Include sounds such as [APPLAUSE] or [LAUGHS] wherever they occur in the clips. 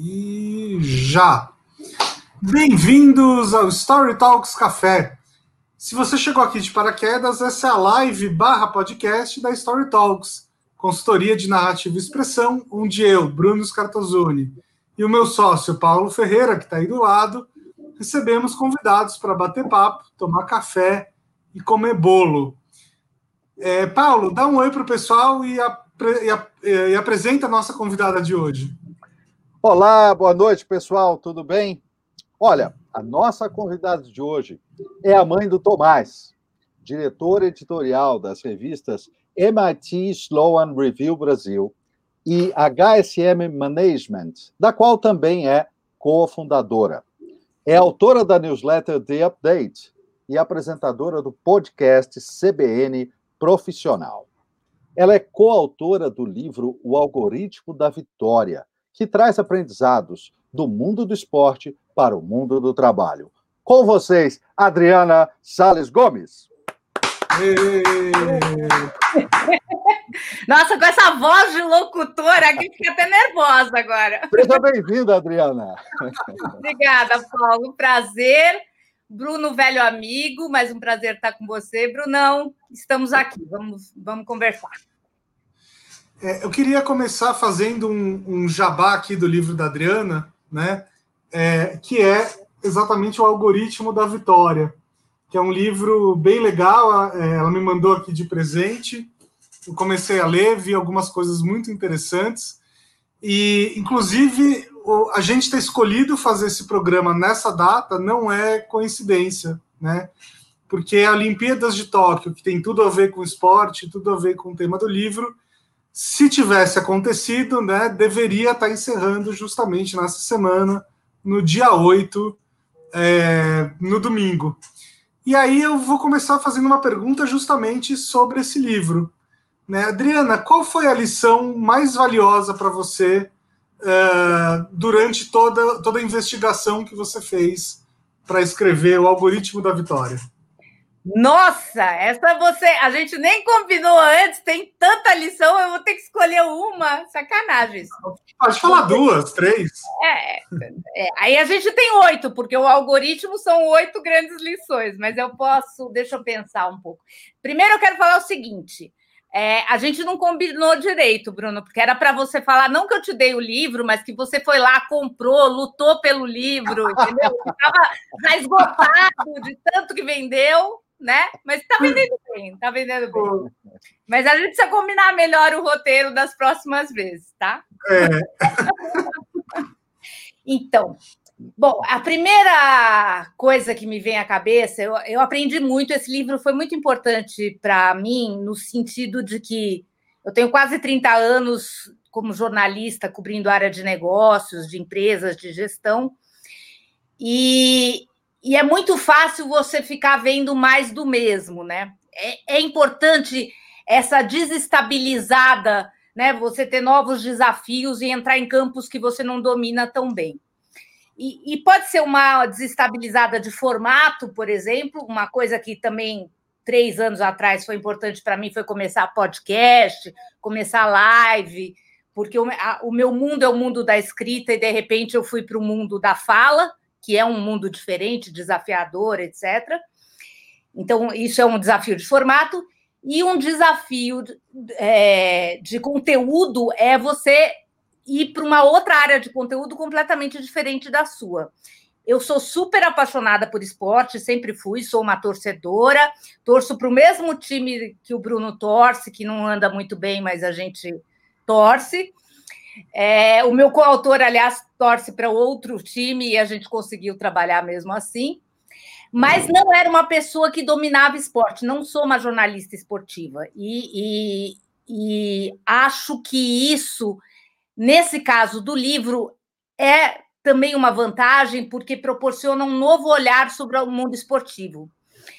E já! Bem-vindos ao Story Talks Café. Se você chegou aqui de paraquedas, essa é a live barra podcast da Story Talks, consultoria de narrativa e expressão, onde eu, Bruno Scartozoni, e o meu sócio Paulo Ferreira, que está aí do lado, recebemos convidados para bater papo, tomar café e comer bolo. É, Paulo, dá um oi para o pessoal e, apre e, e apresenta a nossa convidada de hoje. Olá, boa noite, pessoal, tudo bem? Olha, a nossa convidada de hoje é a mãe do Tomás, diretora editorial das revistas MIT Sloan Review Brasil e HSM Management, da qual também é cofundadora. É autora da newsletter The Update e apresentadora do podcast CBN Profissional. Ela é coautora do livro O Algoritmo da Vitória, que traz aprendizados do mundo do esporte para o mundo do trabalho. Com vocês, Adriana Sales Gomes. [LAUGHS] Nossa, com essa voz de locutora aqui, fica até nervosa agora. Seja bem-vinda, Adriana. Obrigada, Paulo. Prazer. Bruno, velho amigo, mais um prazer estar com você. Brunão, estamos aqui, vamos, vamos conversar. É, eu queria começar fazendo um, um, jabá aqui do livro da Adriana, né? É, que é exatamente o algoritmo da vitória, que é um livro bem legal. É, ela me mandou aqui de presente. Eu comecei a ler, vi algumas coisas muito interessantes e, inclusive, a gente ter escolhido fazer esse programa nessa data não é coincidência, né? Porque a Olimpíadas de Tóquio, que tem tudo a ver com esporte, tudo a ver com o tema do livro, se tivesse acontecido, né, deveria estar encerrando justamente nessa semana, no dia 8, é, no domingo. E aí eu vou começar fazendo uma pergunta justamente sobre esse livro. Né? Adriana, qual foi a lição mais valiosa para você uh, durante toda, toda a investigação que você fez para escrever o algoritmo da vitória? Nossa, essa você. A gente nem combinou antes, tem tanta lição, eu vou ter que escolher uma. Sacanagem. Pode falar duas, três. É, é, aí a gente tem oito, porque o algoritmo são oito grandes lições, mas eu posso. Deixa eu pensar um pouco. Primeiro, eu quero falar o seguinte. É, a gente não combinou direito, Bruno, porque era para você falar, não que eu te dei o livro, mas que você foi lá, comprou, lutou pelo livro, entendeu? Estava [LAUGHS] já esgotado de tanto que vendeu né? Mas tá vendendo bem, tá vendendo bem. Mas a gente precisa combinar melhor o roteiro das próximas vezes, tá? É. [LAUGHS] então, bom, a primeira coisa que me vem à cabeça, eu, eu aprendi muito, esse livro foi muito importante para mim, no sentido de que eu tenho quase 30 anos como jornalista cobrindo área de negócios, de empresas, de gestão, e, e é muito fácil você ficar vendo mais do mesmo, né? É, é importante essa desestabilizada, né? Você ter novos desafios e entrar em campos que você não domina tão bem. E, e pode ser uma desestabilizada de formato, por exemplo, uma coisa que também três anos atrás foi importante para mim foi começar podcast, começar live, porque o, a, o meu mundo é o mundo da escrita e de repente eu fui para o mundo da fala que é um mundo diferente, desafiador, etc. Então, isso é um desafio de formato. E um desafio é, de conteúdo é você ir para uma outra área de conteúdo completamente diferente da sua. Eu sou super apaixonada por esporte, sempre fui, sou uma torcedora, torço para o mesmo time que o Bruno torce, que não anda muito bem, mas a gente torce. É, o meu coautor, aliás, torce para outro time e a gente conseguiu trabalhar mesmo assim. Mas não era uma pessoa que dominava esporte, não sou uma jornalista esportiva. E, e, e acho que isso, nesse caso do livro, é também uma vantagem, porque proporciona um novo olhar sobre o mundo esportivo.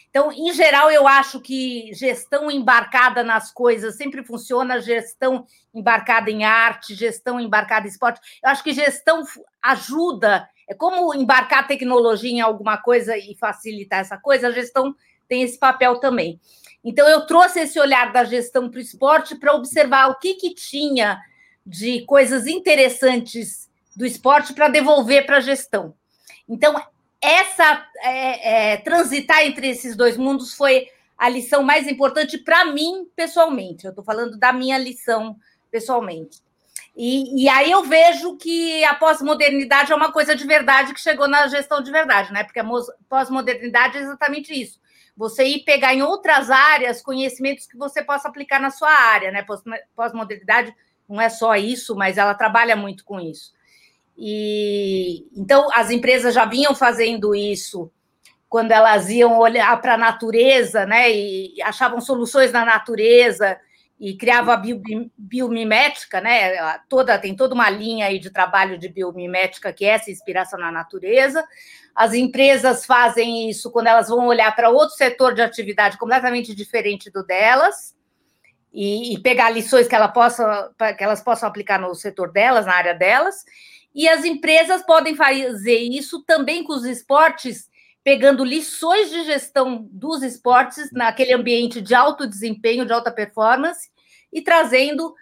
Então, em geral, eu acho que gestão embarcada nas coisas sempre funciona, gestão embarcada em arte, gestão embarcada em esporte. Eu acho que gestão ajuda, é como embarcar tecnologia em alguma coisa e facilitar essa coisa, a gestão tem esse papel também. Então, eu trouxe esse olhar da gestão para o esporte para observar o que, que tinha de coisas interessantes do esporte para devolver para a gestão. Então, essa é, é, transitar entre esses dois mundos foi a lição mais importante para mim pessoalmente. Eu estou falando da minha lição pessoalmente. E, e, aí eu vejo que a pós-modernidade é uma coisa de verdade que chegou na gestão de verdade, né? Porque a pós-modernidade é exatamente isso. Você ir pegar em outras áreas conhecimentos que você possa aplicar na sua área, né? Pós-modernidade não é só isso, mas ela trabalha muito com isso. E então as empresas já vinham fazendo isso quando elas iam olhar para a natureza, né? E achavam soluções na natureza e criava a bio, biomimética, né? Toda, tem toda uma linha aí de trabalho de biomimética que é essa inspiração na natureza. As empresas fazem isso quando elas vão olhar para outro setor de atividade completamente diferente do delas e, e pegar lições que, ela possa, que elas possam aplicar no setor delas, na área delas. E as empresas podem fazer isso também com os esportes pegando lições de gestão dos esportes naquele ambiente de alto desempenho, de alta performance, e trazendo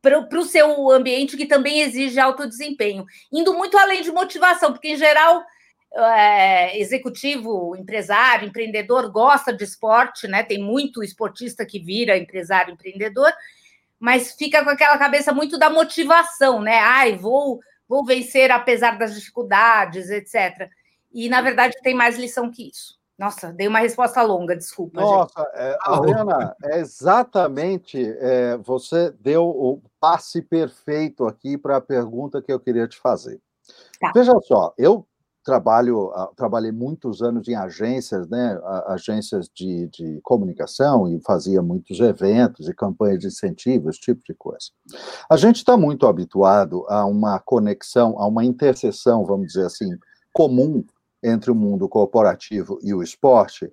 para o seu ambiente que também exige alto desempenho, indo muito além de motivação, porque em geral é, executivo, empresário, empreendedor gosta de esporte, né? Tem muito esportista que vira empresário, empreendedor, mas fica com aquela cabeça muito da motivação, né? Ai, vou, vou vencer apesar das dificuldades, etc. E, na verdade, tem mais lição que isso. Nossa, dei uma resposta longa, desculpa. Nossa, é, Adriana, é exatamente. É, você deu o passe perfeito aqui para a pergunta que eu queria te fazer. Tá. Veja só, eu trabalho, trabalhei muitos anos em agências, né, agências de, de comunicação e fazia muitos eventos e campanhas de incentivo, esse tipo de coisa. A gente está muito habituado a uma conexão, a uma interseção, vamos dizer assim, comum entre o mundo corporativo e o esporte,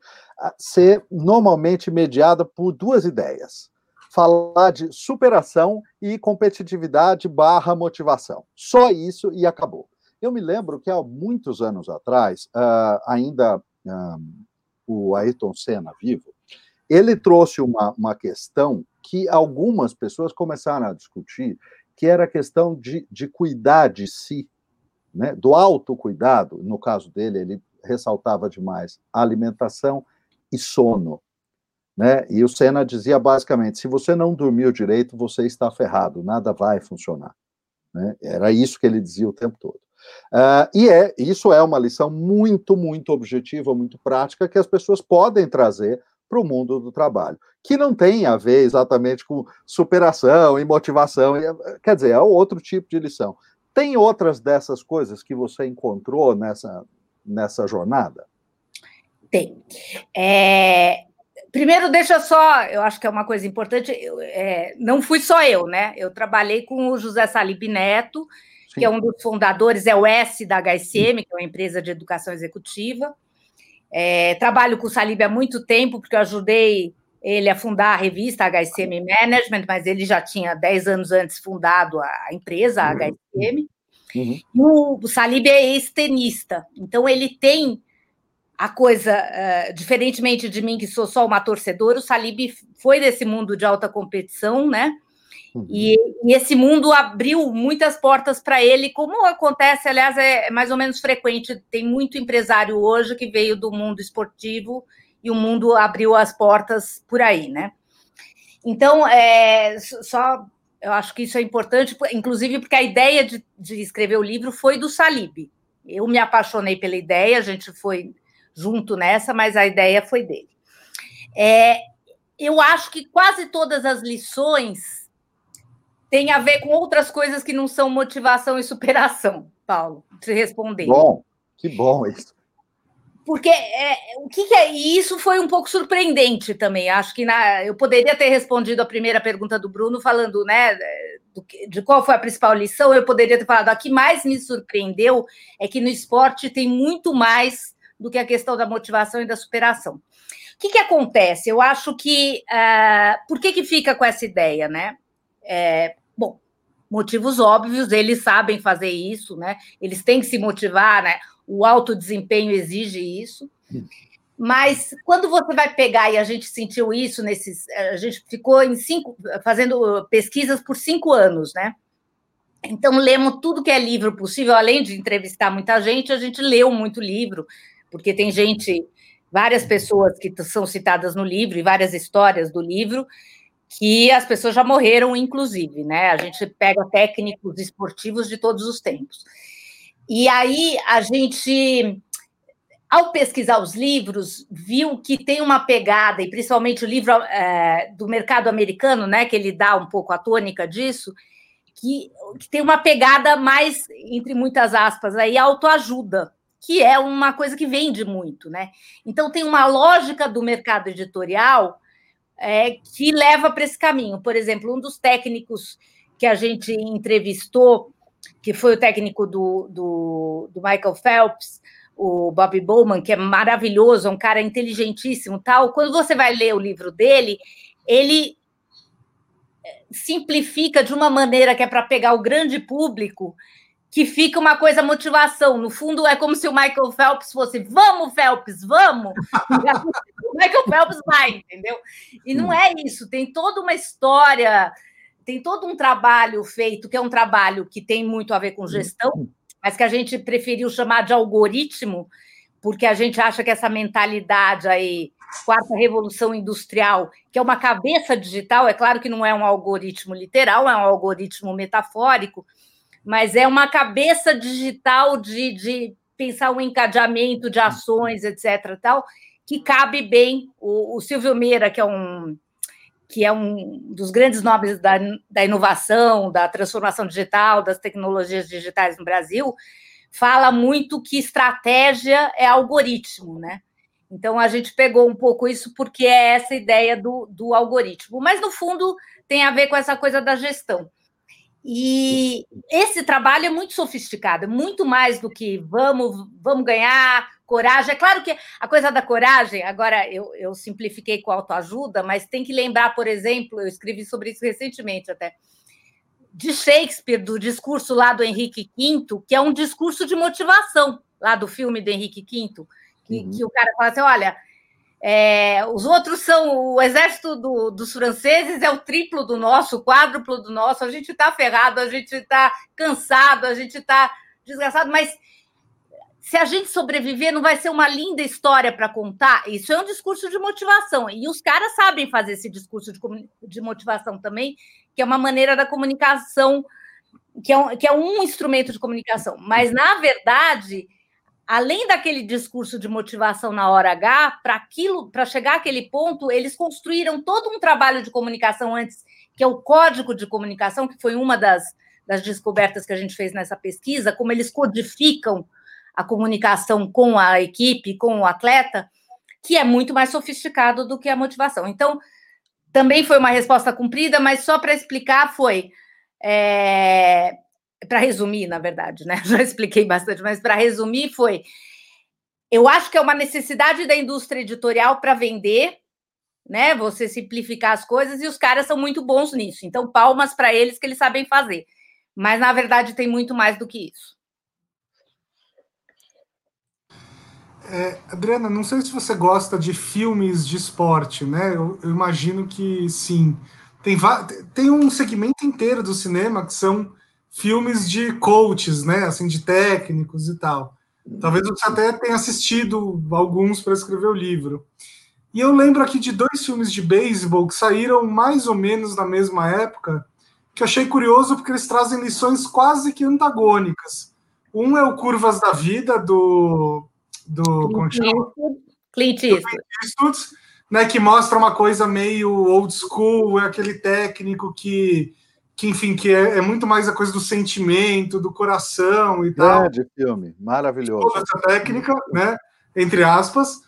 ser normalmente mediada por duas ideias. Falar de superação e competitividade barra motivação. Só isso e acabou. Eu me lembro que há muitos anos atrás, uh, ainda uh, o Ayrton Senna vivo, ele trouxe uma, uma questão que algumas pessoas começaram a discutir, que era a questão de, de cuidar de si, né, do autocuidado, no caso dele, ele ressaltava demais alimentação e sono. Né? E o Senna dizia basicamente: se você não dormiu direito, você está ferrado, nada vai funcionar. Né? Era isso que ele dizia o tempo todo. Uh, e é, isso é uma lição muito, muito objetiva, muito prática, que as pessoas podem trazer para o mundo do trabalho, que não tem a ver exatamente com superação e motivação, quer dizer, é outro tipo de lição. Tem outras dessas coisas que você encontrou nessa, nessa jornada? Tem. É, primeiro, deixa só, eu acho que é uma coisa importante, eu, é, não fui só eu, né? Eu trabalhei com o José Salib Neto, Sim. que é um dos fundadores, é o S da HSM, que é uma empresa de educação executiva. É, trabalho com o Salib há muito tempo, porque eu ajudei ele a fundar a revista HSM Management, mas ele já tinha 10 anos antes fundado a empresa, a HSM. Uhum. O, o Salib é ex-tenista, então ele tem a coisa, uh, diferentemente de mim, que sou só uma torcedora, o Salib foi desse mundo de alta competição, né? Uhum. E, e, esse mundo abriu muitas portas para ele, como acontece, aliás, é, mais ou menos frequente. Tem muito empresário hoje que veio do mundo esportivo e o mundo abriu as portas por aí, né? Então, é, só eu acho que isso é importante, inclusive porque a ideia de, de escrever o livro foi do Salib. Eu me apaixonei pela ideia, a gente foi junto nessa, mas a ideia foi dele. É, eu acho que quase todas as lições têm a ver com outras coisas que não são motivação e superação, Paulo, te responder. Bom, que bom isso. Porque é, o que, que, é. E isso foi um pouco surpreendente também. Acho que na, eu poderia ter respondido a primeira pergunta do Bruno, falando né, do, de qual foi a principal lição. Eu poderia ter falado: a que mais me surpreendeu é que no esporte tem muito mais do que a questão da motivação e da superação. O que, que acontece? Eu acho que. Uh, por que, que fica com essa ideia, né? É, bom, motivos óbvios, eles sabem fazer isso, né? Eles têm que se motivar, né? o alto desempenho exige isso. Mas quando você vai pegar, e a gente sentiu isso nesses. A gente ficou em cinco, fazendo pesquisas por cinco anos, né? Então, lemos tudo que é livro possível, além de entrevistar muita gente, a gente leu muito livro, porque tem gente, várias pessoas que são citadas no livro e várias histórias do livro, que as pessoas já morreram, inclusive, né? A gente pega técnicos esportivos de todos os tempos. E aí a gente, ao pesquisar os livros, viu que tem uma pegada, e principalmente o livro é, do mercado americano, né? Que ele dá um pouco a tônica disso, que, que tem uma pegada mais, entre muitas aspas, aí, autoajuda, que é uma coisa que vende muito, né? Então tem uma lógica do mercado editorial é, que leva para esse caminho. Por exemplo, um dos técnicos que a gente entrevistou, que foi o técnico do, do, do Michael Phelps, o Bob Bowman, que é maravilhoso, é um cara inteligentíssimo, tal. Quando você vai ler o livro dele, ele é, simplifica de uma maneira que é para pegar o grande público, que fica uma coisa motivação. No fundo, é como se o Michael Phelps fosse: vamos, Phelps, vamos! [LAUGHS] o Michael Phelps vai, entendeu? E não é isso, tem toda uma história, tem todo um trabalho feito, que é um trabalho que tem muito a ver com gestão, mas que a gente preferiu chamar de algoritmo, porque a gente acha que essa mentalidade aí, quarta revolução industrial, que é uma cabeça digital, é claro que não é um algoritmo literal, é um algoritmo metafórico mas é uma cabeça digital de, de pensar um encadeamento de ações, etc. Tal, que cabe bem o, o Silvio Meira, que é um que é um dos grandes nomes da, da inovação, da transformação digital, das tecnologias digitais no Brasil, fala muito que estratégia é algoritmo, né? Então a gente pegou um pouco isso porque é essa ideia do, do algoritmo, mas no fundo tem a ver com essa coisa da gestão. E esse trabalho é muito sofisticado, muito mais do que vamos, vamos ganhar coragem. É claro que a coisa da coragem, agora eu, eu simplifiquei com autoajuda, mas tem que lembrar, por exemplo, eu escrevi sobre isso recentemente até, de Shakespeare, do discurso lá do Henrique V, que é um discurso de motivação, lá do filme do Henrique V, que, uhum. que o cara fala assim: olha é, os outros são o exército do, dos franceses é o triplo do nosso, o quádruplo do nosso. A gente está ferrado, a gente está cansado, a gente está desgraçado, mas se a gente sobreviver, não vai ser uma linda história para contar? Isso é um discurso de motivação. E os caras sabem fazer esse discurso de, de motivação também, que é uma maneira da comunicação, que é um, que é um instrumento de comunicação. Mas, na verdade além daquele discurso de motivação na hora H, para aquilo, para chegar àquele ponto, eles construíram todo um trabalho de comunicação antes, que é o código de comunicação, que foi uma das, das descobertas que a gente fez nessa pesquisa, como eles codificam a comunicação com a equipe, com o atleta, que é muito mais sofisticado do que a motivação. Então, também foi uma resposta cumprida, mas só para explicar foi é, para resumir, na verdade, né? [LAUGHS] Já expliquei bastante, mas para resumir foi: eu acho que é uma necessidade da indústria editorial para vender, né? Você simplificar as coisas e os caras são muito bons nisso. Então, palmas para eles que eles sabem fazer. Mas na verdade tem muito mais do que isso. É, Adriana, não sei se você gosta de filmes de esporte, né? Eu, eu imagino que sim. Tem, tem um segmento inteiro do cinema que são filmes de coaches, né? Assim, de técnicos e tal. Talvez você até tenha assistido alguns para escrever o livro. E eu lembro aqui de dois filmes de beisebol que saíram mais ou menos na mesma época, que achei curioso porque eles trazem lições quase que antagônicas. Um é o Curvas da Vida, do. do Clint Eastwood. Clint Eastwood. Né, que mostra uma coisa meio old school, é aquele técnico que que enfim, que é, é, muito mais a coisa do sentimento, do coração e tal. Grande filme, maravilhoso. Toda essa técnica, né? Entre aspas.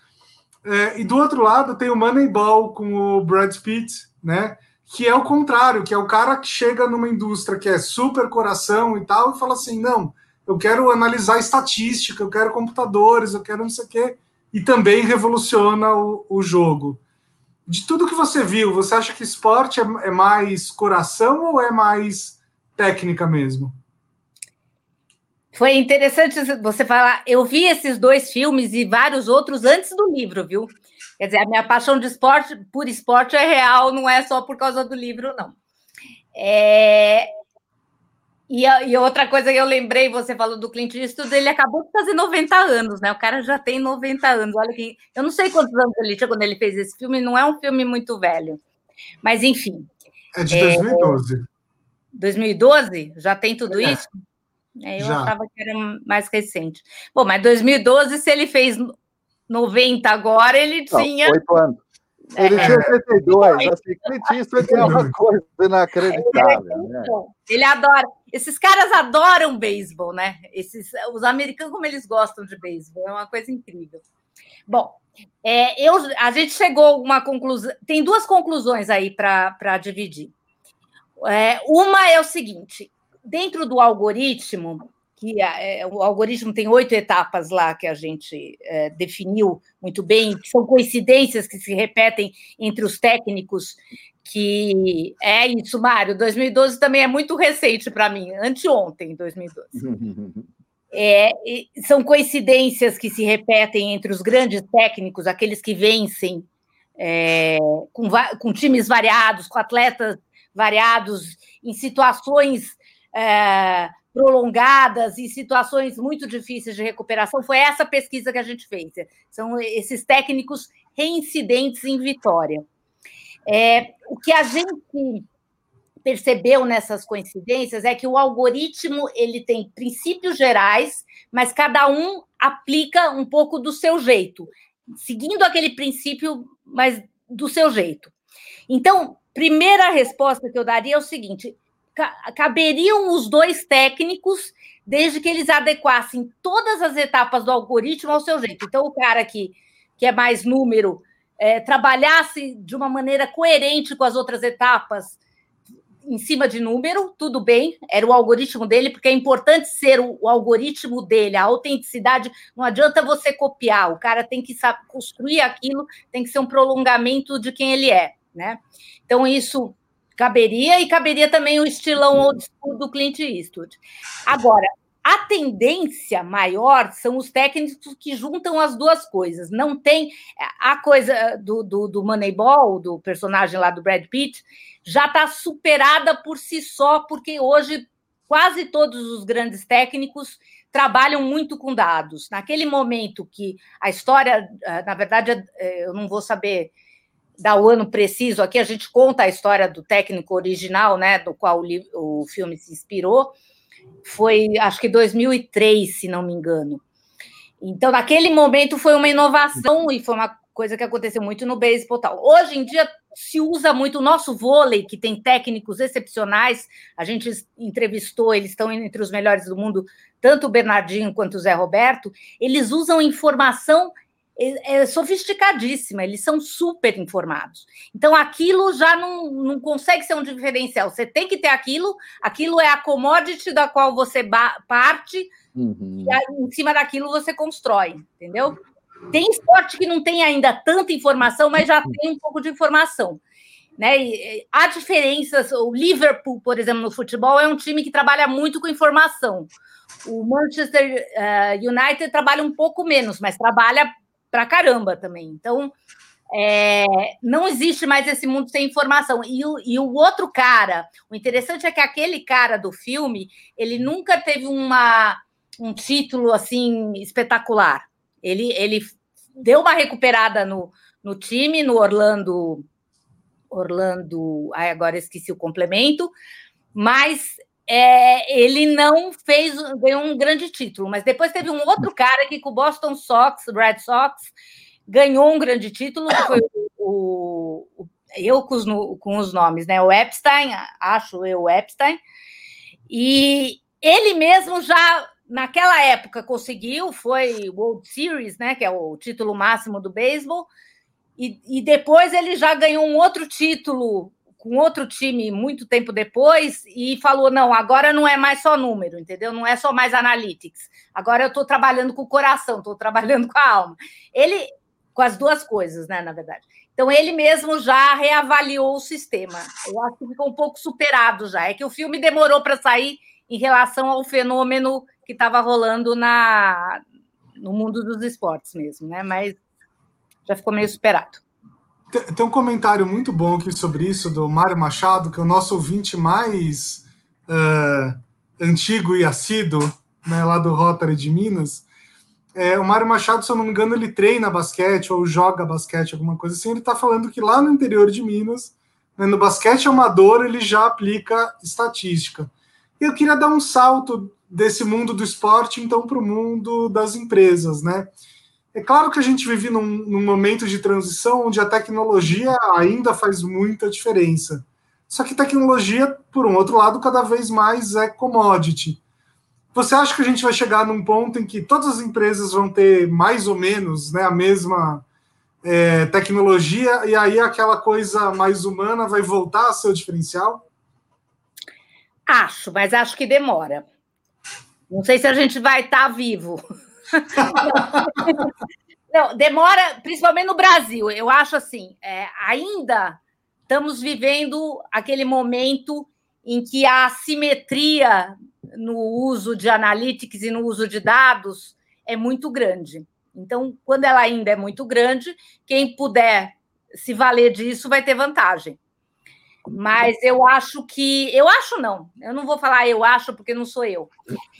É, e do outro lado tem o Moneyball com o Brad Pitt, né? Que é o contrário, que é o cara que chega numa indústria que é super coração e tal, e fala assim: não, eu quero analisar estatística, eu quero computadores, eu quero não sei o quê, e também revoluciona o, o jogo de tudo que você viu, você acha que esporte é, é mais coração ou é mais técnica mesmo? Foi interessante você falar. Eu vi esses dois filmes e vários outros antes do livro, viu? Quer dizer, a minha paixão de esporte por esporte é real, não é só por causa do livro, não. É... E, a, e, outra coisa que eu lembrei, você falou do Clint Eastwood, ele acabou de fazer 90 anos, né? O cara já tem 90 anos. Olha que. Eu não sei quantos anos ele tinha quando ele fez esse filme, não é um filme muito velho. Mas, enfim. É de 2012. É, 2012? Já tem tudo é. isso? É, eu já. achava que era mais recente. Bom, mas 2012, se ele fez 90 agora, ele não, tinha. Oito anos. Ele é. tinha 82, assim, Clint Eastwood é uma coisa inacreditável. Né? Ele adora. Esses caras adoram beisebol, né? Esses, os americanos, como eles gostam de beisebol, é uma coisa incrível. Bom, é, eu, a gente chegou a uma conclusão. Tem duas conclusões aí para dividir. É, uma é o seguinte: dentro do algoritmo, que é, o algoritmo tem oito etapas lá que a gente é, definiu muito bem, que são coincidências que se repetem entre os técnicos, que é isso, Mário, 2012 também é muito recente para mim, anteontem, 2012. [LAUGHS] É, são coincidências que se repetem entre os grandes técnicos, aqueles que vencem é, com, com, times variados, com atletas variados, em situações é, prolongadas e situações muito difíceis de recuperação. Foi essa pesquisa que a gente fez. São esses técnicos reincidentes em vitória. É, o que a gente percebeu nessas coincidências é que o algoritmo ele tem princípios gerais, mas cada um aplica um pouco do seu jeito, seguindo aquele princípio, mas do seu jeito. Então, primeira resposta que eu daria é o seguinte: caberiam os dois técnicos, desde que eles adequassem todas as etapas do algoritmo ao seu jeito. Então, o cara que, que é mais número é, trabalhasse de uma maneira coerente com as outras etapas em cima de número, tudo bem, era o algoritmo dele, porque é importante ser o, o algoritmo dele, a autenticidade. Não adianta você copiar, o cara tem que construir aquilo, tem que ser um prolongamento de quem ele é, né? Então, isso Caberia e caberia também o estilão old school do Clint Eastwood. Agora, a tendência maior são os técnicos que juntam as duas coisas. Não tem a coisa do, do, do Moneyball, do personagem lá do Brad Pitt, já está superada por si só, porque hoje quase todos os grandes técnicos trabalham muito com dados. Naquele momento que a história, eh, na verdade, eh, eu não vou saber dar o ano preciso aqui, a gente conta a história do técnico original, né, do qual o, o filme se inspirou, foi acho que 2003, se não me engano. Então, naquele momento foi uma inovação e foi uma coisa que aconteceu muito no beisebol tal. Hoje em dia se usa muito o nosso vôlei, que tem técnicos excepcionais. A gente entrevistou, eles estão entre os melhores do mundo, tanto o Bernardinho quanto o Zé Roberto. Eles usam informação é, sofisticadíssima, eles são super informados. Então, aquilo já não, não consegue ser um diferencial. Você tem que ter aquilo, aquilo é a commodity da qual você parte, uhum. e aí, em cima daquilo você constrói, entendeu? Tem esporte que não tem ainda tanta informação, mas já tem um pouco de informação. Né? E, há diferenças. O Liverpool, por exemplo, no futebol, é um time que trabalha muito com informação. O Manchester uh, United trabalha um pouco menos, mas trabalha pra caramba também. Então, é, não existe mais esse mundo sem informação. E o, e o outro cara, o interessante é que aquele cara do filme, ele nunca teve uma, um título assim espetacular. Ele, ele deu uma recuperada no, no time, no Orlando. Orlando, ai, agora esqueci o complemento, mas é, ele não fez ganhou um grande título, mas depois teve um outro cara que com o Boston Sox, Red Sox, ganhou um grande título, que foi o, o eu com os, com os, nomes, né? O Epstein, acho eu, o Epstein, e ele mesmo já naquela época conseguiu, foi o World Series, né? Que é o título máximo do beisebol. E, e depois ele já ganhou um outro título com outro time muito tempo depois e falou: não, agora não é mais só número, entendeu? Não é só mais analytics. Agora eu estou trabalhando com o coração, estou trabalhando com a alma. Ele, com as duas coisas, né, na verdade. Então, ele mesmo já reavaliou o sistema. Eu acho que ficou um pouco superado já. É que o filme demorou para sair em relação ao fenômeno que estava rolando na, no mundo dos esportes mesmo, né? Mas já ficou meio superado. Tem um comentário muito bom aqui sobre isso do Mário Machado, que é o nosso ouvinte mais uh, antigo e assíduo, né, lá do Rotary de Minas, é, o Mário Machado, se eu não me engano, ele treina basquete ou joga basquete, alguma coisa assim. Ele está falando que lá no interior de Minas, né, no basquete amador, ele já aplica estatística. E eu queria dar um salto desse mundo do esporte, então, para o mundo das empresas, né? É claro que a gente vive num, num, momento de transição onde a tecnologia ainda faz muita diferença. Só que tecnologia, por um outro lado, cada vez mais é commodity. Você acha que a gente vai chegar num ponto em que todas as empresas vão ter mais ou menos né, a mesma é, tecnologia e aí aquela coisa mais humana vai voltar a ser o diferencial? Acho, mas acho que demora. Não sei se a gente vai estar vivo. Não, demora, principalmente no Brasil. Eu acho assim, é, ainda estamos vivendo aquele momento em que a assimetria no uso de analytics e no uso de dados é muito grande. Então, quando ela ainda é muito grande, quem puder se valer disso vai ter vantagem. Mas eu acho que. Eu acho não. Eu não vou falar eu acho, porque não sou eu.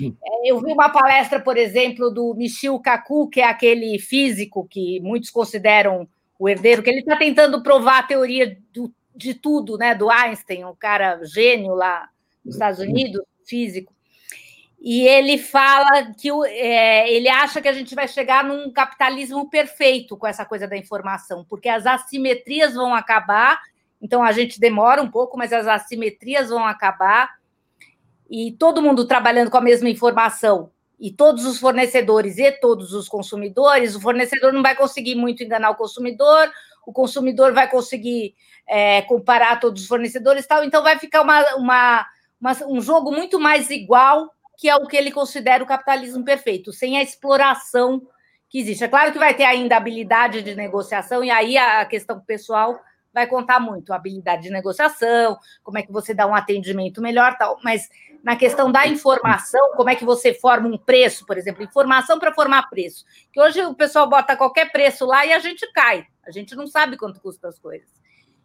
É, eu vi uma palestra, por exemplo, do Michio Kaku, que é aquele físico que muitos consideram o herdeiro, que ele está tentando provar a teoria do, de tudo, né? Do Einstein, um cara gênio lá nos Estados Unidos, físico. E ele fala que é, ele acha que a gente vai chegar num capitalismo perfeito com essa coisa da informação, porque as assimetrias vão acabar então a gente demora um pouco, mas as assimetrias vão acabar. E todo mundo trabalhando com a mesma informação. E todos os fornecedores e todos os consumidores, o fornecedor não vai conseguir muito enganar o consumidor, o consumidor vai conseguir é, comparar todos os fornecedores tal, então vai ficar uma, uma, uma, um jogo muito mais igual que é o que ele considera o capitalismo perfeito, sem a exploração que existe. É claro que vai ter ainda habilidade de negociação, e aí a questão pessoal vai contar muito a habilidade de negociação, como é que você dá um atendimento melhor, tal. Mas na questão da informação, como é que você forma um preço, por exemplo, informação para formar preço. Que hoje o pessoal bota qualquer preço lá e a gente cai. A gente não sabe quanto custa as coisas.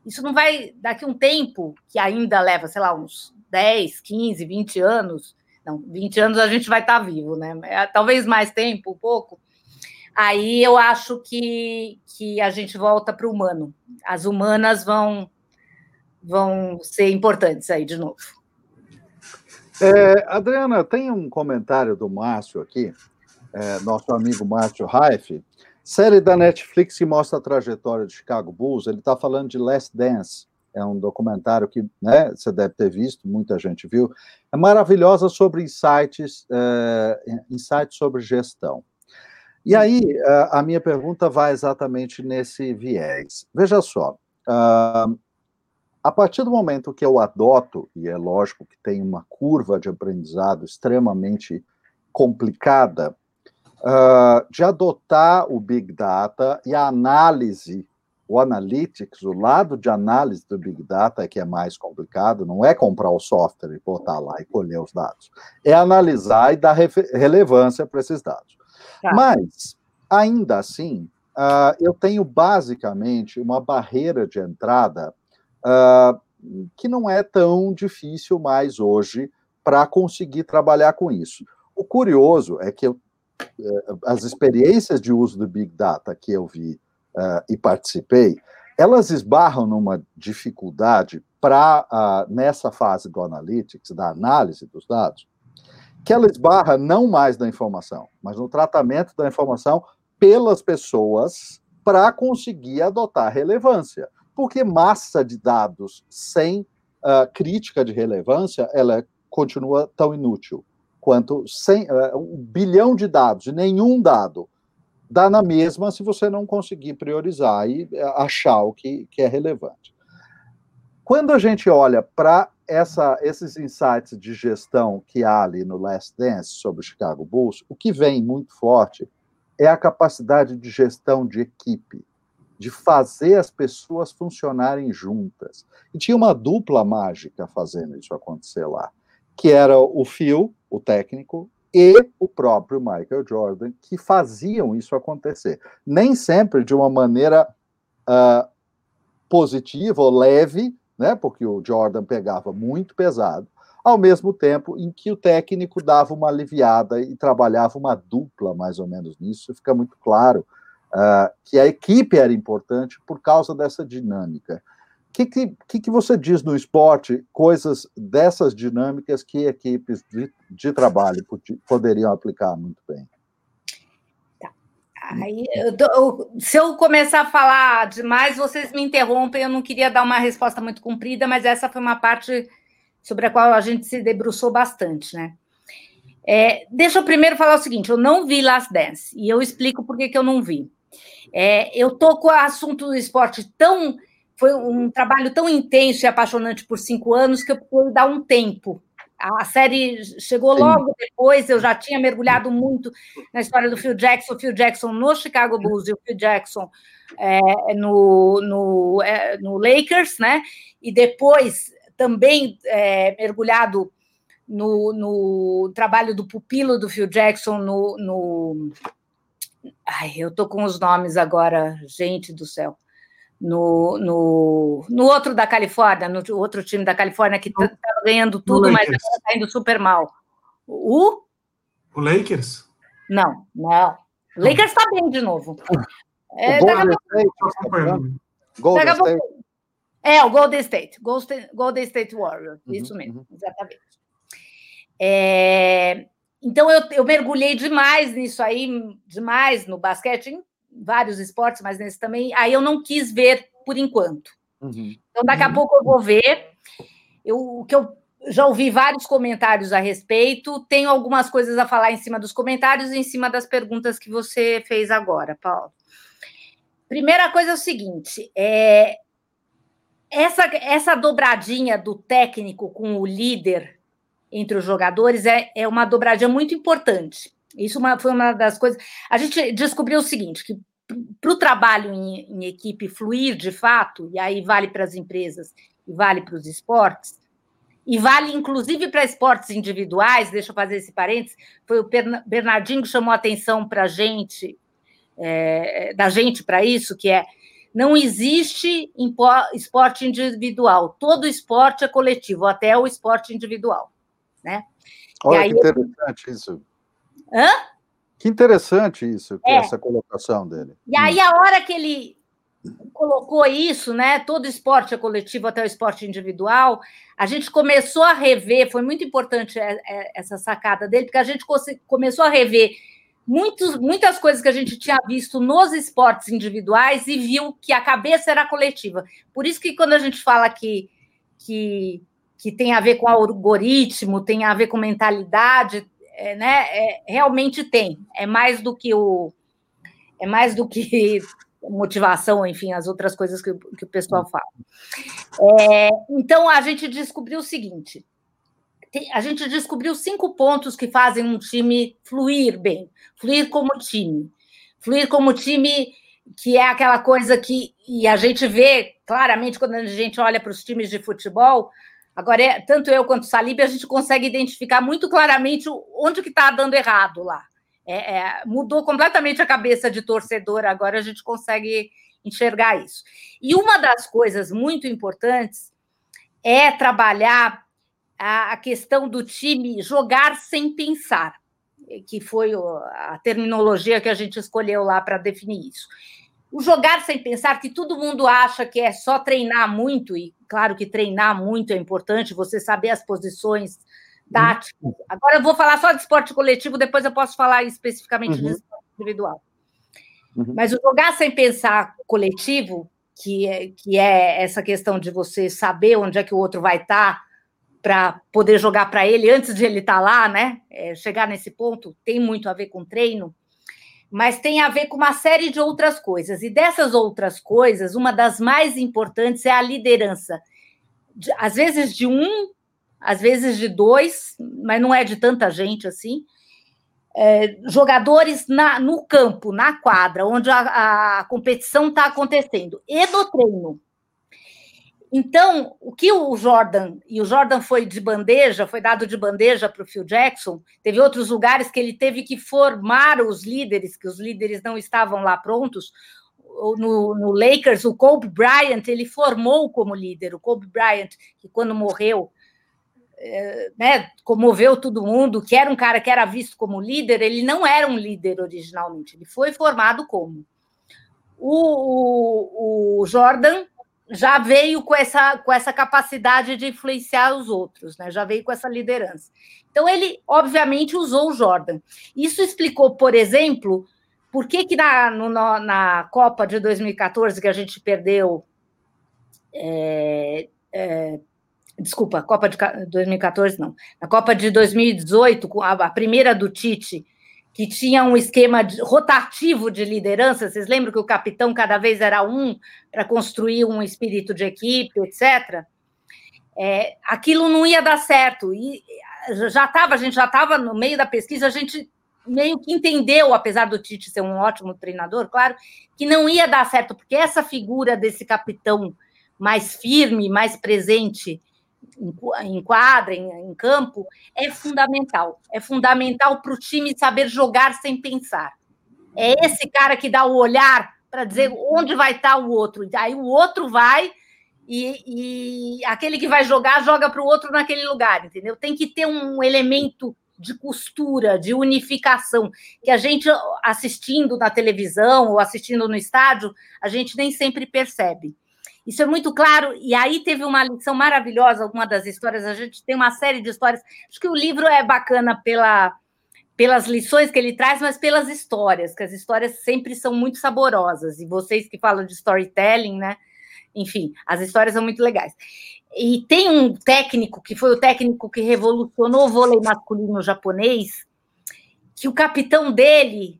Isso não vai, daqui um tempo, que ainda leva, sei lá, uns 10, 15, 20 anos. Não, 20 anos a gente vai estar vivo, né? É, talvez mais tempo, um pouco aí eu acho que, que a gente volta para o humano. As humanas vão, vão ser importantes aí de novo. É, Adriana, tem um comentário do Márcio aqui, é, nosso amigo Márcio Raif, série da Netflix que mostra a trajetória de Chicago Bulls. Ele está falando de Last Dance, é um documentário que né, você deve ter visto, muita gente viu. É maravilhosa sobre insights, é, insights sobre gestão. E aí, a minha pergunta vai exatamente nesse viés. Veja só, a partir do momento que eu adoto, e é lógico que tem uma curva de aprendizado extremamente complicada, de adotar o Big Data e a análise, o analytics, o lado de análise do Big Data é que é mais complicado, não é comprar o software e botar lá e colher os dados, é analisar e dar relevância para esses dados. Tá. Mas, ainda assim, uh, eu tenho basicamente uma barreira de entrada uh, que não é tão difícil mais hoje para conseguir trabalhar com isso. O curioso é que eu, uh, as experiências de uso do Big Data que eu vi uh, e participei, elas esbarram numa dificuldade para, nessa fase do analytics, da análise dos dados, que ela esbarra não mais na informação, mas no tratamento da informação pelas pessoas para conseguir adotar relevância. Porque massa de dados sem uh, crítica de relevância, ela continua tão inútil quanto sem, uh, um bilhão de dados, e nenhum dado dá na mesma se você não conseguir priorizar e uh, achar o que, que é relevante. Quando a gente olha para essa, esses insights de gestão que há ali no Last Dance sobre o Chicago Bulls, o que vem muito forte é a capacidade de gestão de equipe, de fazer as pessoas funcionarem juntas. E tinha uma dupla mágica fazendo isso acontecer lá, que era o Phil, o técnico, e o próprio Michael Jordan, que faziam isso acontecer. Nem sempre de uma maneira uh, positiva ou leve, né? Porque o Jordan pegava muito pesado. ao mesmo tempo em que o técnico dava uma aliviada e trabalhava uma dupla, mais ou menos nisso, fica muito claro uh, que a equipe era importante por causa dessa dinâmica. O que, que, que, você diz no esporte, coisas dessas dinâmicas que equipes de, de trabalho poderiam aplicar muito bem? Aí, eu, eu, se eu começar a falar demais, vocês me interrompem. Eu não queria dar uma resposta muito comprida, mas essa foi uma parte sobre a qual a gente se debruçou bastante, né? É, deixa eu primeiro falar o seguinte: eu não vi Last Dance e eu explico por que, que eu não vi. É, eu tô com o assunto do esporte tão. Foi um trabalho tão intenso e apaixonante por cinco anos que eu pude dar um tempo. A série chegou Sim. logo depois, eu já tinha mergulhado muito na história do Phil Jackson, o Phil Jackson no Chicago Bulls e o Phil Jackson é, no, no, é, no Lakers, né? E depois também é, mergulhado no, no, trabalho do pupilo do Phil Jackson no, no... Ai, eu tô com os nomes agora, gente do céu. No, no, no outro da Califórnia, no outro time da Califórnia que está tá ganhando tudo, mas está indo super mal. O? O Lakers? Não, não. O Lakers está bem de novo. É, Golden State, Golden State. É, o Golden State, Golden State Warriors, uhum, isso mesmo, uhum. exatamente. É, então eu, eu mergulhei demais nisso aí, demais no basquete, em vários esportes, mas nesse também. Aí eu não quis ver por enquanto. Uhum. Então daqui a uhum. pouco eu vou ver. Eu, o que eu já ouvi vários comentários a respeito, tenho algumas coisas a falar em cima dos comentários e em cima das perguntas que você fez agora, Paulo. Primeira coisa é o seguinte: é, essa, essa dobradinha do técnico com o líder entre os jogadores é, é uma dobradinha muito importante. Isso uma, foi uma das coisas. A gente descobriu o seguinte: que para o trabalho em, em, equipe fluir de fato, e aí vale para as empresas e vale para os esportes, e vale inclusive para esportes individuais, deixa eu fazer esse parênteses, foi o Bernardinho que chamou a atenção para a gente, é, da gente para isso, que é não existe esporte individual. Todo esporte é coletivo, até o esporte individual. Né? Olha aí, que interessante isso. Hã? Que interessante isso, é. essa colocação dele. E aí, a hora que ele colocou isso, né? Todo esporte é coletivo até o esporte individual. A gente começou a rever, foi muito importante é, é, essa sacada dele, porque a gente começou a rever muitos, muitas coisas que a gente tinha visto nos esportes individuais e viu que a cabeça era coletiva. Por isso que quando a gente fala que, que, que tem a ver com algoritmo, tem a ver com mentalidade, é, né? É, realmente tem. É mais do que o é mais do que [LAUGHS] motivação, enfim, as outras coisas que, que o pessoal fala. É, então a gente descobriu o seguinte: a gente descobriu cinco pontos que fazem um time fluir bem, fluir como time. Fluir como time que é aquela coisa que e a gente vê claramente quando a gente olha para os times de futebol. Agora, é, tanto eu quanto o Salib, a gente consegue identificar muito claramente onde que está dando errado lá. É, é, mudou completamente a cabeça de torcedor, agora a gente consegue enxergar isso. E uma das coisas muito importantes é trabalhar a, questão do time jogar sem pensar, que foi a terminologia que a gente escolheu lá para definir isso. O jogar sem pensar, que todo mundo acha que é só treinar muito, e claro que treinar muito é importante, você saber as posições táticas. Uhum. Agora eu vou falar só de esporte coletivo, depois eu posso falar especificamente uhum. de esporte individual. Uhum. Mas o jogar sem pensar coletivo, que é, que é essa questão de você saber onde é que o outro vai estar, tá, para poder jogar para ele antes de ele estar tá lá, né? É, chegar nesse ponto tem muito a ver com treino, mas tem a ver com uma série de outras coisas. E dessas outras coisas, uma das mais importantes é a liderança. De, às vezes de um, às vezes de dois, mas não é de tanta gente assim. É, jogadores na, no campo, na quadra, onde a, a competição está acontecendo, e do treino. Então, o que o Jordan, e o Jordan foi de bandeja, foi dado de bandeja para o Phil Jackson, teve outros lugares que ele teve que formar os líderes, que os líderes não estavam lá prontos. No, no Lakers, o Kobe Bryant, ele formou como líder. O Kobe Bryant, que quando morreu, é, né, comoveu todo mundo, que era um cara que era visto como líder, ele não era um líder originalmente, ele foi formado como. O, o, o Jordan já veio com essa, com essa capacidade de influenciar os outros, né? já veio com essa liderança. Então, ele, obviamente, usou o Jordan. Isso explicou, por exemplo, por que, que na, no, na Copa de 2014, que a gente perdeu. É, é, desculpa, Copa de 2014, não. Na Copa de 2018, a, a primeira do Tite, que tinha um esquema de, rotativo de liderança. Vocês lembram que o capitão cada vez era um para construir um espírito de equipe, etc. É, aquilo não ia dar certo. E já estava, a gente já estava no meio da pesquisa, a gente meio que entendeu, apesar do Tite ser um ótimo treinador, claro, que não ia dar certo, porque essa figura desse capitão mais firme, mais presente, em quadra, em, em campo, é fundamental. É fundamental para o time saber jogar sem pensar. É esse cara que dá o olhar para dizer onde vai estar o outro. Aí o outro vai e, e aquele que vai jogar joga para o outro naquele lugar, entendeu? Tem que ter um elemento de costura, de unificação, que a gente assistindo na televisão ou assistindo no estádio, a gente nem sempre percebe. Isso é muito claro, e aí teve uma lição maravilhosa, alguma das histórias, a gente tem uma série de histórias. Acho que o livro é bacana pela, pelas lições que ele traz, mas pelas histórias, que as histórias sempre são muito saborosas, e vocês que falam de storytelling, né? Enfim, as histórias são muito legais. E tem um técnico que foi o técnico que revolucionou o vôlei masculino japonês, que o capitão dele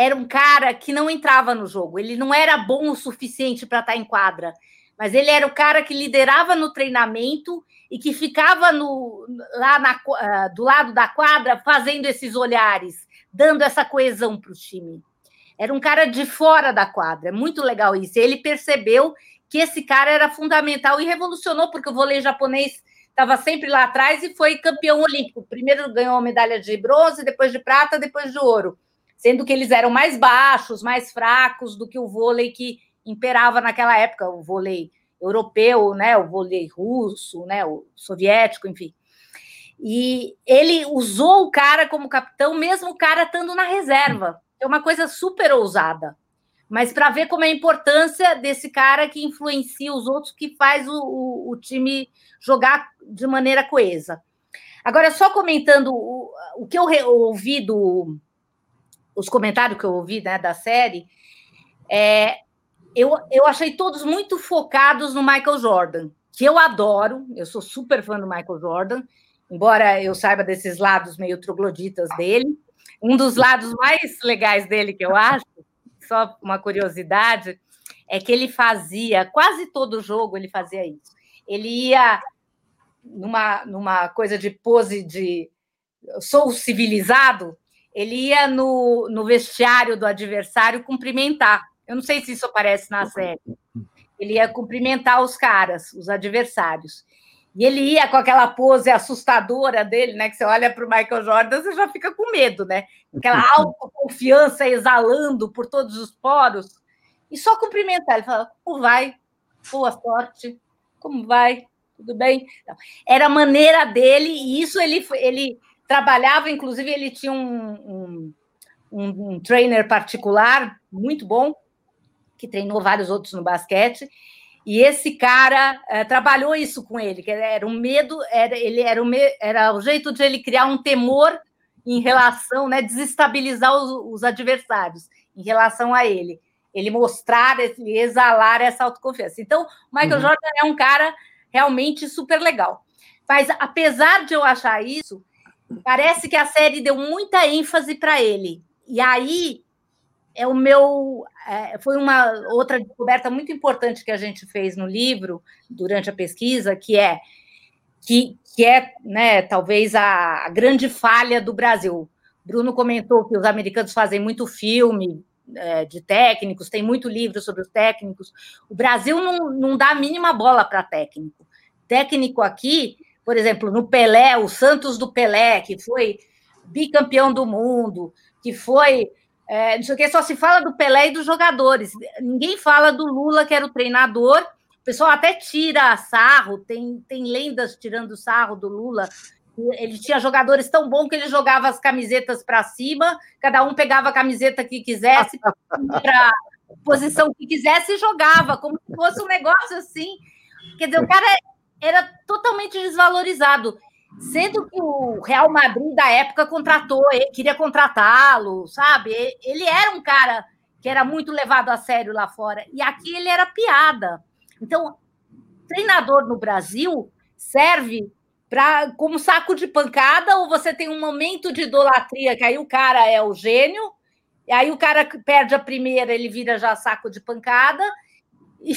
era um cara que não entrava no jogo, ele não era bom o suficiente para estar tá em quadra, mas ele era o cara que liderava no treinamento e que ficava no, lá na, uh, do lado da quadra fazendo esses olhares, dando essa coesão para o time. Era um cara de fora da quadra, é muito legal isso. Ele percebeu que esse cara era fundamental e revolucionou, porque o vôlei japonês estava sempre lá atrás e foi campeão olímpico. Primeiro ganhou a medalha de bronze, depois de prata, depois de ouro sendo que eles eram mais baixos, mais fracos do que o vôlei que imperava naquela época, o vôlei europeu, né, o vôlei russo, né, o soviético, enfim. E ele usou o cara como capitão, mesmo o cara estando na reserva. É uma coisa super ousada. Mas para ver como é a importância desse cara que influencia os outros, que faz o, o, o time jogar de maneira coesa. Agora, só comentando o, o que eu ouvi do, os comentários que eu ouvi né, da série, é, eu, eu achei todos muito focados no Michael Jordan, que eu adoro, eu sou super fã do Michael Jordan, embora eu saiba desses lados meio trogloditas dele. Um dos lados mais legais dele, que eu acho, só uma curiosidade, é que ele fazia, quase todo jogo ele fazia isso. Ele ia numa, numa coisa de pose de sou civilizado, ele ia no, no vestiário do adversário cumprimentar. Eu não sei se isso aparece na série. Ele ia cumprimentar os caras, os adversários. E ele ia com aquela pose assustadora dele, né? Que você olha para o Michael Jordan, você já fica com medo, né? Aquela [LAUGHS] autoconfiança exalando por todos os poros. E só cumprimentar. Ele fala: como vai? Boa sorte. Como vai? Tudo bem? Era a maneira dele, e isso ele, ele trabalhava, inclusive, ele tinha um, um, um, um trainer particular muito bom, que treinou vários outros no basquete. E esse cara é, trabalhou isso com ele, que era um medo, era, ele era, um, era o jeito de ele criar um temor em relação, né, desestabilizar os, os adversários em relação a ele. Ele mostrar, ele exalar essa autoconfiança. Então, o Michael uhum. Jordan é um cara realmente super legal. Mas, apesar de eu achar isso, Parece que a série deu muita ênfase para ele. E aí é o meu é, foi uma outra descoberta muito importante que a gente fez no livro durante a pesquisa, que é que, que é, né, talvez a, a grande falha do Brasil. Bruno comentou que os americanos fazem muito filme é, de técnicos, tem muito livro sobre os técnicos. O Brasil não, não dá a mínima bola para técnico. Técnico aqui por exemplo, no Pelé, o Santos do Pelé, que foi bicampeão do mundo, que foi. É, não sei o que, só se fala do Pelé e dos jogadores. Ninguém fala do Lula, que era o treinador, O pessoal até tira sarro, tem, tem lendas tirando sarro do Lula. Ele tinha jogadores tão bons que ele jogava as camisetas para cima, cada um pegava a camiseta que quisesse, para posição que quisesse e jogava, como se fosse um negócio assim. Quer dizer, o cara era totalmente desvalorizado. Sendo que o Real Madrid da época contratou, ele queria contratá-lo, sabe? Ele era um cara que era muito levado a sério lá fora. E aqui ele era piada. Então, treinador no Brasil serve para como saco de pancada, ou você tem um momento de idolatria, que aí o cara é o gênio, e aí o cara perde a primeira, ele vira já saco de pancada, e,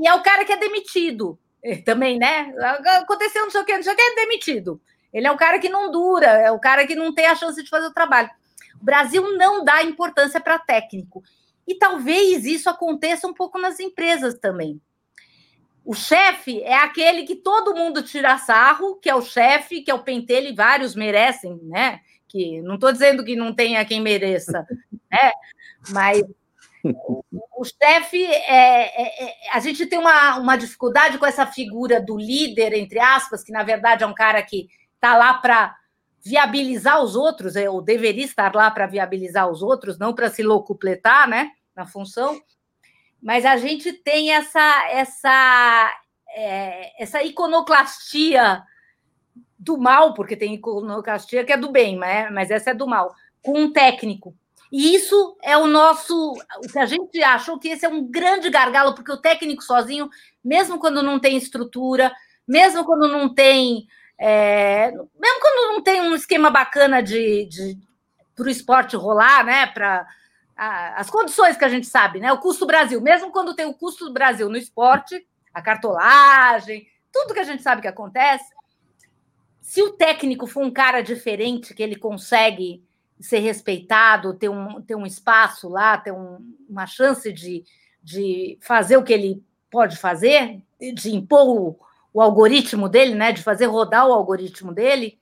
e é o cara que é demitido também, né? Aconteceu não sei o que, não sei o que, é demitido. Ele é o cara que não dura, é o cara que não tem a chance de fazer o trabalho. O Brasil não dá importância para técnico. E talvez isso aconteça um pouco nas empresas também. O chefe é aquele que todo mundo tira sarro, que é o chefe, que é o pentelho, e vários merecem, né? Que não estou dizendo que não tenha quem mereça, [LAUGHS] né? Mas o chefe, é, é, é, a gente tem uma, uma dificuldade com essa figura do líder, entre aspas, que na verdade é um cara que está lá para viabilizar os outros, é, ou deveria estar lá para viabilizar os outros, não para se locupletar né, na função. Mas a gente tem essa, essa, é, essa iconoclastia do mal, porque tem iconoclastia que é do bem, mas, mas essa é do mal, com um técnico e isso é o nosso. A gente achou que esse é um grande gargalo, porque o técnico sozinho, mesmo quando não tem estrutura, mesmo quando não tem. É, mesmo quando não tem um esquema bacana de, de para o esporte rolar, né? Para as condições que a gente sabe, né? O custo Brasil, mesmo quando tem o custo do Brasil no esporte, a cartolagem, tudo que a gente sabe que acontece. Se o técnico for um cara diferente, que ele consegue ser respeitado, ter um, ter um espaço lá, ter um, uma chance de, de fazer o que ele pode fazer, de impor o, o algoritmo dele, né, de fazer rodar o algoritmo dele,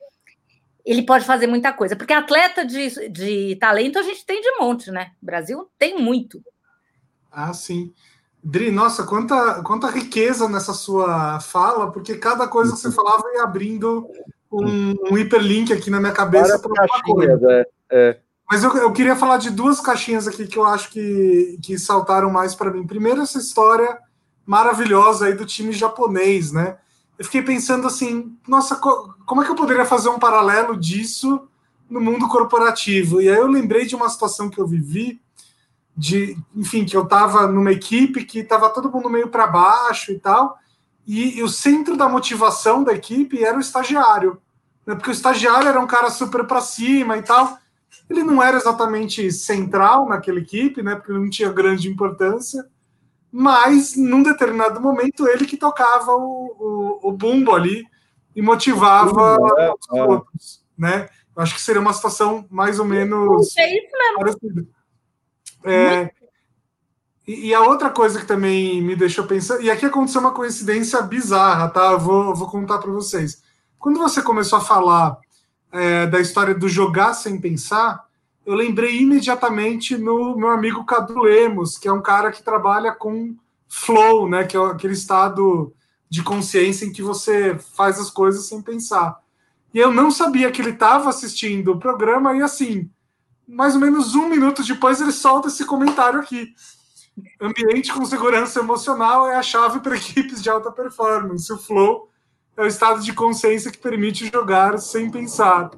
ele pode fazer muita coisa. Porque atleta de, de talento a gente tem de monte, né? O Brasil tem muito. Ah, sim. Dri, nossa, quanta, quanta riqueza nessa sua fala, porque cada coisa que você falava ia abrindo um, um hiperlink aqui na minha cabeça para uma coisa. É. É. Mas eu, eu, queria falar de duas caixinhas aqui que eu acho que, que saltaram mais para mim. Primeiro, essa história maravilhosa aí do time japonês, né? Eu fiquei pensando assim, nossa, como é que eu poderia fazer um paralelo disso no mundo corporativo? E aí eu lembrei de uma situação que eu vivi, de, enfim, que eu estava numa equipe que estava todo mundo meio para baixo e tal, e, e, o centro da motivação da equipe era o estagiário, né? Porque o estagiário era um cara super para cima e tal. Ele não era exatamente central naquela equipe, né? Porque não tinha grande importância. Mas, num determinado momento, ele que tocava o, o, o bumbo ali e motivava é, os é. outros, né? Eu acho que seria uma situação mais ou menos é isso mesmo. parecida. É, e, e, a outra coisa que também me deixou pensar, e aqui aconteceu uma coincidência bizarra, tá? Eu vou, eu vou contar para vocês. Quando você começou a falar é, da história do jogar sem pensar, eu lembrei imediatamente no meu amigo Cadu Lemos, que é um cara que trabalha com flow, né, que é aquele estado de consciência em que você faz as coisas sem pensar. E eu não sabia que ele estava assistindo o programa e assim, mais ou menos um minuto depois ele solta esse comentário aqui. Ambiente com segurança emocional é a chave para equipes de alta performance. O flow é o estado de consciência que permite jogar sem pensar.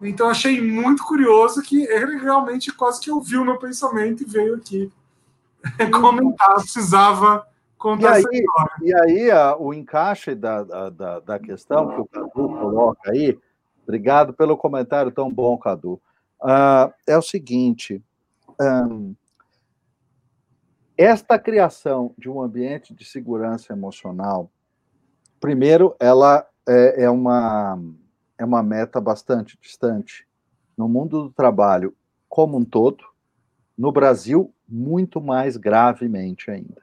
Então achei muito curioso que ele realmente quase que ouviu o meu pensamento e veio aqui [LAUGHS] comentar, precisava contar e essa aí, história. E aí a, o encaixe da, da, da questão que o Cadu coloca aí, obrigado pelo comentário tão bom, Cadu, uh, é o seguinte, um, esta criação de um ambiente de segurança emocional Primeiro, ela é, é, uma, é uma meta bastante distante. No mundo do trabalho como um todo, no Brasil, muito mais gravemente ainda.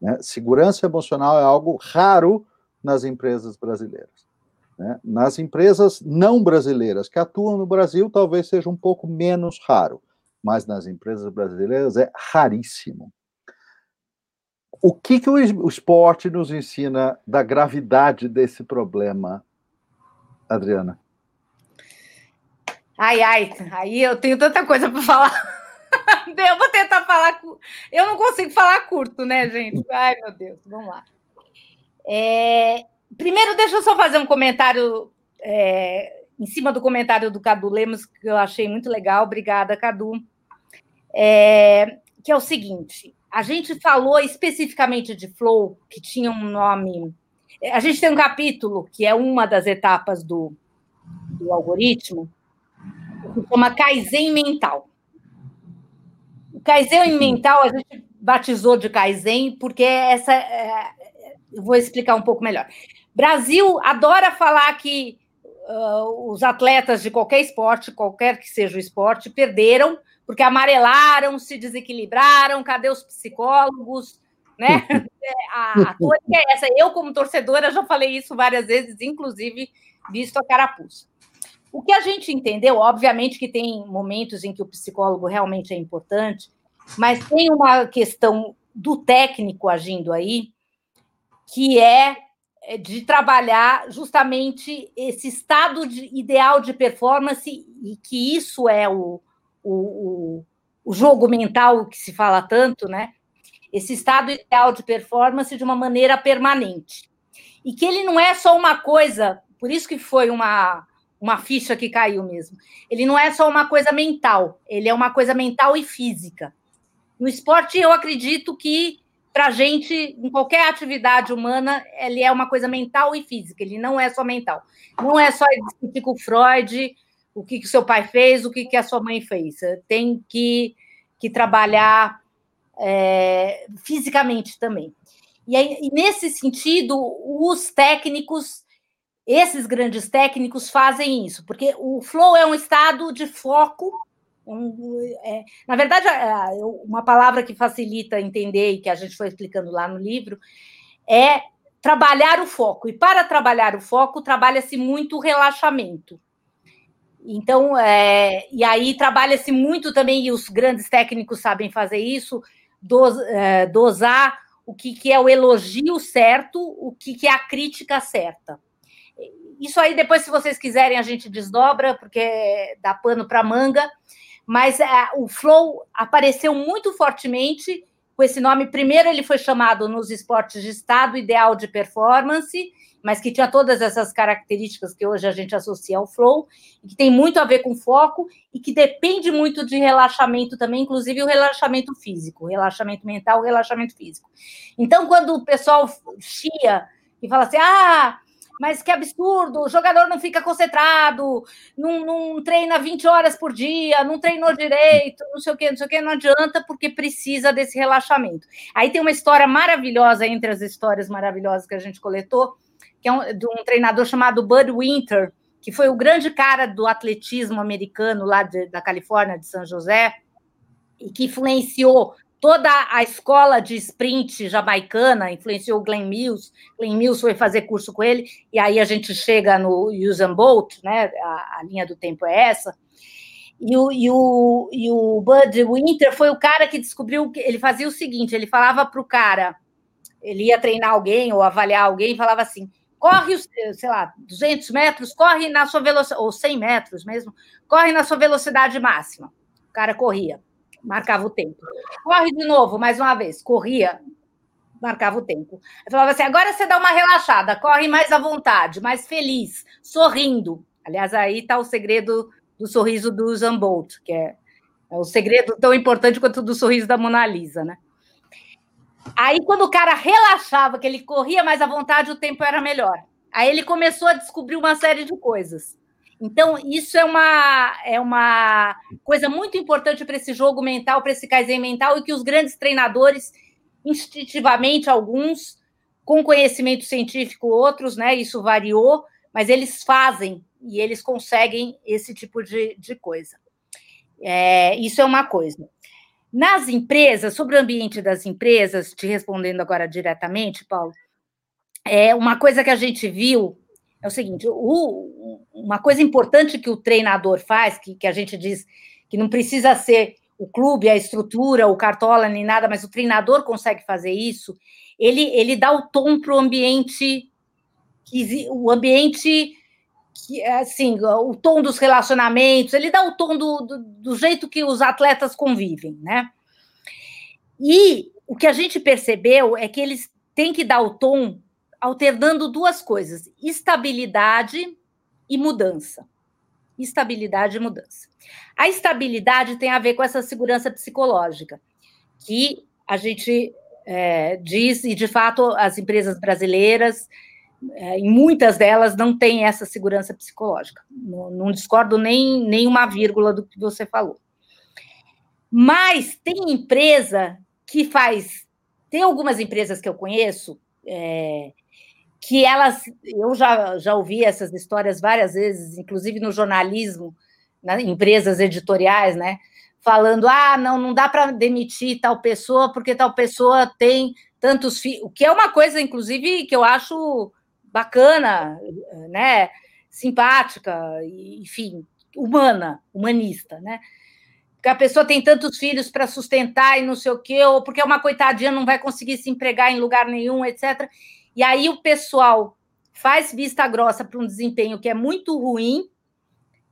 Né? Segurança emocional é algo raro nas empresas brasileiras. Né? Nas empresas não brasileiras que atuam no Brasil, talvez seja um pouco menos raro, mas nas empresas brasileiras é raríssimo. O que, que o, esporte nos ensina da gravidade desse problema, Adriana? Ai, ai, aí eu tenho tanta coisa para falar. [LAUGHS] eu vou tentar falar. Eu não consigo falar curto, né, gente? Ai, meu Deus, vamos lá. É... Primeiro, deixa eu só fazer um comentário é... em cima do comentário do Cadu Lemos, que eu achei muito legal. Obrigada, Cadu. É... Que é o seguinte: a gente falou especificamente de Flow, que tinha um nome. A gente tem um capítulo que é uma das etapas do, do algoritmo, que chama Kaizen Mental. O Kaizen Mental a gente batizou de Kaizen porque essa. É, vou explicar um pouco melhor. Brasil adora falar que uh, os atletas de qualquer esporte, qualquer que seja o esporte, perderam porque amarelaram, se desequilibraram, cadê os psicólogos? Né? [LAUGHS] a, a é essa. Eu, como torcedora, já falei isso várias vezes, inclusive visto a carapuça. O que a gente entendeu, obviamente que tem momentos em que o psicólogo realmente é importante, mas tem uma questão do técnico agindo aí, que é, é de trabalhar justamente esse estado de, ideal de performance, e que isso é o, o, o, jogo mental que se fala tanto, né? Esse estado ideal de performance de uma maneira permanente. E que ele não é só uma coisa, por isso que foi uma, uma ficha que caiu mesmo. Ele não é só uma coisa mental, ele é uma coisa mental e física. No esporte, eu acredito que para a gente, em qualquer atividade humana, ele é uma coisa mental e física, ele não é só mental. Não é só discutir com Freud o que, que seu pai fez, o que, que a sua mãe fez. Tem que, que trabalhar é, fisicamente também. E, aí, e nesse sentido, os técnicos esses grandes técnicos fazem isso, porque o flow é um estado de foco. Um, é, na verdade, uma palavra que facilita entender e que a gente foi explicando lá no livro é trabalhar o foco. E para trabalhar o foco, trabalha-se muito o relaxamento. Então, é, e aí trabalha-se muito também, e os grandes técnicos sabem fazer isso, dos, é, dosar o que, que é o elogio certo, o que, que é a crítica certa. Isso aí, depois, se vocês quiserem, a gente desdobra, porque dá pano para manga. Mas é, o Flow apareceu muito fortemente com esse nome. Primeiro, ele foi chamado nos esportes de estado ideal de performance, mas que tinha todas essas características que hoje a gente associa ao flow, que tem muito a ver com foco e que depende muito de relaxamento também, inclusive o relaxamento físico, relaxamento mental, relaxamento físico. Então, quando o pessoal chia e fala assim: ah, mas que absurdo, o jogador não fica concentrado, não, não, treina 20 horas por dia, não treinou direito, não sei o que, não sei o que, não adianta, porque precisa desse relaxamento. Aí tem uma história maravilhosa entre as histórias maravilhosas que a gente coletou, que é um, de um treinador chamado Bud Winter, que foi o grande cara do atletismo americano lá de, da Califórnia, de São José, e que influenciou toda a escola de sprint jamaicana influenciou o Glenn Mills. Glenn Mills foi fazer curso com ele, e aí a gente chega no Usain Bolt, né? A, a, linha do tempo é essa. E o, e, o, e o Bud Winter foi o cara que descobriu que ele fazia o seguinte: ele falava para o cara, ele ia treinar alguém ou avaliar alguém, e falava assim: corre, sei lá, 200 metros, corre na sua velocidade, ou 100 metros mesmo, corre na sua velocidade máxima. O cara corria marcava o tempo. Corre de novo, mais uma vez, corria, marcava o tempo. Eu falava assim: agora você dá uma relaxada, corre mais à vontade, mais feliz, sorrindo. Aliás, aí está o segredo do sorriso do Zambolt, que é, é o segredo tão importante quanto o do sorriso da Mona Lisa, né? Aí, quando o cara relaxava, que ele corria mais à vontade, o tempo era melhor. Aí ele começou a descobrir uma série de coisas. Então, isso é uma, é uma coisa muito importante para esse jogo mental, para esse Kaizen mental, e que os grandes treinadores, instintivamente, alguns, com conhecimento científico, outros, né? Isso variou, mas eles fazem e eles conseguem esse tipo de, de coisa. É, isso é uma coisa. Nas empresas, sobre o ambiente das empresas, te respondendo agora diretamente, Paulo, é uma coisa que a gente viu é o seguinte: o, uma coisa importante que o treinador faz, que, que a gente diz que não precisa ser o clube, a estrutura, o cartola, nem nada, mas o treinador consegue fazer isso, ele, ele dá o tom para o ambiente, o ambiente, que, assim, o tom dos relacionamentos, ele dá o tom do, do, do jeito que os atletas convivem, né? E o que a gente percebeu é que eles têm que dar o tom alternando duas coisas: estabilidade e mudança. Estabilidade e mudança. A estabilidade tem a ver com essa segurança psicológica, que a gente é, diz, e de fato as empresas brasileiras, é, em muitas delas, não têm essa segurança psicológica. Não, não discordo nem, nem uma vírgula do que você falou. Mas tem empresa que faz. Tem algumas empresas que eu conheço é, que elas. Eu já, já ouvi essas histórias várias vezes, inclusive no jornalismo, nas empresas editoriais, né? Falando, ah, não, não dá para demitir tal pessoa porque tal pessoa tem tantos filhos, o que é uma coisa, inclusive, que eu acho bacana, né? Simpática, enfim, humana, humanista, né? Porque a pessoa tem tantos filhos para sustentar e não sei o quê, ou porque é uma coitadinha não vai conseguir se empregar em lugar nenhum, etc. E aí o pessoal faz vista grossa para um desempenho que é muito ruim,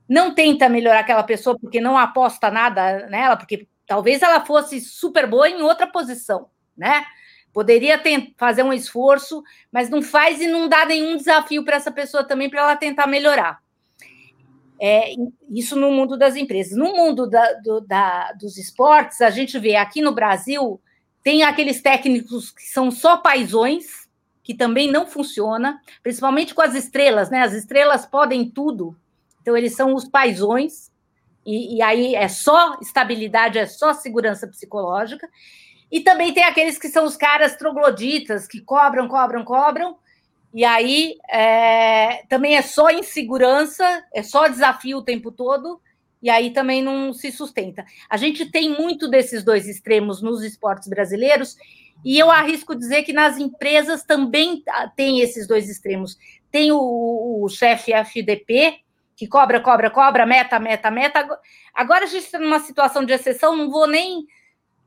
não tenta melhorar aquela pessoa porque não aposta nada nela, porque talvez ela fosse super boa em outra posição, né? Poderia fazer um esforço, mas não faz e não dá nenhum desafio para essa pessoa também para ela tentar melhorar. É, isso no mundo das empresas. No mundo da, do, da, dos esportes, a gente vê aqui no Brasil, tem aqueles técnicos que são só paisões, que também não funciona, principalmente com as estrelas, né? As estrelas podem tudo, então, eles são os paisões, e, e, aí é só estabilidade, é só segurança psicológica. E também tem aqueles que são os caras trogloditas, que cobram, cobram, cobram, e aí é, também é só insegurança, é só desafio o tempo todo, e aí também não se sustenta. A gente tem muito desses dois extremos nos esportes brasileiros, e eu arrisco dizer que nas empresas também tem esses dois extremos. Tem o, o chefe FDP, que cobra, cobra, cobra, meta, meta, meta. Agora a gente está numa situação de exceção, não vou nem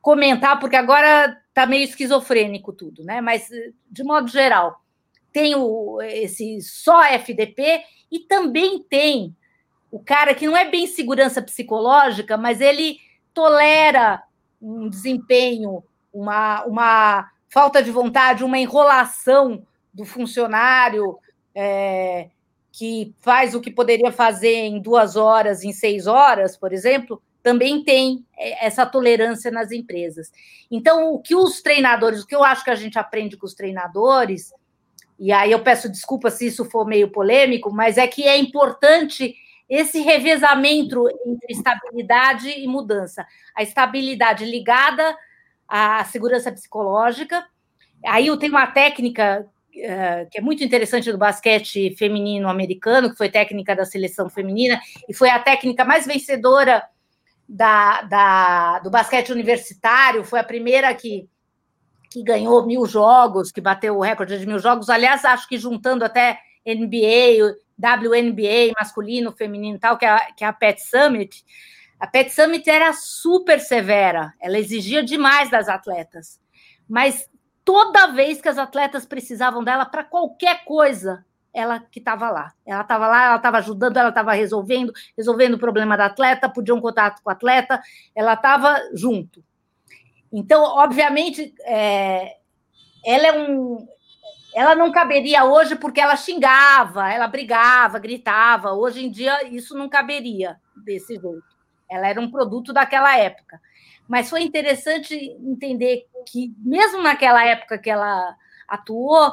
comentar, porque agora está meio esquizofrênico tudo, né? Mas, de modo geral, tem o, esse só FDP e também tem o cara que não é bem segurança psicológica, mas ele tolera um desempenho, uma, uma falta de vontade, uma enrolação do funcionário. É, que faz o que poderia fazer em duas horas, em seis horas, por exemplo, também tem é, essa tolerância nas empresas. Então, o que os treinadores, o que eu acho que a gente aprende com os treinadores, e aí eu peço desculpa se isso for meio polêmico, mas é que é importante esse revezamento entre estabilidade e mudança. A estabilidade ligada à segurança psicológica. Aí eu tenho uma técnica eh, que é muito interessante do basquete feminino americano, que foi técnica da seleção feminina, e foi a técnica mais vencedora da, da, do basquete universitário, foi a primeira que, que ganhou mil jogos, que bateu o recorde de mil jogos. Aliás, acho que juntando até NBA, WNBA, masculino, feminino e tal, que é, a, que é a Pet Summit. A Pet Summit era super severa, ela exigia demais das atletas. Mas toda vez que as atletas precisavam dela para qualquer coisa, ela que estava lá. Ela estava lá, ela estava ajudando, ela estava resolvendo, resolvendo o problema da atleta, podia um contato com o atleta, ela estava junto. Então, obviamente, é, ela é um. Ela não caberia hoje porque ela xingava, ela brigava, gritava. Hoje em dia, isso não caberia desse jeito. Ela era um produto daquela época. Mas foi interessante entender que, mesmo naquela época que ela atuou,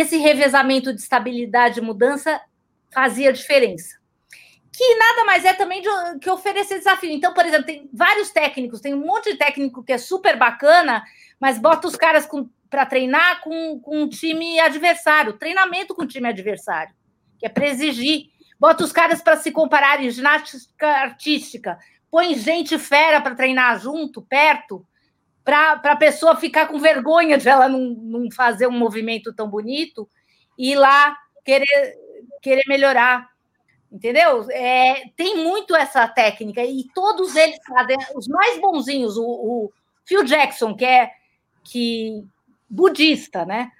esse revezamento de estabilidade e mudança fazia diferença. Que nada mais é também de, que oferecer desafio. Então, por exemplo, tem vários técnicos, tem um monte de técnico que é super bacana, mas bota os caras para treinar com, com um time adversário, treinamento com o time adversário, que é para exigir. Bota os caras para se compararem, ginástica artística, põe gente fera para treinar junto, perto, para a pessoa ficar com vergonha de ela não, não fazer um movimento tão bonito e ir lá querer, querer melhorar. Entendeu? É, tem muito essa técnica e todos eles fazem os mais bonzinhos. O, o Phil Jackson, que é que budista, né?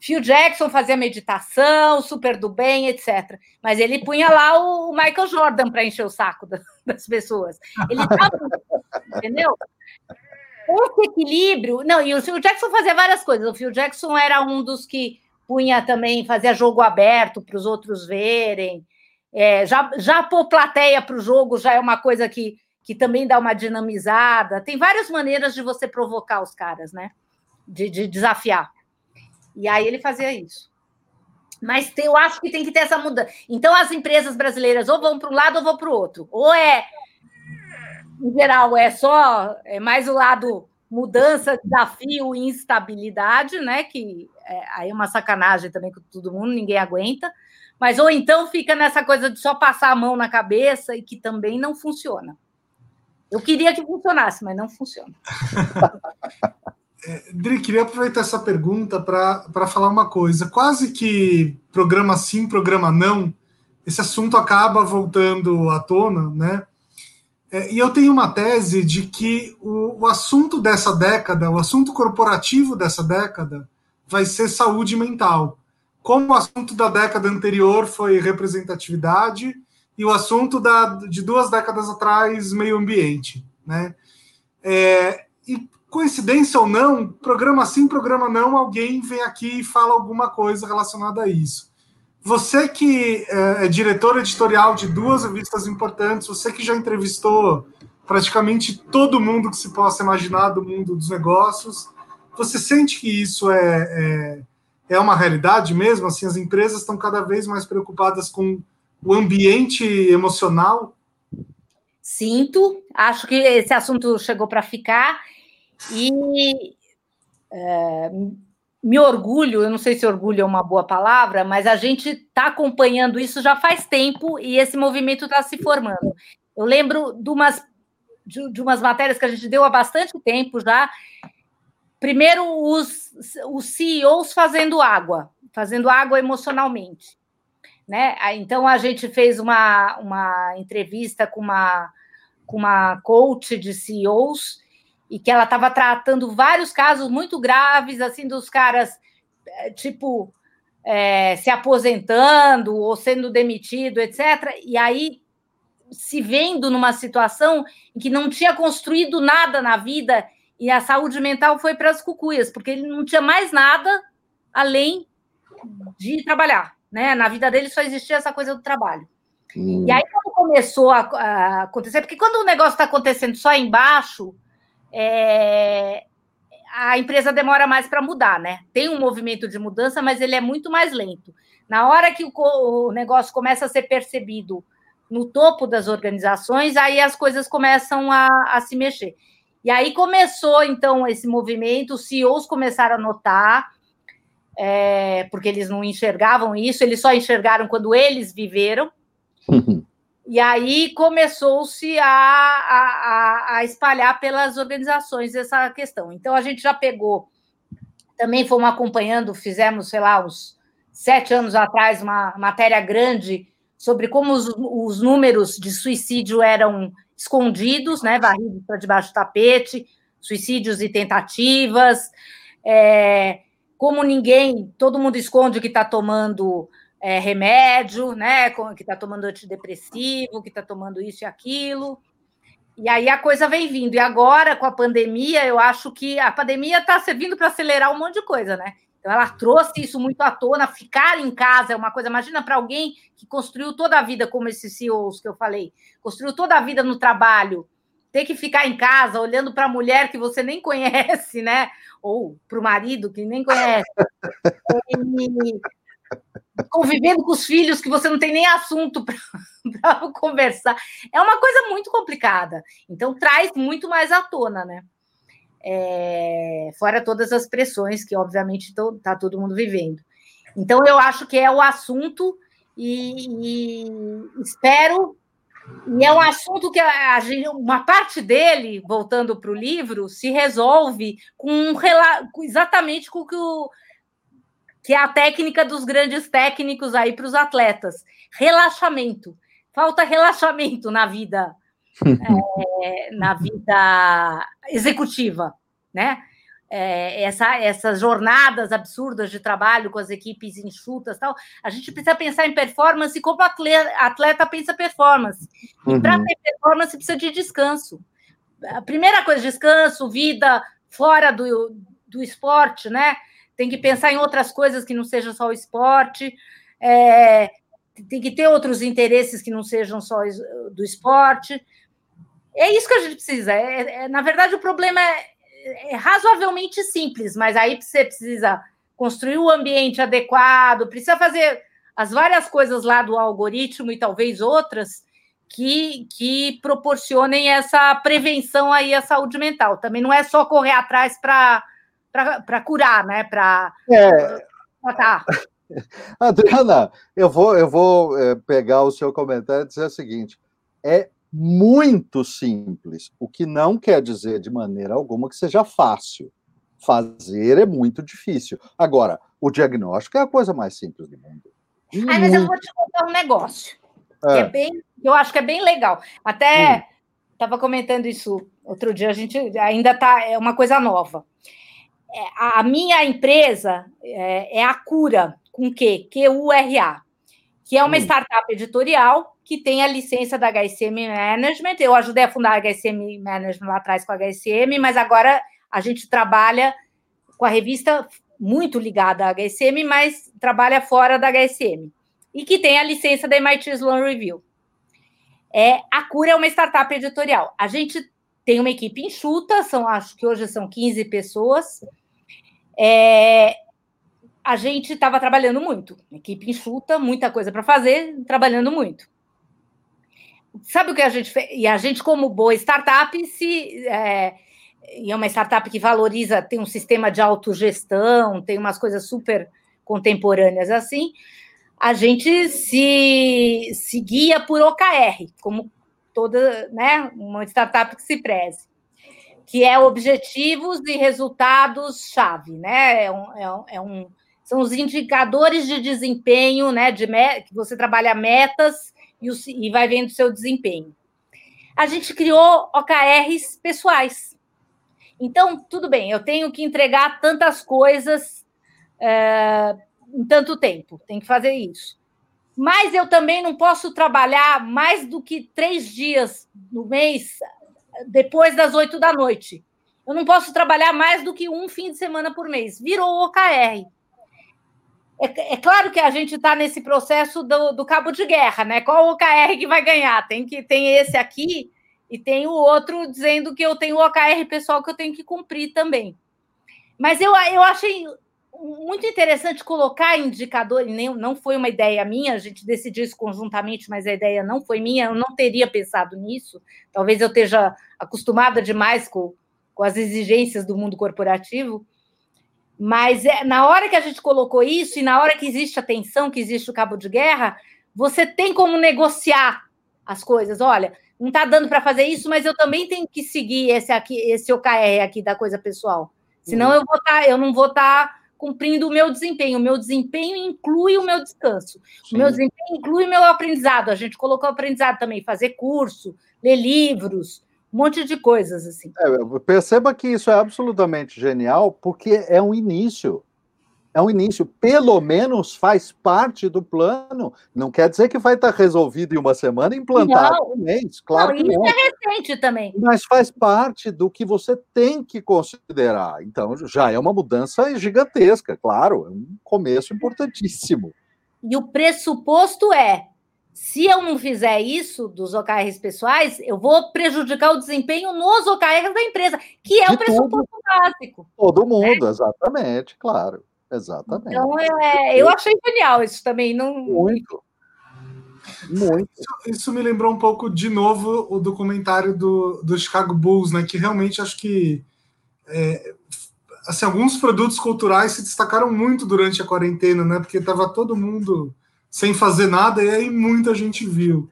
Phil Jackson fazia meditação, super do bem, etc. Mas ele punha lá o Michael Jordan para encher o saco das pessoas. Ele [LAUGHS] tava, entendeu? Esse equilíbrio. Não, e o Phil Jackson fazia várias coisas. O Phil Jackson era um dos que punha também, fazia jogo aberto para os outros verem. É, já, já pôr plateia para o jogo já é uma coisa que, que também dá uma dinamizada. Tem várias maneiras de você provocar os caras, né? De, de desafiar. E aí ele fazia isso. Mas tem, eu acho que tem que ter essa mudança. Então, as empresas brasileiras ou vão para um lado ou vão para o outro. Ou é, em geral, é só é mais o lado mudança, desafio e instabilidade, né? Que é, aí é uma sacanagem também com todo mundo, ninguém aguenta. Mas ou então fica nessa coisa de só passar a mão na cabeça e que também não funciona. Eu queria que funcionasse, mas não funciona. [LAUGHS] É, Dri, queria aproveitar essa pergunta para falar uma coisa. Quase que programa sim, programa não, esse assunto acaba voltando à tona, né? É, e eu tenho uma tese de que o, o assunto dessa década, o assunto corporativo dessa década, vai ser saúde mental como o assunto da década anterior foi representatividade e o assunto da, de duas décadas atrás, meio ambiente. Né? É, e coincidência ou não, programa sim, programa não, alguém vem aqui e fala alguma coisa relacionada a isso. Você que é, é diretor editorial de duas revistas importantes, você que já entrevistou praticamente todo mundo que se possa imaginar do mundo dos negócios, você sente que isso é, é é uma realidade mesmo? Assim, as empresas estão cada vez mais preocupadas com o ambiente emocional? Sinto, acho que esse assunto chegou para ficar e é, me orgulho, eu não sei se orgulho é uma boa palavra, mas a gente está acompanhando isso já faz tempo e esse movimento está se formando. Eu lembro de umas, de, de umas matérias que a gente deu há bastante tempo já, Primeiro, os, os CEOs fazendo água, fazendo água emocionalmente. Né? Então, a gente fez uma, uma entrevista com uma, com uma coach de CEOs e que ela estava tratando vários casos muito graves, assim, dos caras, eh, tipo, é, se aposentando ou sendo demitido, etc. E aí se vendo numa situação em que não tinha construído nada na vida e a saúde mental foi para as cucuias, porque ele não tinha mais nada além de trabalhar. Né? Na vida dele só existia essa coisa do trabalho. Hum. E aí, quando começou a, a, acontecer, porque quando o negócio está acontecendo só embaixo, é, a empresa demora mais para mudar, né? Tem um movimento de mudança, mas ele é muito mais lento. Na hora que o, negócio começa a ser percebido no topo das organizações, aí as coisas começam a, a se mexer. E aí começou, então, esse movimento, os CEOs começaram a notar, é, porque eles não enxergavam isso, eles só enxergaram quando eles viveram. [LAUGHS] E aí começou-se a, a, a, espalhar pelas organizações essa questão. Então, a gente já pegou, também fomos acompanhando, fizemos, sei lá, uns sete anos atrás, uma matéria grande sobre como os, os números de suicídio eram escondidos, né, varridos para debaixo do tapete, suicídios e tentativas, é, como ninguém, todo mundo esconde que está tomando é, remédio, né, que está tomando antidepressivo, que está tomando isso e aquilo. E aí a coisa vem vindo. E agora, com a pandemia, eu acho que a pandemia está servindo para acelerar um monte de coisa, né? Então, ela trouxe isso muito à tona. Ficar em casa é uma coisa. Imagina para alguém que construiu toda a vida, como esses CEOs que eu falei, construiu toda a vida no trabalho, ter que ficar em casa olhando para a mulher que você nem [LAUGHS] conhece, né? Ou para o marido que nem conhece. [LAUGHS] E convivendo com os filhos que você não tem nem assunto para [LAUGHS] conversar. É uma coisa muito complicada. Então, traz muito mais à tona, né? é, fora todas as pressões que, obviamente, está todo mundo vivendo. Então, eu acho que é o assunto e, e espero. E é um assunto que a, a, uma parte dele, voltando para o livro, se resolve com um, exatamente com o que, o que é a técnica dos grandes técnicos aí para os atletas: relaxamento. falta relaxamento na vida, [LAUGHS] é, na vida executiva, né? É, essa, essas jornadas absurdas de trabalho com as equipes enxutas tal, a gente precisa pensar em performance como atleta, atleta pensa performance. E uhum. para ter performance precisa de descanso. A primeira coisa, descanso, vida fora do, do esporte, né? Tem que pensar em outras coisas que não sejam só o esporte. É, tem que ter outros interesses que não sejam só do esporte. É isso que a gente precisa. É, é, na verdade, o problema é, é, razoavelmente simples, mas aí você precisa construir o ambiente adequado, precisa fazer as várias coisas lá do algoritmo e talvez outras que, que proporcionem essa prevenção aí à saúde mental. Também não é só correr atrás para curar, né? Para é... tratar. [LAUGHS] Adriana, eu vou, eu vou é, pegar o seu comentário e dizer o seguinte: é muito simples, o que não quer dizer de maneira alguma que seja fácil. Fazer é muito difícil. Agora, o diagnóstico é a coisa mais simples do mundo. Ah, mas eu vou te contar um negócio. É. é bem, eu acho que é bem legal. Até estava hum. comentando isso outro dia, a gente ainda tá, é uma coisa nova. É, a minha empresa é, é a Cura, com Q, Q-U-R-A, que é uma hum. startup editorial que tem a licença da HSM Management. Eu ajudei a fundar a HSM Management lá atrás com a HSM, mas agora a gente trabalha com a revista muito ligada à HSM, mas trabalha fora da HSM. E que tem a licença da MIT Sloan Review. É, a Cura é uma startup editorial. A gente tem uma equipe enxuta, são, acho que hoje são 15 pessoas. É, a gente estava trabalhando muito, equipe enxuta, muita coisa para fazer, trabalhando muito. Sabe o que a gente fez? E a gente, como boa startup, se é, e é uma startup que valoriza, tem um sistema de autogestão, tem umas coisas super contemporâneas assim, a gente se, se guia por OKR, como toda, né, uma startup que se preze que é objetivos e resultados chave, né? É um, é um, é um são os indicadores de desempenho, né? De que você trabalha metas e, o, e vai vendo seu desempenho. A gente criou OKRs pessoais. Então, tudo bem, eu tenho que entregar tantas coisas é, em tanto tempo, tem que fazer isso. Mas eu também não posso trabalhar mais do que três dias no mês depois das oito da noite. Eu não posso trabalhar mais do que um fim de semana por mês. Virou OKR. É, é, claro que a gente está nesse processo do, do, cabo de guerra, né? Qual OKR que vai ganhar? Tem que tem esse aqui e tem o outro dizendo que eu tenho o OKR pessoal que eu tenho que cumprir também. Mas eu, eu achei muito interessante colocar indicador, nem não foi uma ideia minha, a gente decidiu isso conjuntamente, mas a ideia não foi minha, eu não teria pensado nisso. Talvez eu esteja acostumada demais com, com as exigências do mundo corporativo. Mas é, na hora que a gente colocou isso, e na hora que existe a tensão, que existe o cabo de guerra, você tem como negociar as coisas. Olha, não está dando para fazer isso, mas eu também tenho que seguir esse aqui, esse OKR aqui da coisa pessoal. Senão uhum. eu vou tá, eu não vou estar tá cumprindo o meu desempenho. O meu desempenho inclui o meu descanso. Sim. O meu desempenho inclui o meu aprendizado. A gente colocou aprendizado também, fazer curso, ler livros, um monte de coisas assim. É, perceba que isso é absolutamente genial, porque é um início. É um início, pelo menos faz parte do plano. Não quer dizer que vai estar resolvido em uma semana, implantado em um mês. Claro não, que isso não. é recente também. Mas faz parte do que você tem que considerar. Então, já é uma mudança gigantesca, claro, é um começo importantíssimo. E o pressuposto é se eu não fizer isso dos OKRs pessoais, eu vou prejudicar o desempenho nos OKRs da empresa, que é De o pressuposto tudo. básico. Todo mundo, né? exatamente, claro. Exatamente. Então, é, eu achei genial isso também. Não... Muito. Muito. Isso, isso, me lembrou um pouco, de novo, o documentário do, do Chicago Bulls, né? Que realmente acho que é, assim, alguns produtos culturais se destacaram muito durante a quarentena, né? Porque estava todo mundo sem fazer nada, e aí muita gente viu.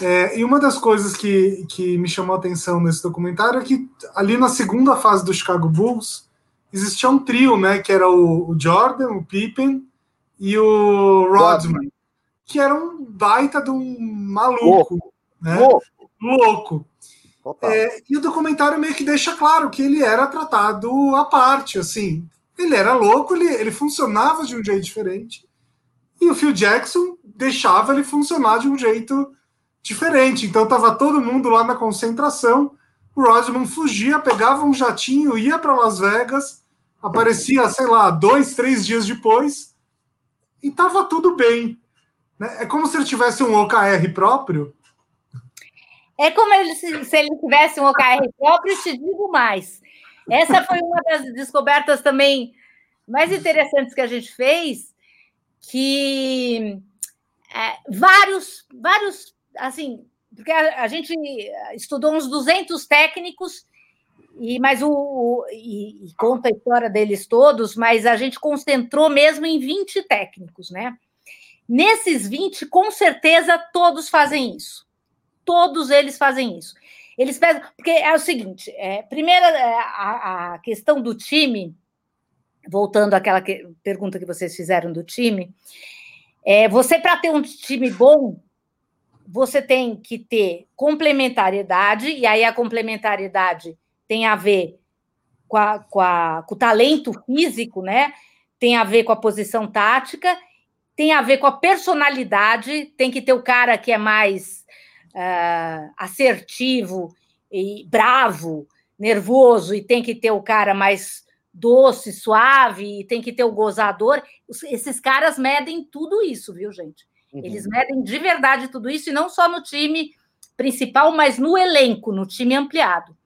É, e uma das coisas que, que me chamou a atenção nesse documentário é que ali na segunda fase do Chicago Bulls existia um trio, né? Que era o, Jordan, o Pippen e o Rodman. que era um baita de um maluco. Louco. Né? Louco. Louco. É, e o documentário meio que deixa claro que ele era tratado à parte, assim. Ele era louco, ele, ele funcionava de um jeito diferente. E o Phil Jackson deixava ele funcionar de um jeito diferente. Então tava todo mundo lá na concentração. O Rodman fugia, pegava um jatinho, ia para Las Vegas, aparecia, sei lá, dois, três dias depois, e tava tudo bem. Né? É como se ele tivesse um OKR próprio. É como ele, se, ele tivesse um OKR próprio, te digo mais. Essa foi uma das descobertas também mais interessantes que a gente fez, que é, vários, vários, assim, porque a, a, gente estudou uns 200 técnicos, e mas o, e, e, conta a história deles todos, mas a gente concentrou mesmo em 20 técnicos, né? Nesses 20, com certeza todos fazem isso. Todos eles fazem isso. Eles pedem, porque é o seguinte: é, primeiro, é, a, a, questão do time, voltando àquela que, pergunta que vocês fizeram do time, é, você, para ter um time bom, você tem que ter complementariedade, e aí a complementariedade tem a ver com, a, com, a, com o talento físico, né? Tem a ver com a posição tática, tem a ver com a personalidade, tem que ter o cara que é mais uh, assertivo e bravo, nervoso, e tem que ter o cara mais doce, suave, e tem que ter o gozador. Esses caras medem tudo isso, viu, gente? Uhum. Eles medem de verdade tudo isso, e não só no time principal, mas no elenco, no time ampliado.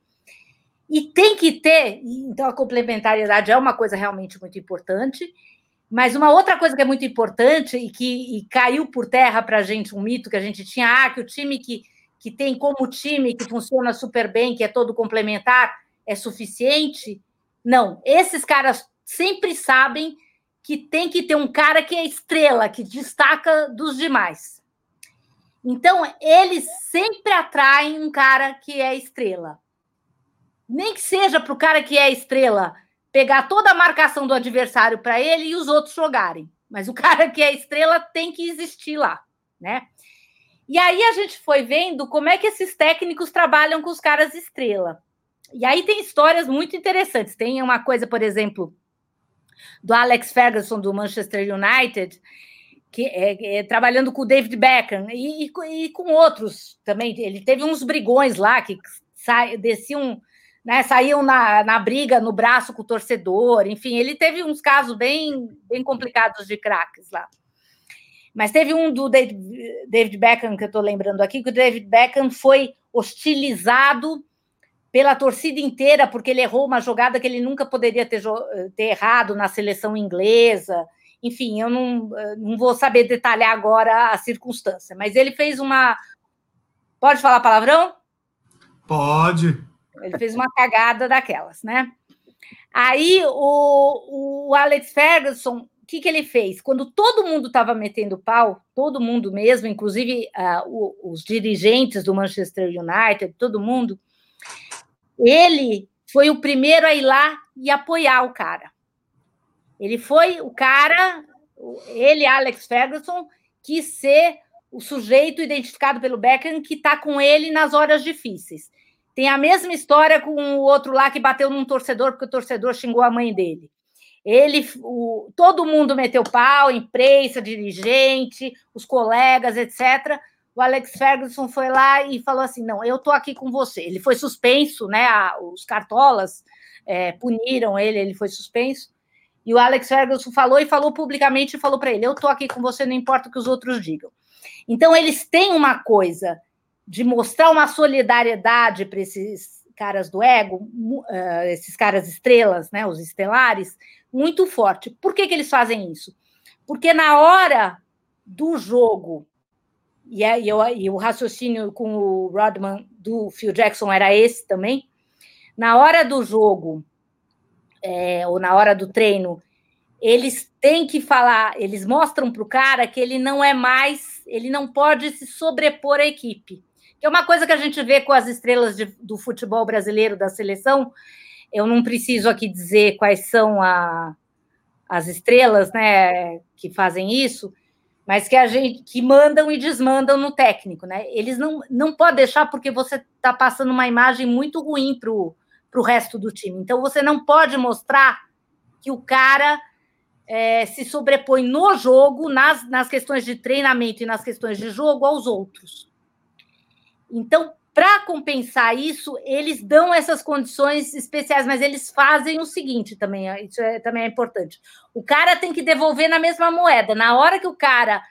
E tem que ter, então a complementariedade é uma coisa realmente muito importante, mas uma outra coisa que é muito importante e que e caiu por terra para a gente, um mito que a gente tinha, ah, que o time que, que tem como time que funciona super bem, que é todo complementar, é suficiente. Não, esses caras sempre sabem que tem que ter um cara que é estrela, que destaca dos demais. Então, eles sempre atraem um cara que é estrela. Nem que seja para o cara que é estrela pegar toda a marcação do adversário para ele e os outros jogarem. Mas o [LAUGHS] cara que é estrela tem que existir lá, né? E aí a gente foi vendo como é que esses técnicos trabalham com os caras estrela. E aí tem histórias muito interessantes. Tem uma coisa, por exemplo, do Alex Ferguson do Manchester United, que é, é trabalhando com o David Beckham e, e, e, com outros também. Ele teve uns brigões lá que sai, desciam né, saíam na, na briga no braço com o torcedor, enfim, ele teve uns casos bem, bem complicados de craques lá. Mas teve um do David, David Beckham que eu estou lembrando aqui, que o David Beckham foi hostilizado pela torcida inteira, porque ele errou uma jogada que ele nunca poderia ter, ter errado na seleção inglesa. Enfim, eu não, não vou saber detalhar agora a circunstância, mas ele fez uma. Pode falar palavrão? Pode. Ele fez uma cagada daquelas, né? Aí o, o Alex Ferguson, o que, que ele fez? Quando todo mundo estava metendo pau, todo mundo mesmo, inclusive uh, o, os dirigentes do Manchester United, todo mundo, ele foi o primeiro a ir lá e apoiar o cara. Ele foi o cara, ele, Alex Ferguson, quis ser o sujeito identificado pelo Beckham que está com ele nas horas difíceis. Tem a mesma história com o outro lá que bateu num torcedor porque o torcedor xingou a mãe dele. Ele, o, todo mundo meteu pau, imprensa, dirigente, os colegas, etc. O Alex Ferguson foi lá e falou assim: não, eu tô aqui com você. Ele foi suspenso, né? A, os cartolas é, puniram ele, ele foi suspenso. E o Alex Ferguson falou e falou publicamente falou para ele: eu tô aqui com você, não importa o que os outros digam. Então eles têm uma coisa de mostrar uma solidariedade para esses caras do ego, uh, esses caras estrelas, né, os estelares, muito forte. Por que, que eles fazem isso? Porque na hora do jogo, e, é, e, eu, e o raciocínio com o Rodman do Phil Jackson era esse também, na hora do jogo, é, ou na hora do treino, eles têm que falar, eles mostram para o cara que ele não é mais, ele não pode se sobrepor à equipe que é uma coisa que a gente vê com as estrelas de, do futebol brasileiro, da seleção. Eu não preciso aqui dizer quais são a, as estrelas né, que fazem isso, mas que a gente que mandam e desmandam no técnico, né? Eles não, não podem deixar porque você está passando uma imagem muito ruim para o resto do time. Então você não pode mostrar que o cara é, se sobrepõe no jogo, nas, nas questões de treinamento e nas questões de jogo aos outros. Então, para compensar isso, eles dão essas condições especiais, mas eles fazem o seguinte também, isso é, também é importante. O cara tem que devolver na mesma moeda. Na hora que o cara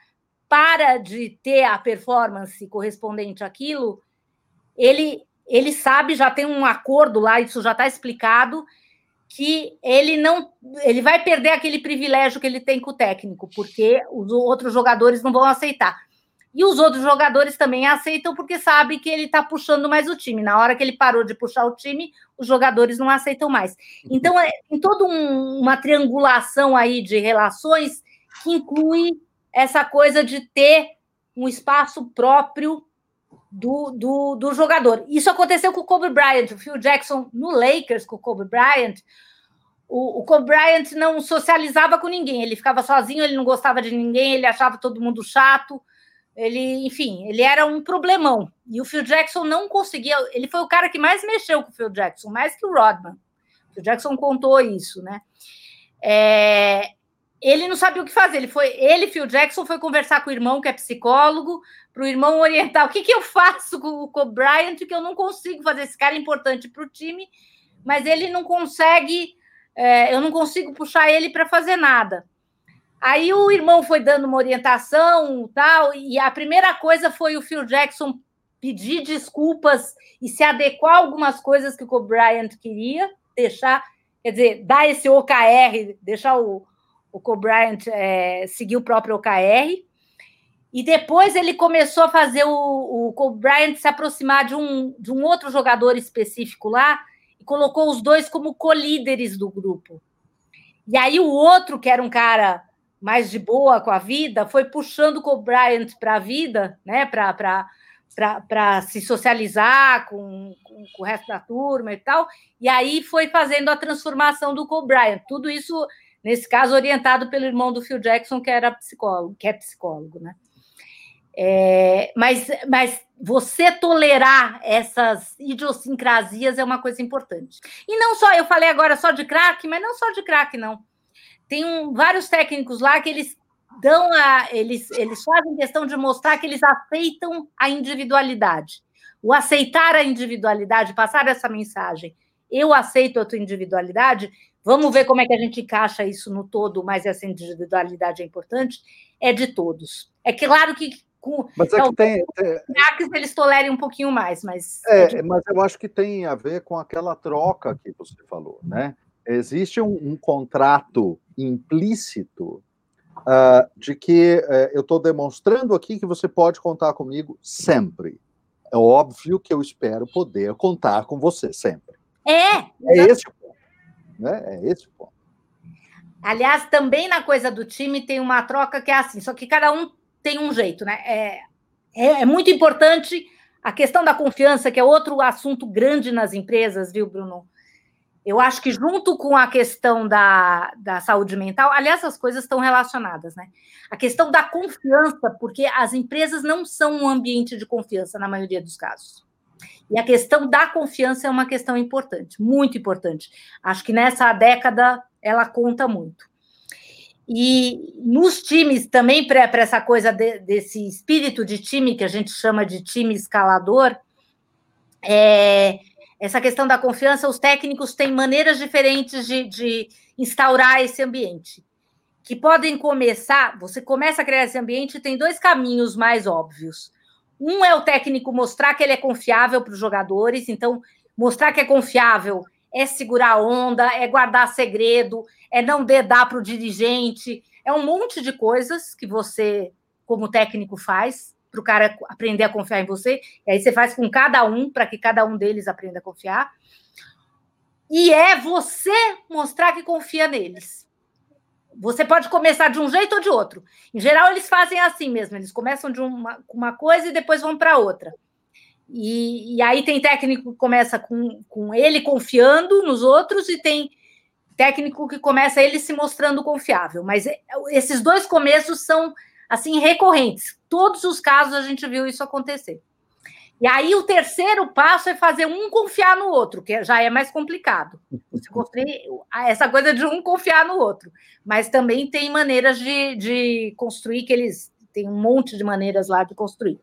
para de ter a performance correspondente àquilo, ele, ele sabe, já tem um acordo lá, isso já está explicado, que ele não ele vai perder aquele privilégio que ele tem com o técnico, porque os outros jogadores não vão aceitar. E os outros jogadores também aceitam porque sabe que ele está puxando mais o time. Na hora que ele parou de puxar o time, os jogadores não aceitam mais. Então, é, em toda um, uma triangulação aí de relações que inclui essa coisa de ter um espaço próprio do, do, do jogador. Isso aconteceu com o Kobe Bryant, o Phil Jackson no Lakers com o Kobe Bryant. O, o Kobe Bryant não socializava com ninguém, ele ficava sozinho, ele não gostava de ninguém, ele achava todo mundo chato ele, enfim, ele era um problemão. E o Phil Jackson não conseguia. Ele foi o cara que mais mexeu com o Phil Jackson, mais que o Rodman. O Phil Jackson contou isso, né? É, ele não sabia o que fazer. Ele foi, ele, Phil Jackson, foi conversar com o irmão, que é psicólogo, para o irmão orientar o que, que eu faço com o Bryant, que eu não consigo fazer. Esse cara é importante para o time, mas ele não consegue. É, eu não consigo puxar ele para fazer nada. Aí o irmão foi dando uma orientação tal, e a primeira coisa foi o Phil Jackson pedir desculpas e se adequar a algumas coisas que o Bryant queria, deixar, quer dizer, dar esse OKR, deixar o, o Kobe Bryant é, seguir o próprio OKR. E depois ele começou a fazer o, o Kobe Bryant se aproximar de um, de um outro jogador específico lá e colocou os dois como co-líderes do grupo. E aí o outro, que era um cara mais de boa com a vida, foi puxando o Bryant para a vida, né? Para se socializar com, com, com, o resto da turma e tal. E aí foi fazendo a transformação do Kobe Bryant. Tudo isso, nesse caso, orientado pelo irmão do Phil Jackson, que era psicólogo, que é psicólogo, né? É, mas, mas você tolerar essas idiosincrasias é uma coisa importante. E não só, eu falei agora só de crack, mas não só de crack, não tem um, vários técnicos lá que eles dão a. Eles, eles fazem questão de mostrar que eles aceitam a individualidade. O aceitar a individualidade, passar essa mensagem, eu aceito a tua individualidade, vamos ver como é que a gente encaixa isso no todo, mas essa individualidade é importante, é de todos. É claro que com, mas é que tem, tem... eles tolerem um pouquinho mais, mas é, é mas eu acho que tem a ver com aquela troca que você falou, né? Existe um, um contrato implícito uh, de que uh, eu estou demonstrando aqui que você pode contar comigo sempre. É óbvio que eu espero poder contar com você sempre. É. É esse o ponto. Né? É esse o ponto. Aliás, também na coisa do time tem uma troca que é assim, só que cada um tem um jeito, né? É, é, é muito importante a questão da confiança, que é outro assunto grande nas empresas, viu, Bruno? Eu acho que junto com a questão da, da saúde mental, aliás, as coisas estão relacionadas, né? A questão da confiança, porque as empresas não são um ambiente de confiança na maioria dos casos. E a questão da confiança é uma questão importante, muito importante. Acho que nessa década ela conta muito. E nos times também, para essa coisa de, desse espírito de time que a gente chama de time escalador, é, essa questão da confiança, os técnicos têm maneiras diferentes de, de instaurar esse ambiente. Que podem começar, você começa a criar esse ambiente, tem dois caminhos mais óbvios. Um é o técnico mostrar que ele é confiável para os jogadores, então, mostrar que é confiável é segurar onda, é guardar segredo, é não dedar para o dirigente, é um monte de coisas que você, como técnico, faz para o cara aprender a confiar em você. E aí você faz com cada um, para que cada um deles aprenda a confiar. E é você mostrar que confia neles. Você pode começar de um jeito ou de outro. Em geral, eles fazem assim mesmo. Eles começam de uma, uma coisa e depois vão para outra. E, e, aí tem técnico que começa com, com ele confiando nos outros e tem técnico que começa ele se mostrando confiável. Mas esses dois começos são assim recorrentes. Todos os casos a gente viu isso acontecer. E aí o terceiro passo é fazer um confiar no outro, que já é mais complicado. Você construir essa coisa de um confiar no outro. Mas também tem maneiras de, de construir que eles tem um monte de maneiras lá de construir.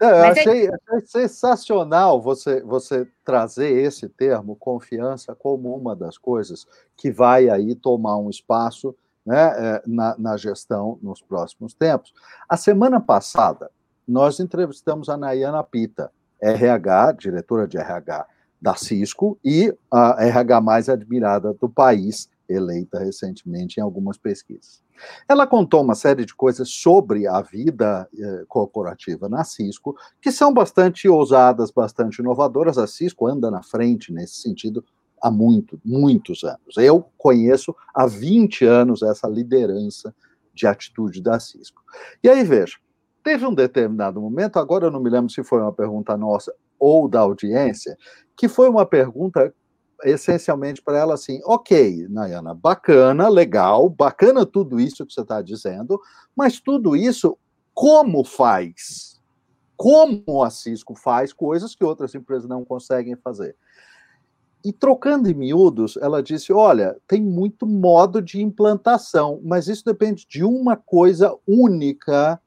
É, eu achei, é... achei, sensacional você, você trazer esse termo, confiança, como uma das coisas que vai aí tomar um espaço né, é, na, na gestão nos próximos tempos. A semana passada, nós entrevistamos a Nayana Pita, RH, diretora de RH da Cisco e a RH mais admirada do país, eleita recentemente em algumas pesquisas. Ela contou uma série de coisas sobre a vida eh, corporativa na Cisco, que são bastante ousadas, bastante inovadoras. A Cisco anda na frente nesse sentido há muito, muitos anos. Eu conheço há 20 anos essa liderança de atitude da Cisco. E aí, veja, Teve um determinado momento, agora eu não me lembro se foi uma pergunta nossa ou da audiência, que foi uma pergunta essencialmente para ela assim: ok, Nayana, bacana, legal, bacana tudo isso que você está dizendo, mas tudo isso como faz? Como a Cisco faz coisas que outras empresas não conseguem fazer? E trocando em miúdos, ela disse: olha, tem muito modo de implantação, mas isso depende de uma coisa única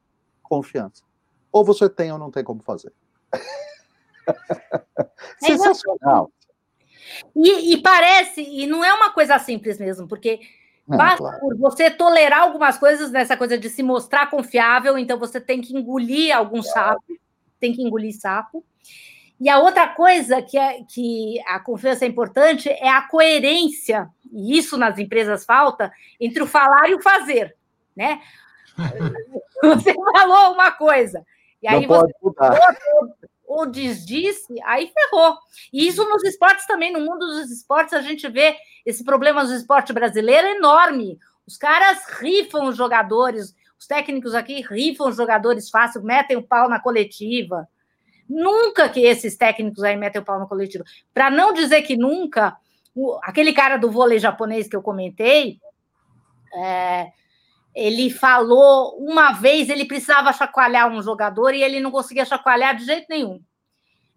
confiança. Ou você tem ou não tem como fazer. [LAUGHS] É Sensacional. E, e, parece, e não é uma coisa simples mesmo, porque é, basta claro. por você tolerar algumas coisas nessa coisa de se mostrar confiável, então você tem que engolir algum sapo, tem que engolir sapo. E a outra coisa que, é, que a confiança é importante é a coerência, e isso nas empresas falta, entre o falar e o fazer. Né? [LAUGHS] Você falou uma coisa, e aí Não você ou desdisse, aí ferrou. E isso nos esportes também, no mundo dos esportes, a gente vê esse problema do esporte brasileiro enorme. Os caras rifam os jogadores, os técnicos aqui rifam os jogadores fácil, metem o pau na coletiva. Nunca que esses técnicos aí metem o pau na coletiva. Para não dizer que nunca, aquele cara do vôlei japonês que eu comentei, é, ele falou uma vez ele precisava chacoalhar um jogador e ele não conseguia chacoalhar de jeito nenhum.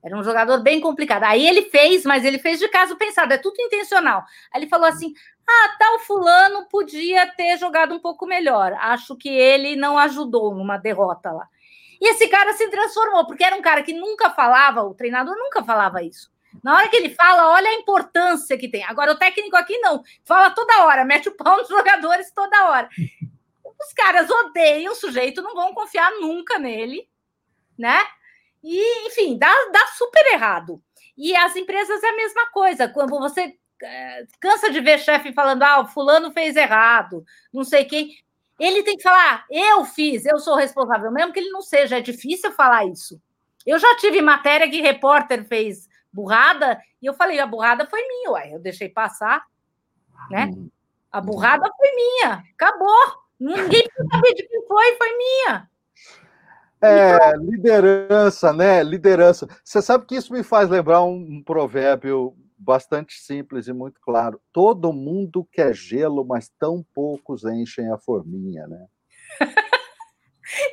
Era um jogador bem complicado. Aí ele fez, mas ele fez de caso pensado, é tudo intencional. Aí ele falou assim: ah, tal fulano podia ter jogado um pouco melhor. Acho que ele não ajudou numa derrota lá. E esse cara se transformou, porque era um cara que nunca falava, o treinador nunca falava isso. Na hora que ele fala, olha a importância que tem. Agora, o técnico aqui não, fala toda hora, mete o pau nos [LAUGHS] jogadores toda hora. Os caras odeiam o sujeito, não vão confiar nunca nele, né? E, enfim, dá, dá super errado. E as empresas é a mesma coisa. Quando você é, cansa de ver chefe falando, ah, o fulano fez errado, não sei quem. Ele tem que falar, eu fiz, eu sou responsável, mesmo que ele não seja, é difícil falar isso. Eu já tive matéria que repórter fez burrada, e eu falei, a burrada foi minha, ué, eu deixei passar, né? Hum. A burrada foi minha, acabou. Ninguém saber de quem foi, foi minha. É, liderança, né? Liderança. Você sabe que isso me faz lembrar um, um provérbio bastante simples e muito claro. Todo mundo quer gelo, mas tão poucos enchem a forminha, né? [LAUGHS]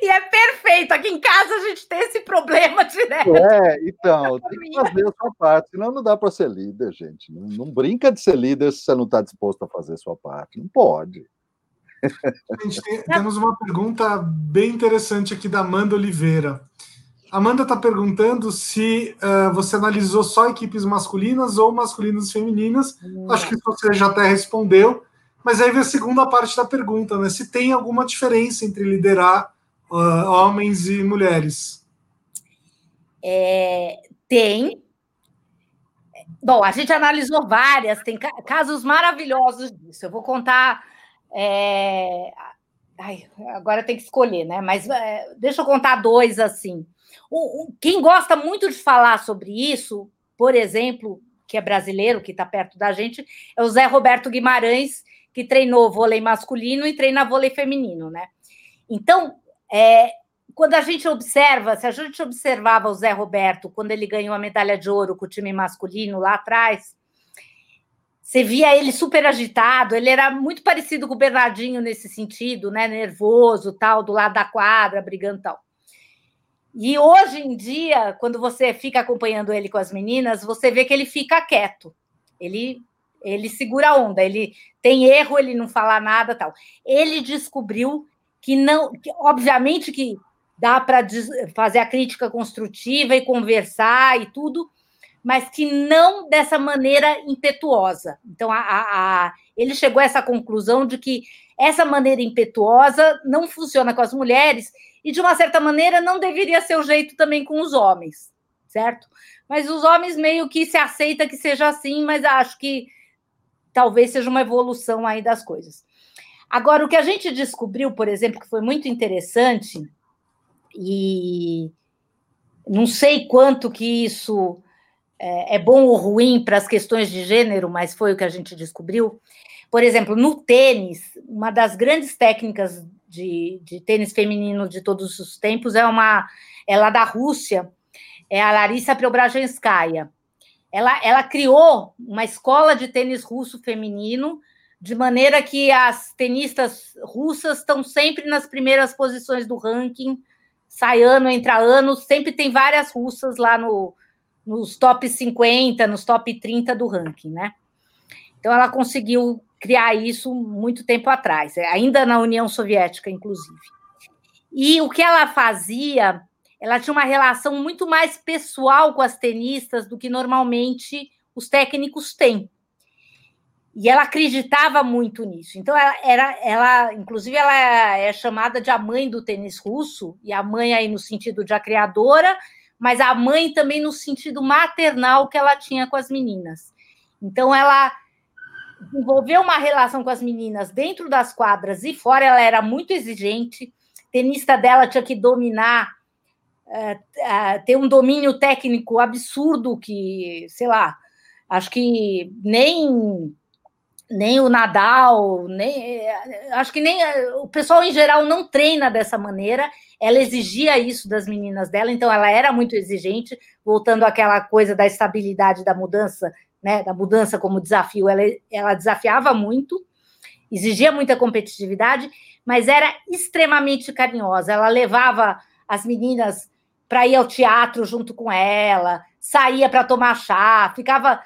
e é perfeito. Aqui em casa a gente tem esse problema direto. É, então, [LAUGHS] tem que fazer a sua parte, senão não dá para ser líder, gente. Não, não, brinca de ser líder se você não está disposto a fazer a sua parte. Não pode. Gente, tem, [LAUGHS] temos uma pergunta bem interessante aqui da Amanda Oliveira. Amanda está perguntando se uh, você analisou só equipes masculinas ou masculinas e femininas. Acho que você já até respondeu. Mas aí vem a segunda parte da pergunta, né? Se tem alguma diferença entre liderar uh, homens e mulheres? É, tem. Bom, a gente analisou várias, tem casos maravilhosos disso. Eu vou contar é... Ai, agora tem que escolher, né? Mas é, deixa eu contar dois assim. O, o, quem gosta muito de falar sobre isso, por exemplo, que é brasileiro, que está perto da gente, é o Zé Roberto Guimarães, que treinou vôlei masculino e treina vôlei feminino, né? Então, é, quando a gente observa, se a gente observava o Zé Roberto quando ele ganhou a medalha de ouro com o time masculino lá atrás, você via ele super agitado, ele era muito parecido com o Bernardinho nesse sentido, né? Nervoso, tal, do lado da quadra, brigando tal. E hoje em dia, quando você fica acompanhando ele com as meninas, você vê que ele fica quieto. Ele ele segura a onda, ele tem erro, ele não fala nada, tal. Ele descobriu que não, que, obviamente que dá para fazer a crítica construtiva e conversar e tudo, mas que não dessa maneira impetuosa. Então, a, a, a, ele chegou a essa conclusão de que essa maneira impetuosa não funciona com as mulheres e, de uma certa maneira, não deveria ser o jeito também com os homens, certo? Mas os homens meio que se aceita que seja assim, mas acho que talvez seja uma evolução aí das coisas. Agora, o que a gente descobriu, por exemplo, que foi muito interessante, e não sei quanto que isso é, é bom ou ruim para as questões de gênero, mas foi o que a gente descobriu. Por exemplo, no tênis, uma das grandes técnicas de, de tênis feminino de todos os tempos é uma é lá da Rússia, é a Larissa Preobrazhenskaya. Ela, ela criou uma escola de tênis russo feminino, de maneira que as tenistas russas estão sempre nas primeiras posições do ranking, sai ano, entra ano, sempre tem várias russas lá no, nos top 50, nos top 30 do ranking, né? Então ela conseguiu criar isso muito tempo atrás, é, ainda na União Soviética, inclusive. E o que ela fazia, ela tinha uma relação muito mais pessoal com as tenistas do que normalmente os técnicos têm. E ela acreditava muito nisso. Então, ela, era, ela, inclusive, ela é chamada de a mãe do tênis russo, e a mãe aí no sentido de a criadora, mas a mãe também no sentido maternal que ela tinha com as meninas. Então, ela desenvolveu uma relação com as meninas dentro das quadras e fora, ela era muito exigente. tenista dela tinha que dominar, é, é, ter um domínio técnico absurdo que, sei lá, acho que nem nem o Nadal, nem acho que nem o pessoal em geral não treina dessa maneira. Ela exigia isso das meninas dela, então ela era muito exigente, voltando àquela coisa da estabilidade da mudança, né, da mudança como desafio. Ela, ela desafiava muito, exigia muita competitividade, mas era extremamente carinhosa. Ela levava as meninas para ir ao teatro junto com ela, saía para tomar chá, ficava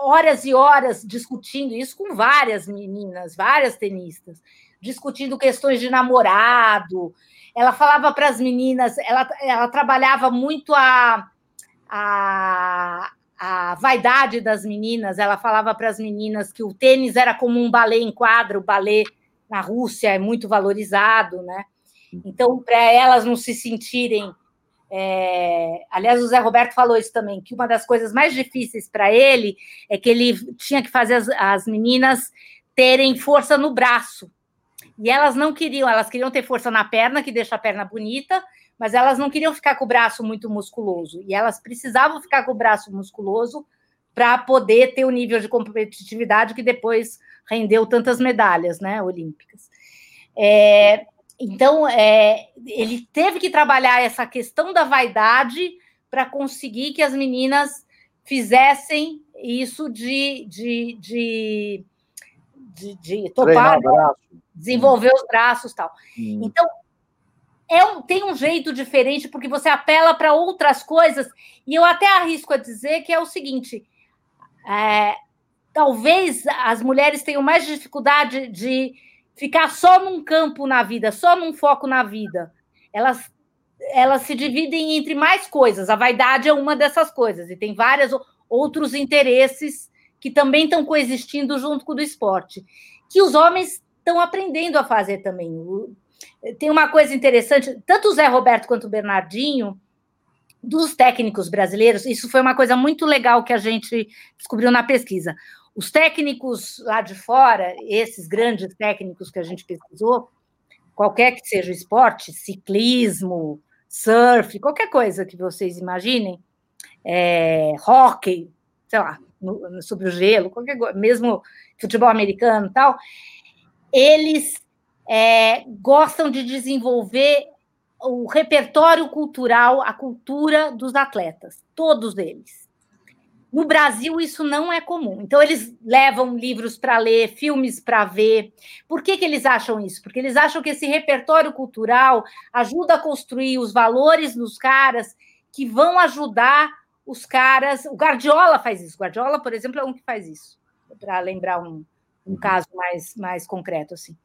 horas e horas discutindo isso com várias meninas, várias tenistas, discutindo questões de namorado. Ela falava para as meninas, ela, ela trabalhava muito a, a, a vaidade das meninas. Ela falava para as meninas que o tênis era como um balé em quadro, o balé na Rússia é muito valorizado, né? Então, para elas não se sentirem é, aliás, o Zé Roberto falou isso também, que uma das coisas mais difíceis para ele é que ele tinha que fazer as, as, meninas terem força no braço. E elas não queriam, elas queriam ter força na perna, que deixa a perna bonita, mas elas não queriam ficar com o braço muito musculoso. E elas precisavam ficar com o braço musculoso para poder ter o nível de competitividade que depois rendeu tantas medalhas né, olímpicas. É, então, é, ele teve que trabalhar essa questão da vaidade para conseguir que as meninas fizessem isso de, de, de, de, de topar, desenvolver os braços tal. Hum. Então, é um, tem um jeito diferente, porque você apela para outras coisas, e eu até arrisco a dizer que é o seguinte: é, talvez as mulheres tenham mais dificuldade de ficar só num campo na vida, só num foco na vida. Elas, elas se dividem entre mais coisas. A vaidade é uma dessas coisas, e tem vários outros interesses que também estão coexistindo junto com o do esporte, que os homens estão aprendendo a fazer também. Tem uma coisa interessante, tanto o Zé Roberto quanto o Bernardinho, dos técnicos brasileiros, isso foi uma coisa muito legal que a gente descobriu na pesquisa. Os técnicos lá de fora, esses grandes técnicos que a gente pesquisou, qualquer que seja o esporte, ciclismo, surf, qualquer coisa que vocês imaginem, é, hockey, sei lá, no, sobre o gelo, qualquer mesmo futebol americano e tal, eles é, gostam de desenvolver o repertório cultural, a cultura dos atletas, todos eles. No Brasil, isso não é comum. Então, eles levam livros para ler, filmes para ver. Por que, que eles acham isso? Porque eles acham que esse repertório cultural ajuda a construir os valores nos caras que vão ajudar os caras. O Guardiola faz isso. O Guardiola, por exemplo, é um que faz isso, para lembrar um, um caso mais, mais concreto. assim.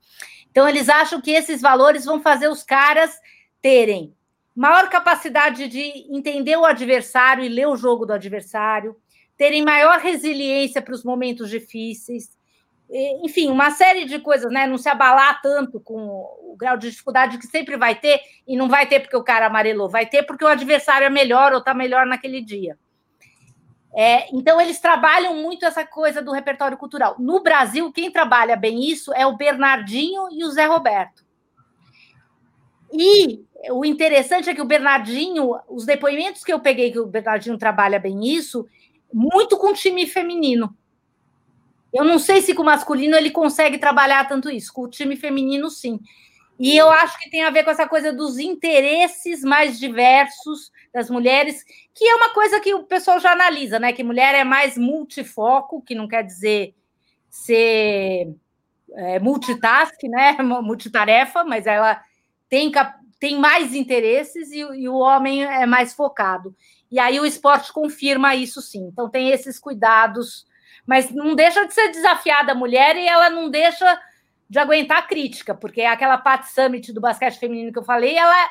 Então, eles acham que esses valores vão fazer os caras terem maior capacidade de entender o adversário e ler o jogo do adversário terem maior resiliência para os momentos difíceis, enfim, uma série de coisas, né? Não se abalar tanto com o grau de dificuldade que sempre vai ter, e não vai ter porque o cara amarelou, vai ter porque o adversário é melhor ou está melhor naquele dia. É, então, eles trabalham muito essa coisa do repertório cultural. No Brasil, quem trabalha bem isso é o Bernardinho e o Zé Roberto. E o interessante é que o Bernardinho, os depoimentos que eu peguei que o Bernardinho trabalha bem isso, muito com time feminino. Eu não sei se com o masculino ele consegue trabalhar tanto isso, com o time feminino, sim. E eu acho que tem a ver com essa coisa dos interesses mais diversos das mulheres, que é uma coisa que o pessoal já analisa, né? Que mulher é mais multifoco, que não quer dizer ser é, multitask, né? [LAUGHS] Multitarefa, mas ela tem, tem mais interesses e, e o homem é mais focado. E aí o esporte confirma isso sim. Então tem esses cuidados, mas não deixa de ser desafiada a mulher e ela não deixa de aguentar a crítica, porque aquela Pat Summit do basquete feminino que eu falei, ela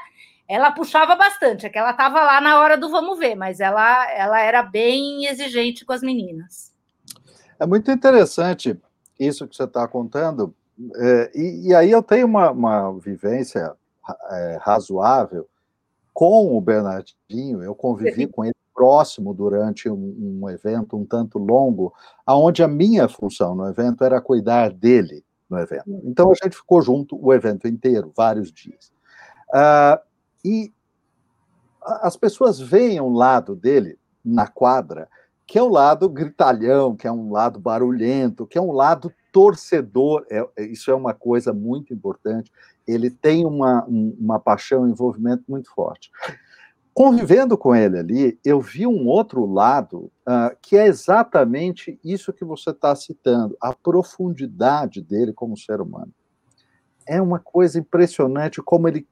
ela puxava bastante, é que ela estava lá na hora do vamos ver, mas ela ela era bem exigente com as meninas. É muito interessante isso que você está contando, é, e, e, aí eu tenho uma, uma vivência é, razoável com o Bernardinho, eu convivi com ele próximo durante um, um, evento um tanto longo, aonde a minha função no evento era cuidar dele no evento. Então a gente ficou junto o evento inteiro, vários dias. Uh, e as pessoas veem um lado dele na quadra, que é o um lado gritalhão, que é um lado barulhento, que é um lado torcedor. É, isso é uma coisa muito importante ele tem uma, uma paixão, um envolvimento muito forte. Convivendo com ele ali, eu vi um outro lado uh, que é exatamente isso que você está citando, a profundidade dele como ser humano. É uma coisa impressionante como ele,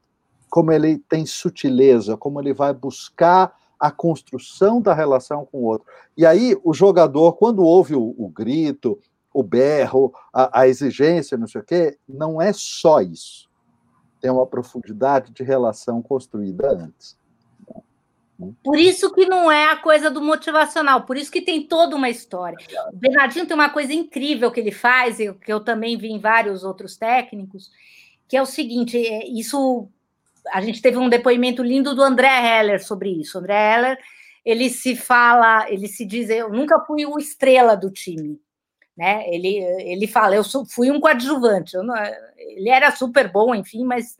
como ele tem sutileza, como ele vai buscar a construção da relação com o outro. E aí, o jogador, quando ouve o, o grito, o berro, a, a exigência, não sei o quê, não é só isso tem uma profundidade de relação construída antes. Por isso que não é a coisa do motivacional, por isso que tem toda uma história. O Bernardinho tem uma coisa incrível que ele faz, que eu também vi em vários outros técnicos, que é o seguinte: é, isso a gente teve um depoimento lindo do André Heller sobre isso. O André Heller ele se fala, ele se diz, eu nunca fui o estrela do time né? Ele, ele fala, eu fui um coadjuvante, não, ele era super bom, enfim, mas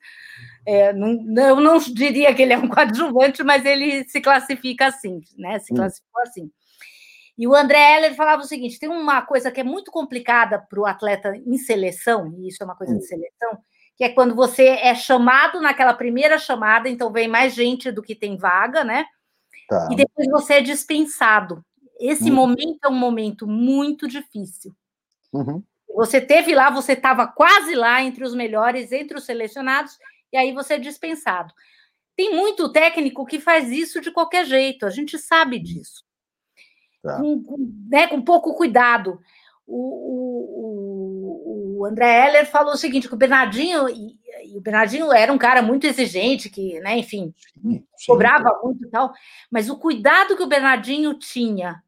é, não, eu não diria que ele é um [LAUGHS] coadjuvante, mas ele se classifica assim, né? Se hum. classificou assim. E o André Heller falava o seguinte: tem uma coisa que é muito complicada para o atleta em seleção, e isso é uma coisa de hum. seleção, que é quando você é chamado naquela primeira chamada, então vem mais gente do que tem vaga, né? Tá. E depois você é dispensado. Esse uhum. momento é um momento muito difícil. Uhum. Você teve lá, você estava quase lá entre os melhores, entre os selecionados, e aí você é dispensado. Tem muito técnico que faz isso de qualquer jeito, a gente sabe disso. Tá. Com, com, né, com pouco cuidado. O, o, o, André Heller falou o seguinte: que o Bernardinho, e, e, o Bernardinho era um cara muito exigente, que, né, enfim, sim, sim, cobrava muito e tal, mas o cuidado que o Bernardinho tinha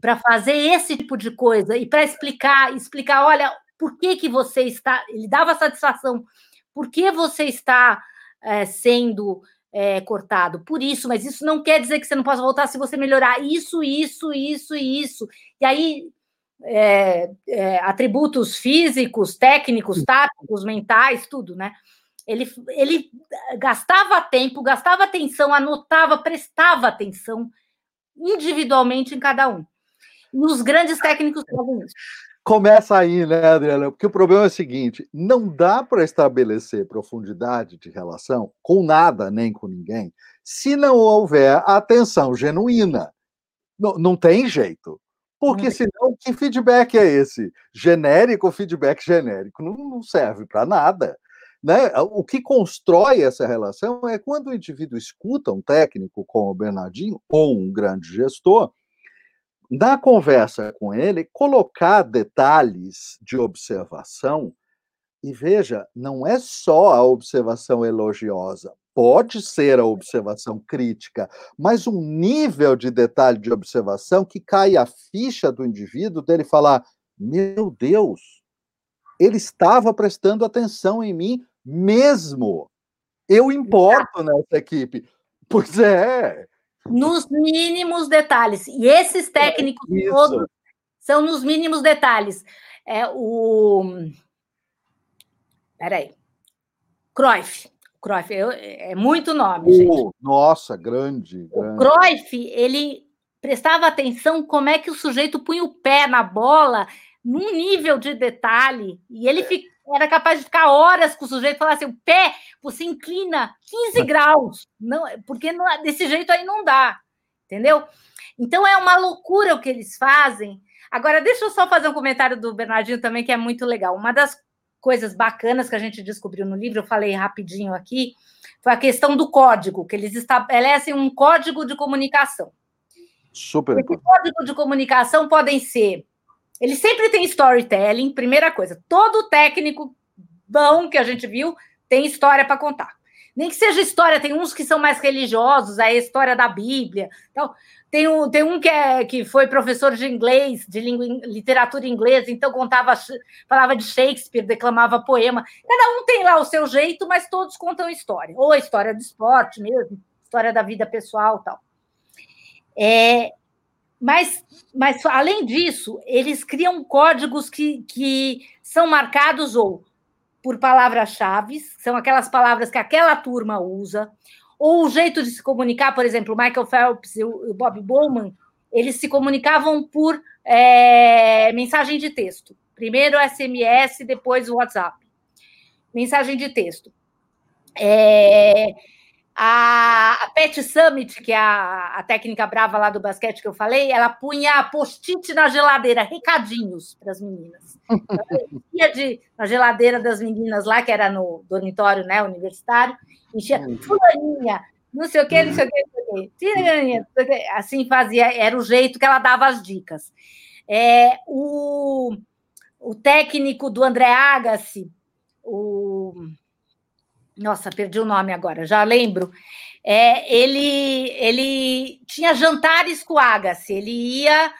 para fazer esse tipo de coisa e para explicar, explicar, olha, por que, que você está. Ele dava satisfação, por que você está é, sendo é, cortado? Por isso, mas isso não quer dizer que você não possa voltar se você melhorar isso, isso, isso e isso. E aí. É, é atributos físicos, técnicos, táticos, mentais, tudo, né? Ele, ele gastava tempo, gastava atenção, anotava, prestava atenção individualmente em cada um. E os grandes técnicos fazem isso. Começa aí, né, Adriana? Porque o problema é o seguinte: não dá para estabelecer profundidade de relação com nada nem com ninguém se não houver atenção genuína. Não, não tem jeito. Porque senão, que feedback é esse? Genérico, feedback genérico, não, não serve para nada. Né? O que constrói essa relação é quando o indivíduo escuta um técnico como o Bernardinho ou um grande gestor, na conversa com ele, colocar detalhes de observação. E veja, não é só a observação elogiosa, pode ser a observação crítica, mas um nível de detalhe de observação que cai a ficha do indivíduo dele falar: meu Deus, ele estava prestando atenção em mim mesmo. Eu importo nessa equipe. Pois é. Nos mínimos detalhes. E esses é técnicos é todos são nos mínimos detalhes. É o. Peraí. Cruyff. Cruyff, eu, é muito nome, gente. Nossa, grande, grande. O Cruyff, ele prestava atenção como é que o sujeito punha o pé na bola num nível de detalhe, e ele fica, era capaz de ficar horas com o sujeito e falar assim: o pé, você inclina 15 [LAUGHS] graus, não, porque não, desse jeito aí não dá, entendeu? Então é uma loucura o que eles fazem. Agora, deixa eu só fazer um comentário do Bernardinho também, que é muito legal. Uma das coisas bacanas que a gente descobriu no livro, eu falei rapidinho aqui, foi a questão do código, que eles estabelecem um código de comunicação. Super Esse código de comunicação podem ser ele sempre tem storytelling, primeira coisa. Todo técnico bom que a gente viu tem história para contar. Nem que seja história, tem uns que são mais religiosos, a história da Bíblia. Então, tem um, tem um que, é, que foi professor de inglês, de literatura inglesa, então contava, falava de Shakespeare, declamava poema. Cada um tem lá o seu jeito, mas todos contam história. Ou a história do esporte mesmo, história da vida pessoal tal. É, mas, mas, além disso, eles criam códigos que, que são marcados ou por palavras-chave, são aquelas palavras que aquela turma usa, ou o jeito de se comunicar, por exemplo, Michael Phelps e o Bob Bowman, eles se comunicavam por é, mensagem de texto. Primeiro o SMS, depois o WhatsApp. Mensagem de texto. É, a, a Pet Summit, que é a, a, técnica brava lá do basquete que eu falei, ela punha post-it na geladeira, recadinhos para as meninas. [LAUGHS] Então, ia de, na geladeira das meninas lá, que era no dormitório né, universitário, enchia fulaninha, não sei o que, não sei o que, não sei o que. Assim fazia, era o jeito que ela dava as dicas. É, o, o técnico do André Agassi, o nossa, perdi o nome agora, já lembro. É, ele, ele tinha jantares com o Agassi, ele ia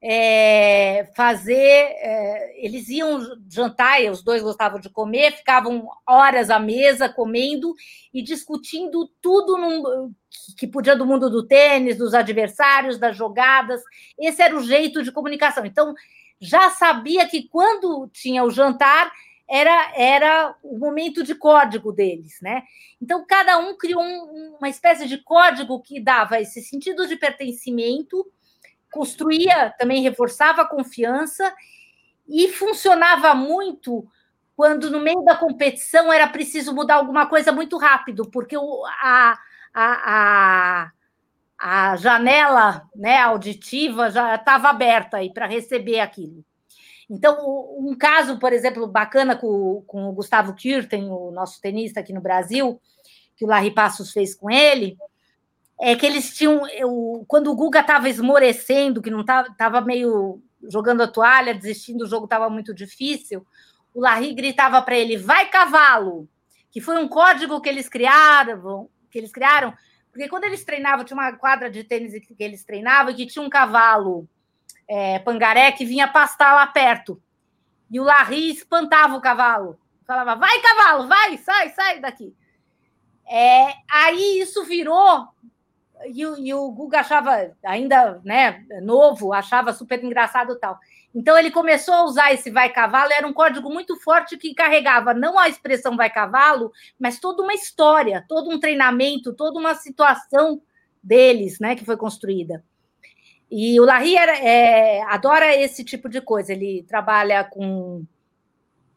é, fazer, é, eles iam jantar, e os dois gostavam de comer, ficavam horas à mesa comendo e discutindo tudo num, que podia do mundo do tênis, dos adversários, das jogadas. Esse era o jeito de comunicação. Então, já sabia que quando tinha o jantar, era, era o momento de código deles, né? Então, cada um criou um, uma espécie de código que dava esse sentido de pertencimento, construía, também reforçava a confiança e funcionava muito quando no meio da competição era preciso mudar alguma coisa muito rápido, porque o, a, a, a, a janela né, auditiva já estava aberta para receber aquilo. Então, um caso, por exemplo, bacana com, com o Gustavo Kirten, o nosso tenista aqui no Brasil, que o Larry Passos fez com ele, é que eles tinham. Eu, quando o Guga estava esmorecendo, que não estava meio jogando a toalha, desistindo, o jogo estava muito difícil, o Larry gritava para ele: vai cavalo! Que foi um código que eles criaram, que eles criaram, porque quando eles treinavam, tinha uma quadra de tênis que eles treinavam e que tinha um cavalo é, pangaré que vinha pastar lá perto. E o Larry espantava o cavalo. Falava, vai, cavalo, vai, sai, sai daqui. É, aí isso virou, e, e, o Guga achava, ainda né, novo, achava super engraçado tal. Então ele começou a usar esse vai cavalo, era um código muito forte que carregava não a expressão vai cavalo, mas toda uma história, todo um treinamento, toda uma situação deles, né, que foi construída. E o Larry é, adora esse tipo de coisa. Ele trabalha com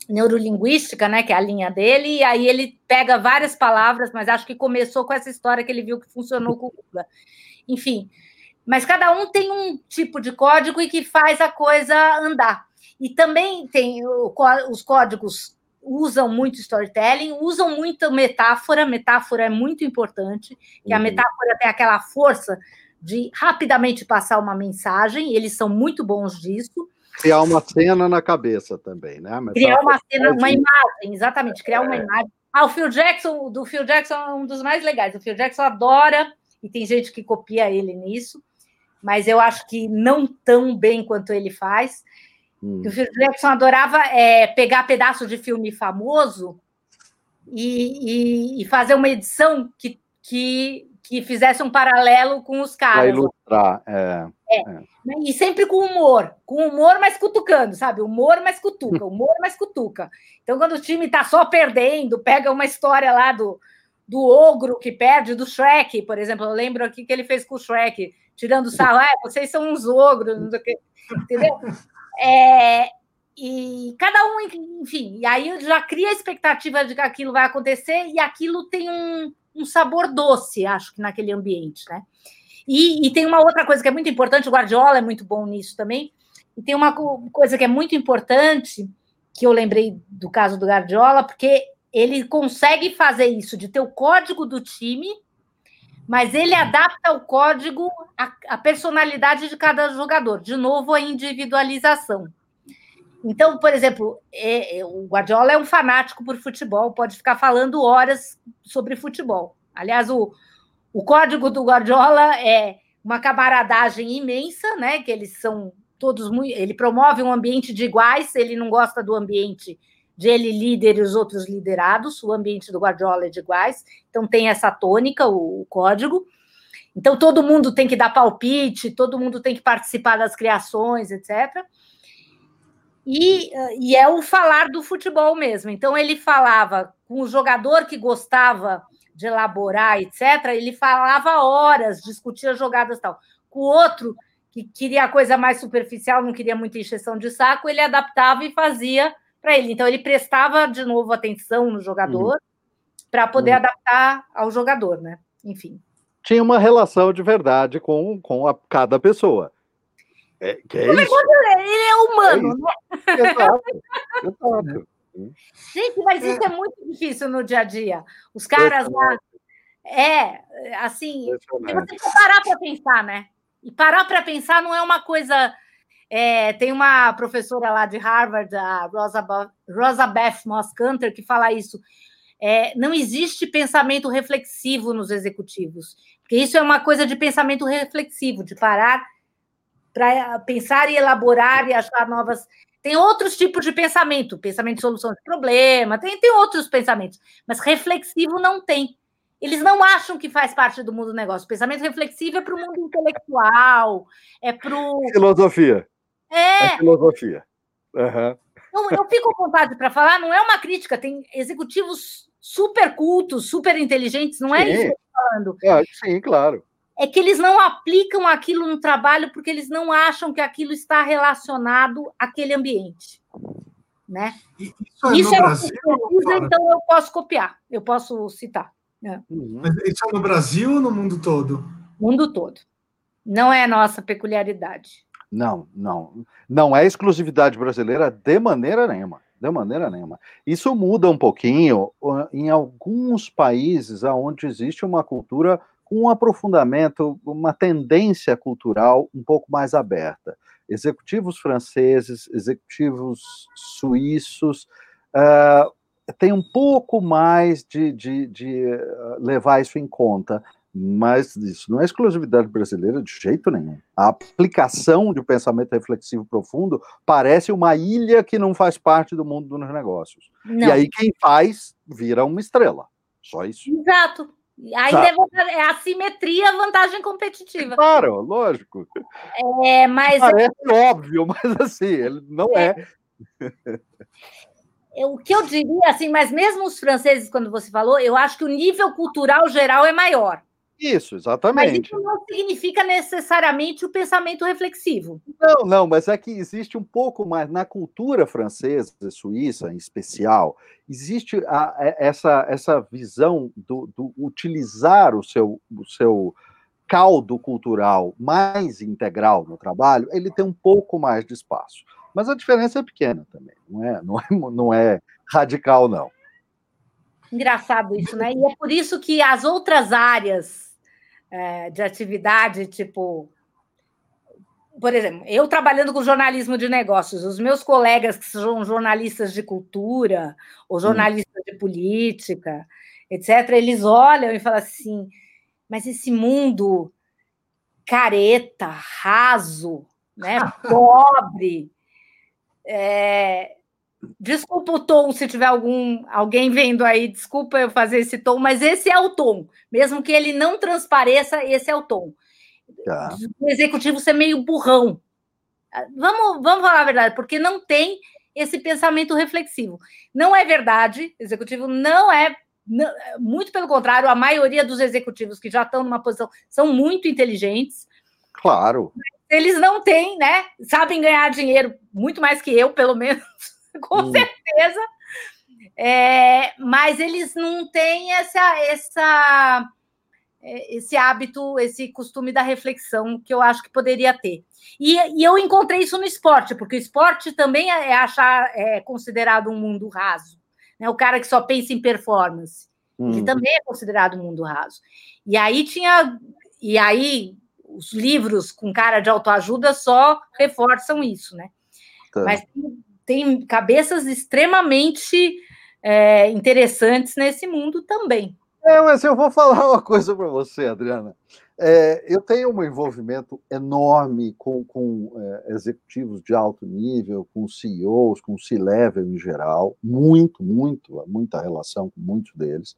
neurolinguística, né, que é a linha dele, e aí ele pega várias palavras, mas acho que começou com essa história que ele viu que funcionou com o Guga. Enfim, mas cada um tem um tipo de código e que faz a coisa andar. E também tem os códigos usam muito storytelling, usam muito metáfora, metáfora é muito importante, uhum. a metáfora tem aquela força de rapidamente passar uma mensagem, eles são muito bons disso. Criar uma cena na cabeça também, né? Criar uma cena, uma imagem, exatamente, criar é. uma imagem. Ah, o Phil Jackson, do Phil Jackson é um dos mais legais. O Phil Jackson adora, e tem gente que copia ele nisso, mas eu acho que não tão bem quanto ele faz. Hum. O Phil Jackson adorava é, pegar pedaço de filme famoso e, e, e fazer uma edição que, que, que, fizesse um paralelo com os caras. Para ilustrar, é, é. é. E sempre com humor, com humor, mas cutucando, sabe? Humor, mas cutuca, humor, mas cutuca. Então, quando o time está só perdendo, pega uma história lá do, do ogro que perde, do Shrek, por exemplo. Eu lembro aqui que ele fez com o Shrek, tirando sarro, ah, vocês são uns ogros, não sei o quê, entendeu? [LAUGHS] É, e cada um, enfim, e aí já cria a expectativa de que aquilo vai acontecer e aquilo tem um, um sabor doce, acho que naquele ambiente, né? E, e, tem uma outra coisa que é muito importante, o Guardiola é muito bom nisso também, e tem uma coisa que é muito importante, que eu lembrei do caso do Guardiola, porque ele consegue fazer isso, de ter o código do time, mas ele adapta o código à, à personalidade de cada jogador. De novo, a individualização. Então, por exemplo, é, é, o Guardiola é um fanático por futebol, pode ficar falando horas sobre futebol. Aliás, o, o código do Guardiola é uma camaradagem imensa, né? Que eles são todos muito. Ele promove um ambiente de iguais, ele não gosta do ambiente de ele líder e os outros liderados, o ambiente do Guardiola é de iguais, então tem essa tônica, o, o código. Então todo mundo tem que dar palpite, todo mundo tem que participar das criações, etc. E, e é o falar do futebol mesmo. Então ele falava com o jogador que gostava de elaborar, etc. Ele falava horas, discutia jogadas tal. Com o outro que queria a coisa mais superficial, não queria muita encheção de saco, ele adaptava e fazia para ele. Então, ele prestava de novo atenção no jogador uhum. para poder uhum. adaptar ao jogador, né? Enfim. Tinha uma relação de verdade com, com a, cada pessoa. É, que é isso. Ele é humano, é né? Exato. Exato. [LAUGHS] Gente, mas isso é muito difícil no dia a dia. Os caras lá. É, assim, você tem que parar para pensar, né? E parar para pensar não é uma coisa é, tem uma professora lá de Harvard, a Rosa, Rosa Beth Moscanter, que fala isso. É, não existe pensamento reflexivo nos executivos, porque isso é uma coisa de pensamento reflexivo, de parar para pensar e elaborar e achar novas. Tem outros tipos de pensamento, pensamento de solução de problema, tem, tem outros pensamentos, mas reflexivo não tem. Eles não acham que faz parte do mundo do negócio. pensamento reflexivo é para o mundo intelectual, é para o. Filosofia. É. A filosofia. Uhum. Eu, eu fico com vontade para falar, não é uma crítica, tem executivos super cultos, super inteligentes, não é sim. isso que eu estou falando. É, sim, claro. É que eles não aplicam aquilo no trabalho porque eles não acham que aquilo está relacionado àquele ambiente. Né? Isso é, isso no é Brasil, então eu posso copiar, eu posso citar. É. Mas isso é no Brasil ou no mundo todo? Mundo todo. Não é a nossa peculiaridade. Não, não. Não é exclusividade brasileira de maneira nenhuma. De maneira nenhuma. Isso muda um pouquinho em alguns países onde existe uma cultura um aprofundamento, uma tendência cultural um pouco mais aberta. Executivos franceses, executivos suíços, uh, têm um pouco mais de, de, de levar isso em conta mas isso não é exclusividade brasileira de jeito nenhum. A aplicação de um pensamento reflexivo profundo parece uma ilha que não faz parte do mundo dos negócios. Não. E aí quem faz vira uma estrela. Só isso. Exato. Aí é, é assimetria, vantagem competitiva. Claro, lógico. É, mas parece óbvio, [LAUGHS] mas assim, ele não é. é. O que eu diria, assim, mas mesmo os franceses, quando você falou, eu acho que o nível cultural geral é maior. Isso, exatamente. Mas isso não significa necessariamente o pensamento reflexivo. Não, não, mas é que existe um pouco mais na cultura francesa, suíça em especial, existe a, essa, essa visão do, do utilizar o seu, o seu caldo cultural mais integral no trabalho, ele tem um pouco mais de espaço. Mas a diferença é pequena também, não é, não é, não é radical, não. Engraçado isso, né? E é por isso que as outras áreas é, de atividade, tipo. Por exemplo, eu trabalhando com jornalismo de negócios, os meus colegas que são jornalistas de cultura, ou hum. jornalistas hum. de política, etc., eles olham e falam assim: mas esse mundo careta, raso, né, [LAUGHS] pobre, é, Desculpa o tom, se tiver algum alguém vendo aí, desculpa eu fazer esse tom, mas esse é o tom. Mesmo que ele não transpareça, esse é o tom. Tá. O executivo ser meio burrão. Vamos, vamos falar a verdade, porque não tem esse pensamento reflexivo. Não é verdade, executivo não é. Não, muito pelo contrário, a maioria dos executivos que já estão numa posição são muito inteligentes. Claro. Eles não têm, né? Sabem ganhar dinheiro muito mais que eu, pelo menos. [LAUGHS] com hum. certeza. É, mas eles não têm essa, essa, é, esse hábito, esse costume da reflexão que eu acho que poderia ter. E, e eu encontrei isso no esporte, porque o esporte também é, é achar, é considerado um mundo raso. Né? O cara que só pensa em performance, hum. ele também é considerado um mundo raso. E aí tinha. E aí os livros com cara de autoajuda só reforçam isso, né? Tá. Mas tem cabeças extremamente é, interessantes nesse mundo também. É, mas eu vou falar uma coisa para você, Adriana. É, eu tenho um envolvimento enorme com, com é, executivos de alto nível, com CEOs, com C-level em geral, muito, muito, muita relação com muitos deles.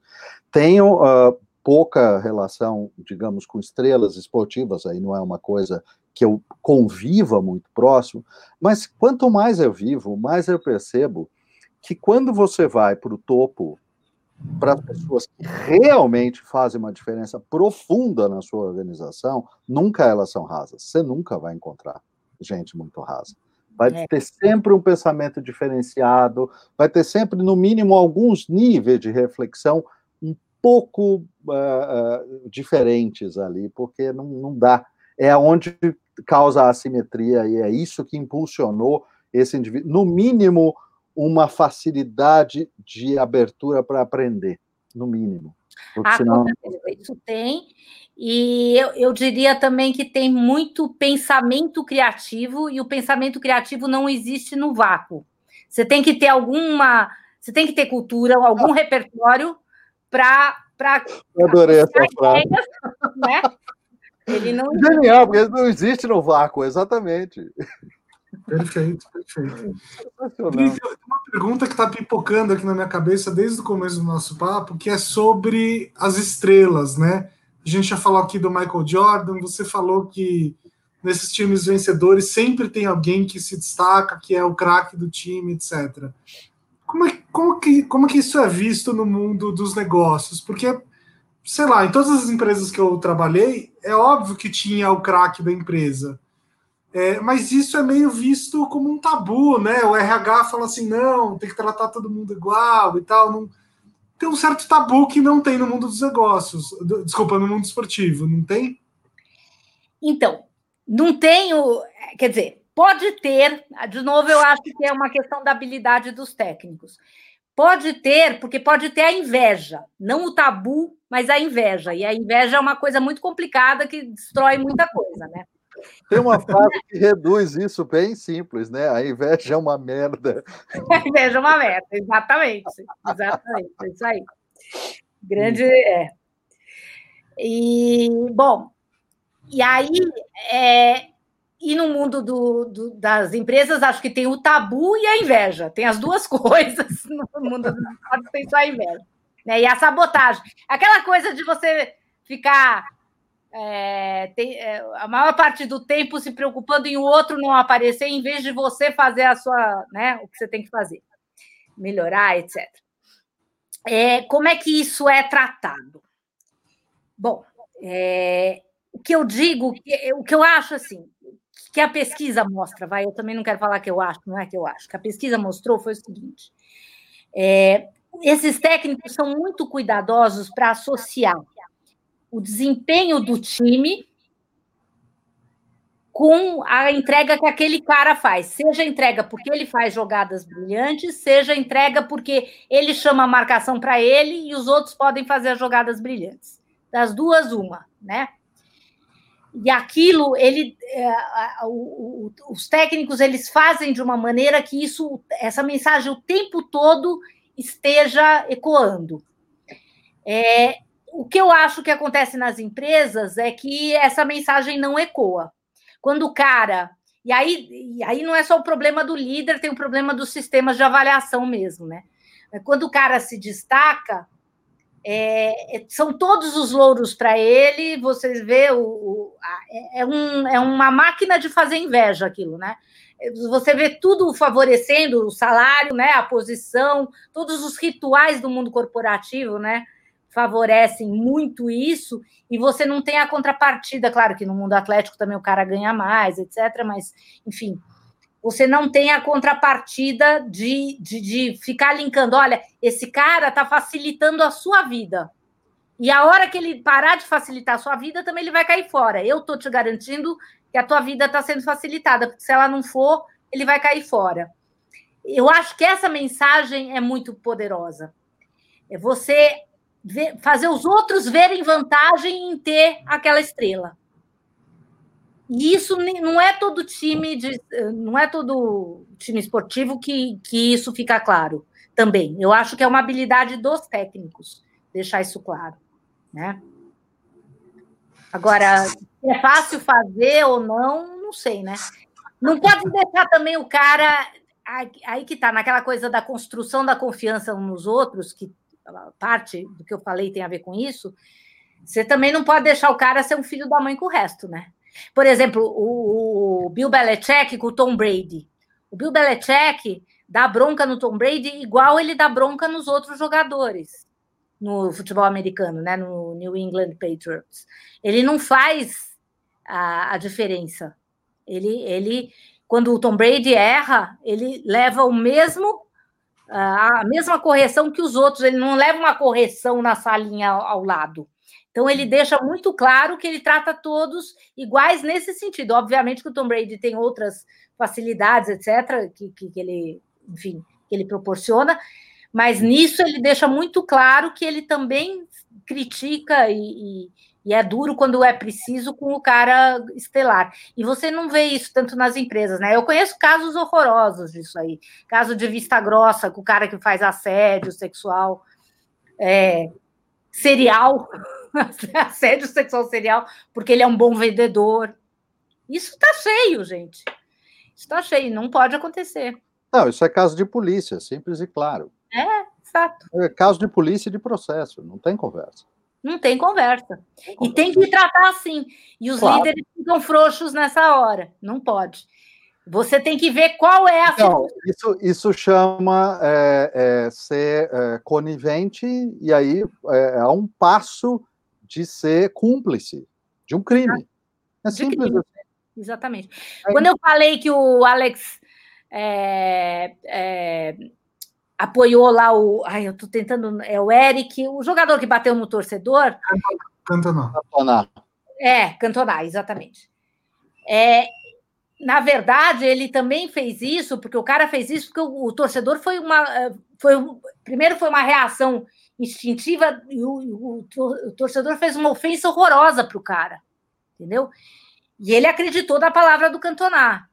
Tenho uh, pouca relação, digamos, com estrelas esportivas, aí não é uma coisa que eu conviva muito próximo, mas quanto mais eu vivo, mais eu percebo que quando você vai para o topo, para as pessoas que realmente fazem uma diferença profunda na sua organização, nunca elas são rasas. Você nunca vai encontrar gente muito rasa. Vai é. ter sempre um pensamento diferenciado, vai ter sempre, no mínimo, alguns níveis de reflexão um pouco uh, uh, diferentes ali, porque não, não dá. É onde causa assimetria e é isso que impulsionou esse indivíduo, no mínimo, uma facilidade de abertura para aprender, no mínimo. Ah, senão... isso tem. E eu, eu diria também que tem muito pensamento criativo, e o pensamento criativo não existe no vácuo. Você tem que ter alguma. Você tem que ter cultura, algum ah. repertório para. Adorei essa frase. Né? Ele não. [LAUGHS] Genial, porque não existe no vácuo, exatamente. Perfeito, perfeito. uma pergunta que está pipocando aqui na minha cabeça desde o começo do nosso papo, que é sobre as estrelas, né? A gente já falou aqui do Michael Jordan, você falou que nesses times vencedores sempre tem alguém que se destaca, que é o craque do time, etc. Como, é, como, que, como que isso é visto no mundo dos negócios? Porque sei lá, em todas as empresas que eu trabalhei, é óbvio que tinha o craque da empresa. É, mas isso é meio visto como um tabu, né? O RH fala assim, não, tem que tratar todo mundo igual e tal. Não... Tem um certo tabu que não tem no mundo dos negócios. Desculpa, no mundo esportivo, não tem? Então, não tenho. Quer dizer, pode ter. De novo, eu acho que é uma questão da habilidade dos técnicos. Pode ter, porque pode ter a inveja, não o tabu, mas a inveja. E a inveja é uma coisa muito complicada que destrói muita coisa, né? Tem uma frase que reduz isso bem simples, né? A inveja é uma merda. [LAUGHS] A inveja é uma merda, exatamente. Exatamente, é isso aí. Grande é. E, bom, e aí, é, e no mundo do, do, das empresas, acho que tem o tabu e a inveja. Tem as duas [LAUGHS] coisas no mundo esportes, tem só a inveja. Né? E a sabotagem. Aquela coisa de você ficar é, tem, é, a maior parte do tempo se preocupando em o outro não aparecer, em vez de você fazer a sua, né, o que você tem que fazer, melhorar, etc. É, como é que isso é tratado? Bom, é, o que eu digo, o que eu acho assim, que a pesquisa mostra, vai, eu também não quero falar que eu acho, não é que eu acho, que a pesquisa mostrou foi o seguinte: é, esses técnicos são muito cuidadosos para associar o desempenho do time com a entrega que aquele cara faz. Seja entrega porque ele faz jogadas brilhantes, seja entrega porque ele chama a marcação para ele e os outros podem fazer as jogadas brilhantes. Das duas, uma, né? E aquilo, ele, é, o, o, os técnicos, eles fazem de uma maneira que isso, essa mensagem o tempo todo esteja ecoando. É, o que eu acho que acontece nas empresas é que essa mensagem não ecoa. Quando o cara. E aí, e aí não é só o problema do líder, tem o problema dos sistemas de avaliação mesmo, né? Quando o cara se destaca, é, é são todos os louros para ele, vocês vê, o, o é, é, um, é uma máquina de fazer inveja aquilo, né? Você vê tudo favorecendo o salário, né, a posição, todos os rituais do mundo corporativo, né? favorecem muito isso, e você não tem a contrapartida, claro que no mundo atlético também o cara ganha mais, etc., mas, enfim, você não tem a contrapartida de, de, de ficar linkando, olha, esse cara está facilitando a sua vida. E a hora que ele parar de facilitar a sua vida, também ele vai cair fora. Eu estou te garantindo que a tua vida está sendo facilitada, porque se ela não for, ele vai cair fora. Eu acho que essa mensagem é muito poderosa. É você ver, fazer os outros verem vantagem em ter aquela estrela. E isso não é todo time de, não é todo time esportivo que, que isso fica claro também. Eu acho que é uma habilidade dos técnicos deixar isso claro, né? Agora, é fácil fazer ou não, não sei, né? Não pode deixar também o cara aí que tá naquela coisa da construção da confiança uns nos outros, que parte do que eu falei tem a ver com isso, você também não pode deixar o cara ser um filho da mãe com o resto, né? Por exemplo, o, o Bill Belichick com o Tom Brady. O Bill Belichick dá bronca no Tom Brady igual ele dá bronca nos outros jogadores no futebol americano, né? No New England Patriots. Ele não faz a, a diferença. Ele, ele, quando o Tom Brady erra, ele leva o mesmo a mesma correção que os outros, ele não leva uma correção na salinha ao, ao lado. Então, ele deixa muito claro que ele trata todos iguais nesse sentido. Obviamente que o Tom Brady tem outras facilidades, etc., que, que, que ele, enfim, que ele proporciona, mas nisso ele deixa muito claro que ele também critica e, e e é duro quando é preciso com o cara estelar. E você não vê isso tanto nas empresas, né? Eu conheço casos horrorosos disso aí. Caso de vista grossa, com o cara que faz assédio sexual é, serial, [LAUGHS] assédio sexual serial, porque ele é um bom vendedor. Isso está cheio, gente. Isso está cheio, não pode acontecer. Não, isso é caso de polícia, simples e claro. É, exato. É caso de polícia e de processo, não tem conversa. Não tem conversa. E tem que tratar assim. E os claro. líderes ficam frouxos nessa hora. Não pode. Você tem que ver qual é a. Não, isso, isso chama é, é, ser é, conivente, e aí é, é um passo de ser cúmplice de um crime. É simples crime. assim. Exatamente. Quando eu falei que o Alex é, é, apoiou lá o. Ai, eu tô tentando. É o Eric, o jogador que bateu no torcedor. Cantona. Cantona. É, Cantona, exatamente. É, na verdade, ele também fez isso, porque o cara fez isso porque o, o torcedor foi uma. Foi, primeiro foi uma reação instintiva e o, o, torcedor fez uma ofensa horrorosa para o cara, entendeu? E ele acreditou na palavra do Cantona.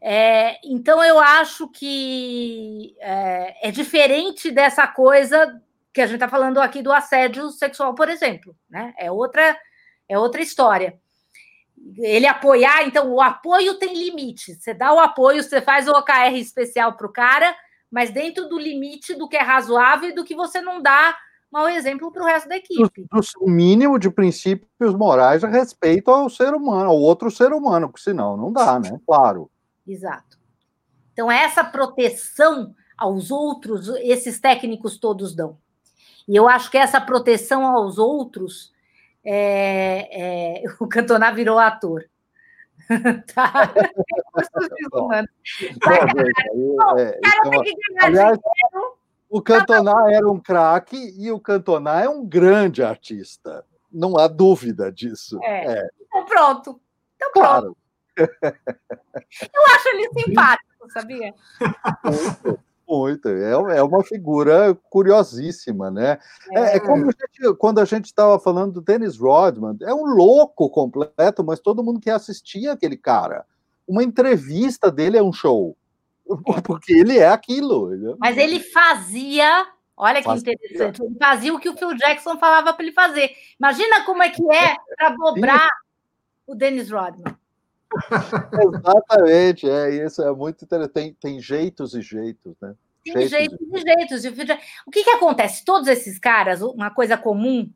É, então, eu acho que é, é, diferente dessa coisa que a gente está falando aqui do assédio sexual, por exemplo. Né? É, outra, é outra história. Ele apoiar, então, o apoio tem limite. Você dá o apoio, você faz o OKR especial para o cara, mas dentro do limite do que é razoável e do que você não dá mau exemplo para o resto da equipe. O mínimo de princípios morais a respeito ao ser humano, ao outro ser humano, porque senão não dá, né? Claro. Exato. Então, essa proteção aos outros, esses técnicos todos dão. E eu acho que essa proteção aos outros, é, é, [LAUGHS] o Cantona virou ator. [LAUGHS] tá? [LAUGHS] o Cantona era um craque e o Cantona é um grande artista. não há dúvida disso. É. É. Então pronto. Então claro. pronto. Eu acho ele simpático, sabia? [LAUGHS] Muito. É, é uma figura curiosíssima, né? É, é como gente, quando a gente estava falando do Dennis Rodman, é um louco completo, mas todo mundo quer assistir aquele cara. Uma entrevista dele é um show, [LAUGHS] porque ele é aquilo. Entendeu? Mas ele fazia, olha que fazia. interessante, ele fazia o que o Phil Jackson falava para ele fazer. Imagina como é que é para [LAUGHS] dobrar o Dennis Rodman. Exatamente, é isso, é muito interessante. Tem, tem jeitos e jeitos, né? Tem jeitos, jeitos e jeitos. O que, que acontece? Todos esses caras, uma coisa comum,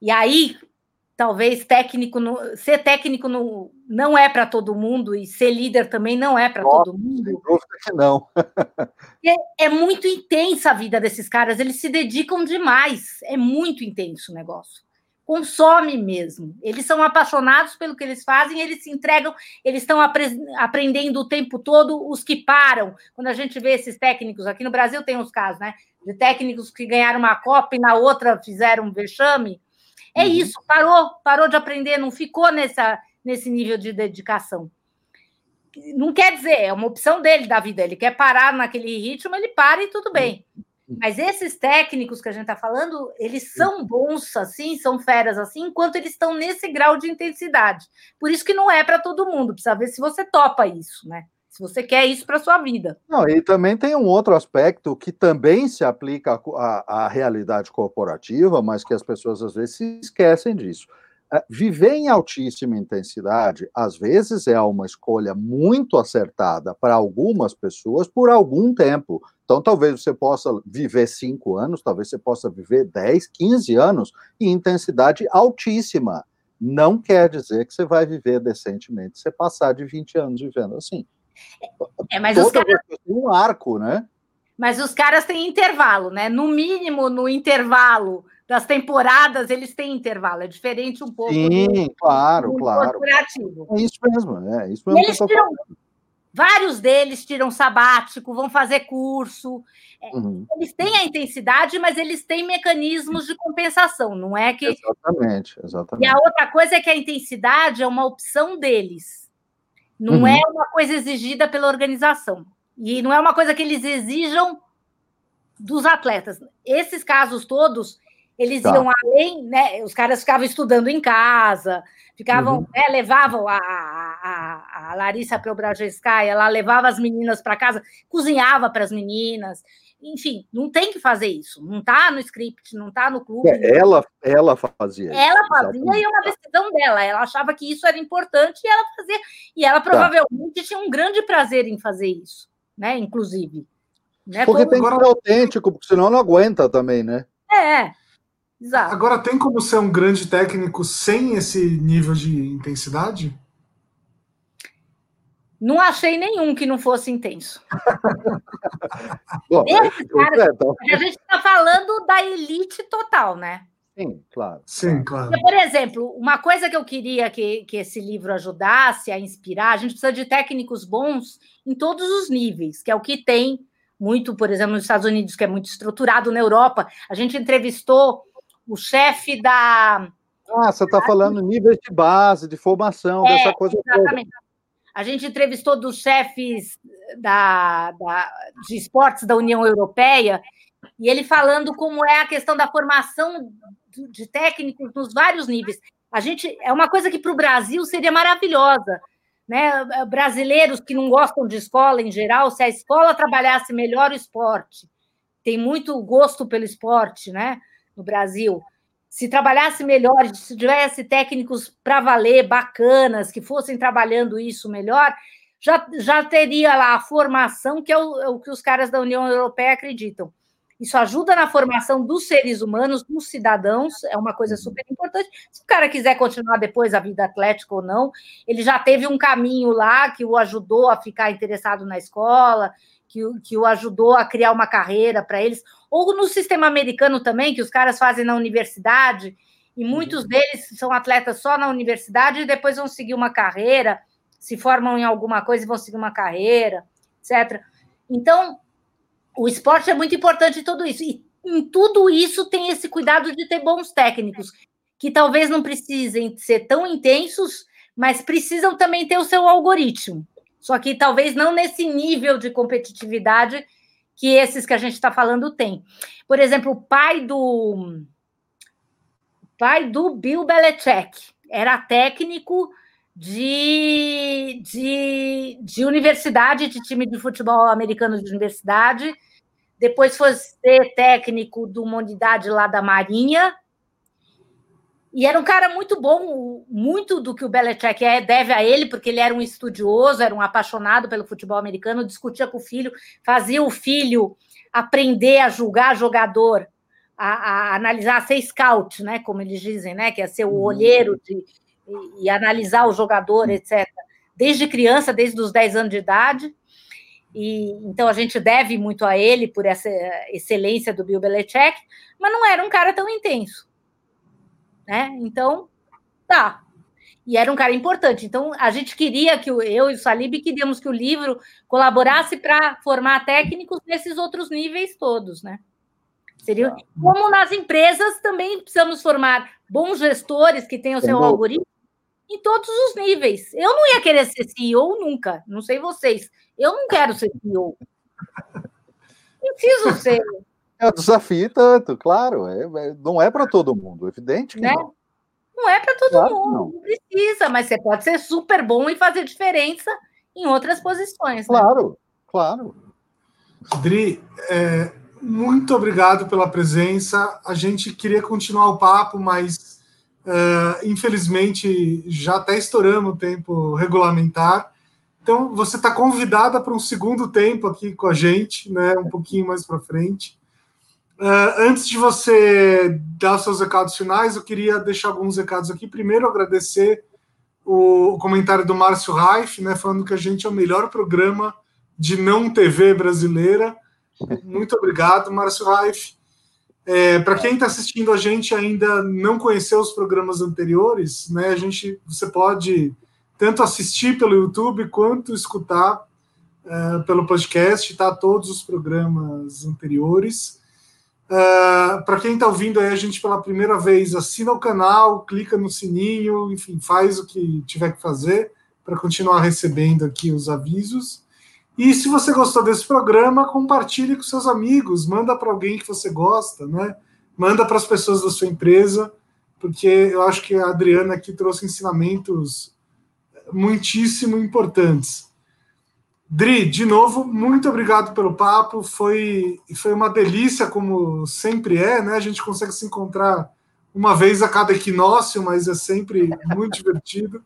e aí talvez técnico no, ser técnico no, não é para todo mundo e ser líder também não é para todo mundo. Sem dúvida que não. [LAUGHS] é, é, muito intensa a vida desses caras, eles se dedicam demais, é muito intenso o negócio consome mesmo. Eles são apaixonados pelo que eles fazem, eles se entregam, eles estão apre aprendendo o tempo todo os que param. Quando a gente vê esses técnicos, aqui no Brasil tem uns casos, né? De técnicos que ganharam uma Copa e na outra fizeram um vexame. É uhum. isso, parou, parou de aprender, não ficou nessa, nesse nível de dedicação. Não quer dizer, é uma opção dele da vida. Ele quer parar naquele ritmo, ele para e tudo bem. Mas esses técnicos que a gente está falando, eles são bons assim, são feras assim, enquanto eles estão nesse grau de intensidade. Por isso que não é para todo mundo, precisa ver se você topa isso, né? Se você quer isso para sua vida. Não, e também tem um outro aspecto que também se aplica à, à realidade corporativa, mas que as pessoas às vezes se esquecem disso. É, viver em altíssima intensidade, às vezes, é uma escolha muito acertada para algumas pessoas por algum tempo. Então, talvez você possa viver cinco anos, talvez você possa viver 10, 15 anos em intensidade altíssima. Não quer dizer que você vai viver decentemente você passar de 20 anos vivendo assim. É, mas Toda os caras... um arco, né? Mas os caras têm intervalo, né? No mínimo, no intervalo das temporadas, eles têm intervalo, é diferente um pouco. Sim, do, claro, do claro. Corporativo. É isso mesmo, é isso mesmo. eles tiram, vários deles tiram sabático, vão fazer curso. É, uhum. Eles têm a intensidade, mas eles têm mecanismos de compensação, não é que. Exatamente, exatamente. E a outra coisa é que a intensidade é uma opção deles, não uhum. é uma coisa exigida pela organização. E não é uma coisa que eles exijam dos atletas. Esses casos todos, eles tá. iam além, né? Os caras ficavam estudando em casa, ficavam, uhum. né, levavam a, a, a Larissa Preobrajenskaya, ela levava as meninas para casa, cozinhava para as meninas. Enfim, não tem que fazer isso. Não está no script, não está no clube. É, ela, ela fazia. Ela fazia exatamente. e é uma decisão dela. Ela achava que isso era importante e ela fazia. E ela tá. provavelmente tá. tinha um grande prazer em fazer isso, né? Inclusive. Né? Porque Como... tem que ser autêntico, porque senão não aguenta também, né? É, Exato. Agora, tem como ser um grande técnico sem esse nível de intensidade? Não achei nenhum que não fosse intenso. [LAUGHS] Bom, Esse cara, é, então. a gente está falando da elite total, né? Sim, claro. Sim, claro. por exemplo, uma coisa que eu queria que, que esse livro ajudasse a inspirar, a gente precisa de técnicos bons em todos os níveis, que é o que tem muito, por exemplo, nos Estados Unidos, que é muito estruturado, na Europa. A gente entrevistou o chefe da. Ah, você está falando níveis de base, de formação, é, dessa coisa exatamente. Toda. A gente entrevistou dos chefes da, da, de esportes da União Europeia, e ele falando como é a questão da formação de técnicos nos vários níveis. A gente é uma coisa que para o Brasil seria maravilhosa, né? Brasileiros que não gostam de escola em geral, se a escola trabalhasse melhor o esporte, tem muito gosto pelo esporte, né? No Brasil, se trabalhasse melhor, se tivesse técnicos para valer, bacanas, que fossem trabalhando isso melhor, já, já teria lá a formação, que é o, é o que os caras da União Europeia acreditam. Isso ajuda na formação dos seres humanos, dos cidadãos, é uma coisa uhum. super importante. Se o cara quiser continuar depois a vida atlética ou não, ele já teve um caminho lá que o ajudou a ficar interessado na escola, que, que o ajudou a criar uma carreira para eles, ou no sistema americano também, que os caras fazem na universidade, e muitos uhum. deles são atletas só na universidade e depois vão seguir uma carreira, se formam em alguma coisa e vão seguir uma carreira, etc. Então, o esporte é muito importante em tudo isso. E em tudo isso tem esse cuidado de ter bons técnicos. que talvez não precisem ser tão intensos, mas precisam também ter o seu algoritmo. Só que talvez não nesse nível de competitividade que esses que a gente está falando têm. Por exemplo, o pai do pai do Bill Belichick era técnico de, de, de universidade, de time de futebol americano de universidade. Depois foi ser técnico de uma unidade lá da Marinha. E era um cara muito bom, muito do que o Belichick é deve a ele, porque ele era um estudioso, era um apaixonado pelo futebol americano, discutia com o filho, fazia o filho aprender a julgar jogador, a, a analisar, a ser scout, né, como eles dizem, né, que é ser o uhum. olheiro de, e, e analisar o jogador, etc. Desde criança, desde os 10 anos de idade. E, então a gente deve muito a ele por essa excelência do Bill Belichick, mas não era um cara tão intenso. Né? Então, tá. E era um cara importante. Então, a gente queria que eu e o Salib queríamos que o livro colaborasse para formar técnicos nesses outros níveis todos, né? Seria como nas empresas também precisamos formar bons gestores que tenham o seu algoritmo em todos os níveis. Eu não ia querer ser CEO nunca, não sei vocês. Eu não quero ser CEO. Preciso ser. É um desafio tanto, claro. É, é não é para todo mundo, evidente que né? não. Não é para todo claro mundo, não. não. precisa, mas você pode ser super bom e fazer diferença em outras posições. Claro, né? claro. Dri, é, muito obrigado pela presença. A gente queria continuar o papo, mas Uh, infelizmente, já até estouramos o tempo regulamentar. Então, você está convidada para um segundo tempo aqui com a gente, né, um pouquinho mais para frente. Uh, antes de você dar seus recados finais, eu queria deixar alguns recados aqui. Primeiro, agradecer o, comentário do Márcio Raif, né, falando que a gente é o melhor programa de não TV brasileira. Muito obrigado, Márcio Raif. É, para quem está assistindo a gente ainda não conheceu os programas anteriores, né, a gente, você pode tanto assistir pelo YouTube quanto escutar é, pelo podcast, tá? Todos os programas anteriores. É, para quem está ouvindo aí a gente pela primeira vez, assina o canal, clica no sininho, enfim, faz o que tiver que fazer para continuar recebendo aqui os avisos. E se você gostou desse programa, compartilhe com seus amigos, manda para alguém que você gosta, né? Manda para as pessoas da sua empresa, porque eu acho que a Adriana aqui trouxe ensinamentos muitíssimo importantes. Dri, de novo, muito obrigado pelo papo. Foi, foi uma delícia, como sempre é, né? A gente consegue se encontrar uma vez a cada equinócio, mas é sempre muito divertido.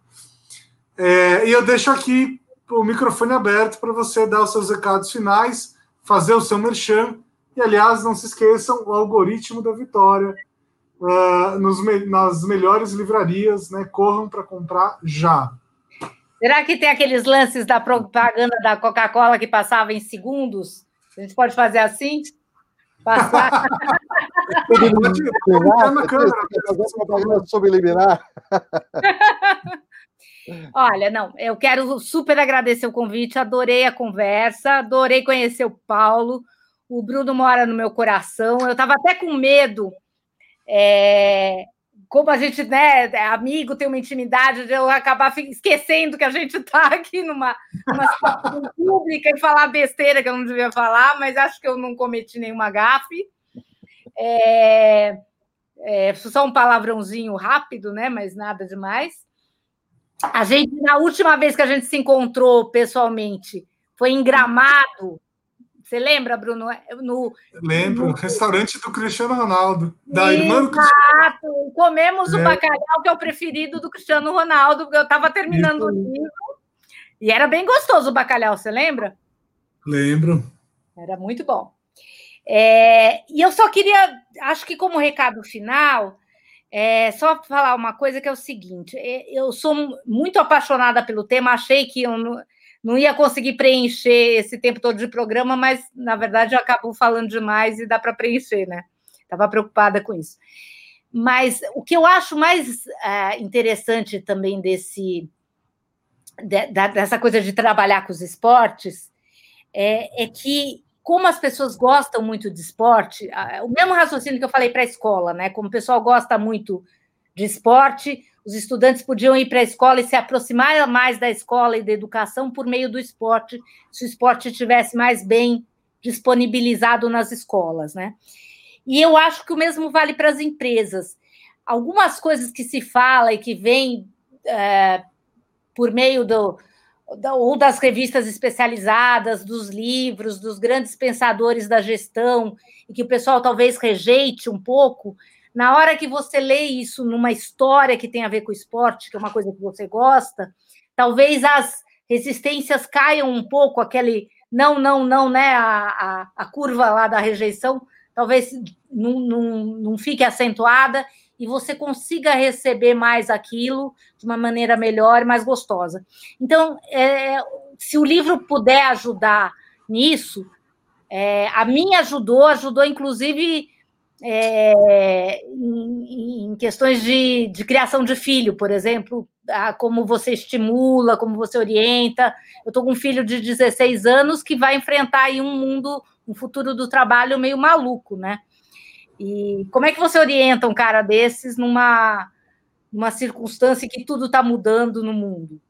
É, e eu deixo aqui o microfone aberto para você dar os seus recados finais, fazer o seu merchan. E, aliás, não se esqueçam, o algoritmo da vitória uh, nos, nas melhores livrarias, né? Corram para comprar já. Será que tem aqueles lances da propaganda da Coca-Cola que passava em segundos? A gente pode fazer assim? Passar. [LAUGHS] na câmera. Propaganda subliminar. [LAUGHS] Olha, não, eu quero super agradecer o convite, adorei a conversa, adorei conhecer o Paulo. O Bruno mora no meu coração. Eu estava até com medo, é, como a gente né, é amigo, tem uma intimidade, de eu acabar esquecendo que a gente está aqui numa, numa situação [LAUGHS] pública e falar besteira que eu não devia falar, mas acho que eu não cometi nenhuma gafe. É, é, só um palavrãozinho rápido, né? Mas nada demais. A gente, na última vez que a gente se encontrou pessoalmente, foi em Gramado. Você lembra, Bruno? No, Lembro, no restaurante do Cristiano Ronaldo, da Exato. irmã do Cristiano. Comemos é. o bacalhau, que é o preferido do Cristiano Ronaldo, porque eu estava terminando Isso. o livro. E era bem gostoso o bacalhau, você lembra? Lembro. Era muito bom. É, e eu só queria, acho que como recado final, é, só falar uma coisa que é o seguinte: é, eu sou muito apaixonada pelo tema, achei que eu não, ia conseguir preencher esse tempo todo de programa, mas na verdade eu acabo falando demais e dá para preencher, né? Estava preocupada com isso. Mas o que eu acho mais é, interessante também desse de, dessa coisa de trabalhar com os esportes é, é que como as pessoas gostam muito de esporte, o mesmo raciocínio que eu falei para a escola, né? Como o pessoal gosta muito de esporte, os estudantes podiam ir para a escola e se aproximar mais da escola e da educação por meio do esporte, se o esporte estivesse mais bem disponibilizado nas escolas, né? E eu acho que o mesmo vale para as empresas. Algumas coisas que se fala e que vêm é, por meio do, ou das revistas especializadas, dos livros, dos grandes pensadores da gestão, e que o pessoal talvez rejeite um pouco, na hora que você lê isso numa história que tem a ver com esporte, que é uma coisa que você gosta, talvez as resistências caiam um pouco, aquele não, não, não, né? A, a, a curva lá da rejeição talvez não, não, não fique acentuada e você consiga receber mais aquilo de uma maneira melhor e mais gostosa. Então, é, se o livro puder ajudar nisso, é, a minha ajudou, ajudou inclusive é, em, em, questões de, de, criação de filho, por exemplo, a, como você estimula, como você orienta. Eu estou com um filho de 16 anos que vai enfrentar aí um mundo, um futuro do trabalho meio maluco, né? E como é que você orienta um cara desses numa, numa circunstância que tudo está mudando no mundo?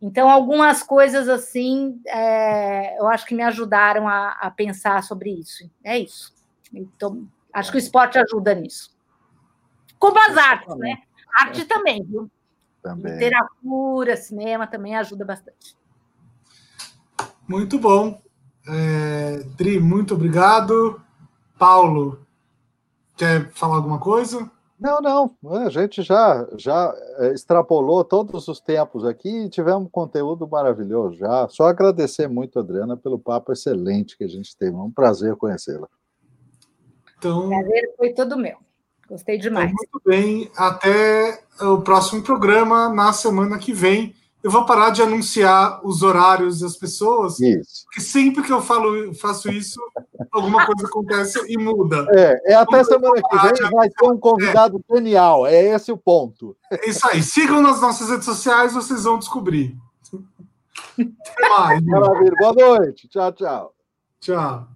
Então, algumas coisas assim, é, eu acho que me ajudaram a, a, pensar sobre isso. É isso. Então, acho que o esporte ajuda nisso. Como as artes, né? Arte é. também, viu? Também. Literatura, cinema também ajuda bastante. Muito bom. É, Dri, muito obrigado. Paulo, Quer falar alguma coisa? Não, não. A gente já, já é, extrapolou todos os tempos aqui e tivemos um conteúdo maravilhoso já. Só agradecer muito, Adriana, pelo papo excelente que a gente teve. É um prazer conhecê-la. Então, o prazer foi todo meu. Gostei demais. Então, muito bem. Até o próximo programa na semana que vem eu vou parar de anunciar os horários das pessoas, isso. porque sempre que eu falo, faço isso, alguma coisa acontece e muda. É, é até semana que vem vai ter um convidado é. genial, é esse o ponto. É isso aí. Sigam nas nossas redes sociais, vocês vão descobrir. Até mais. Maravilha. Boa noite. Tchau, tchau. Tchau.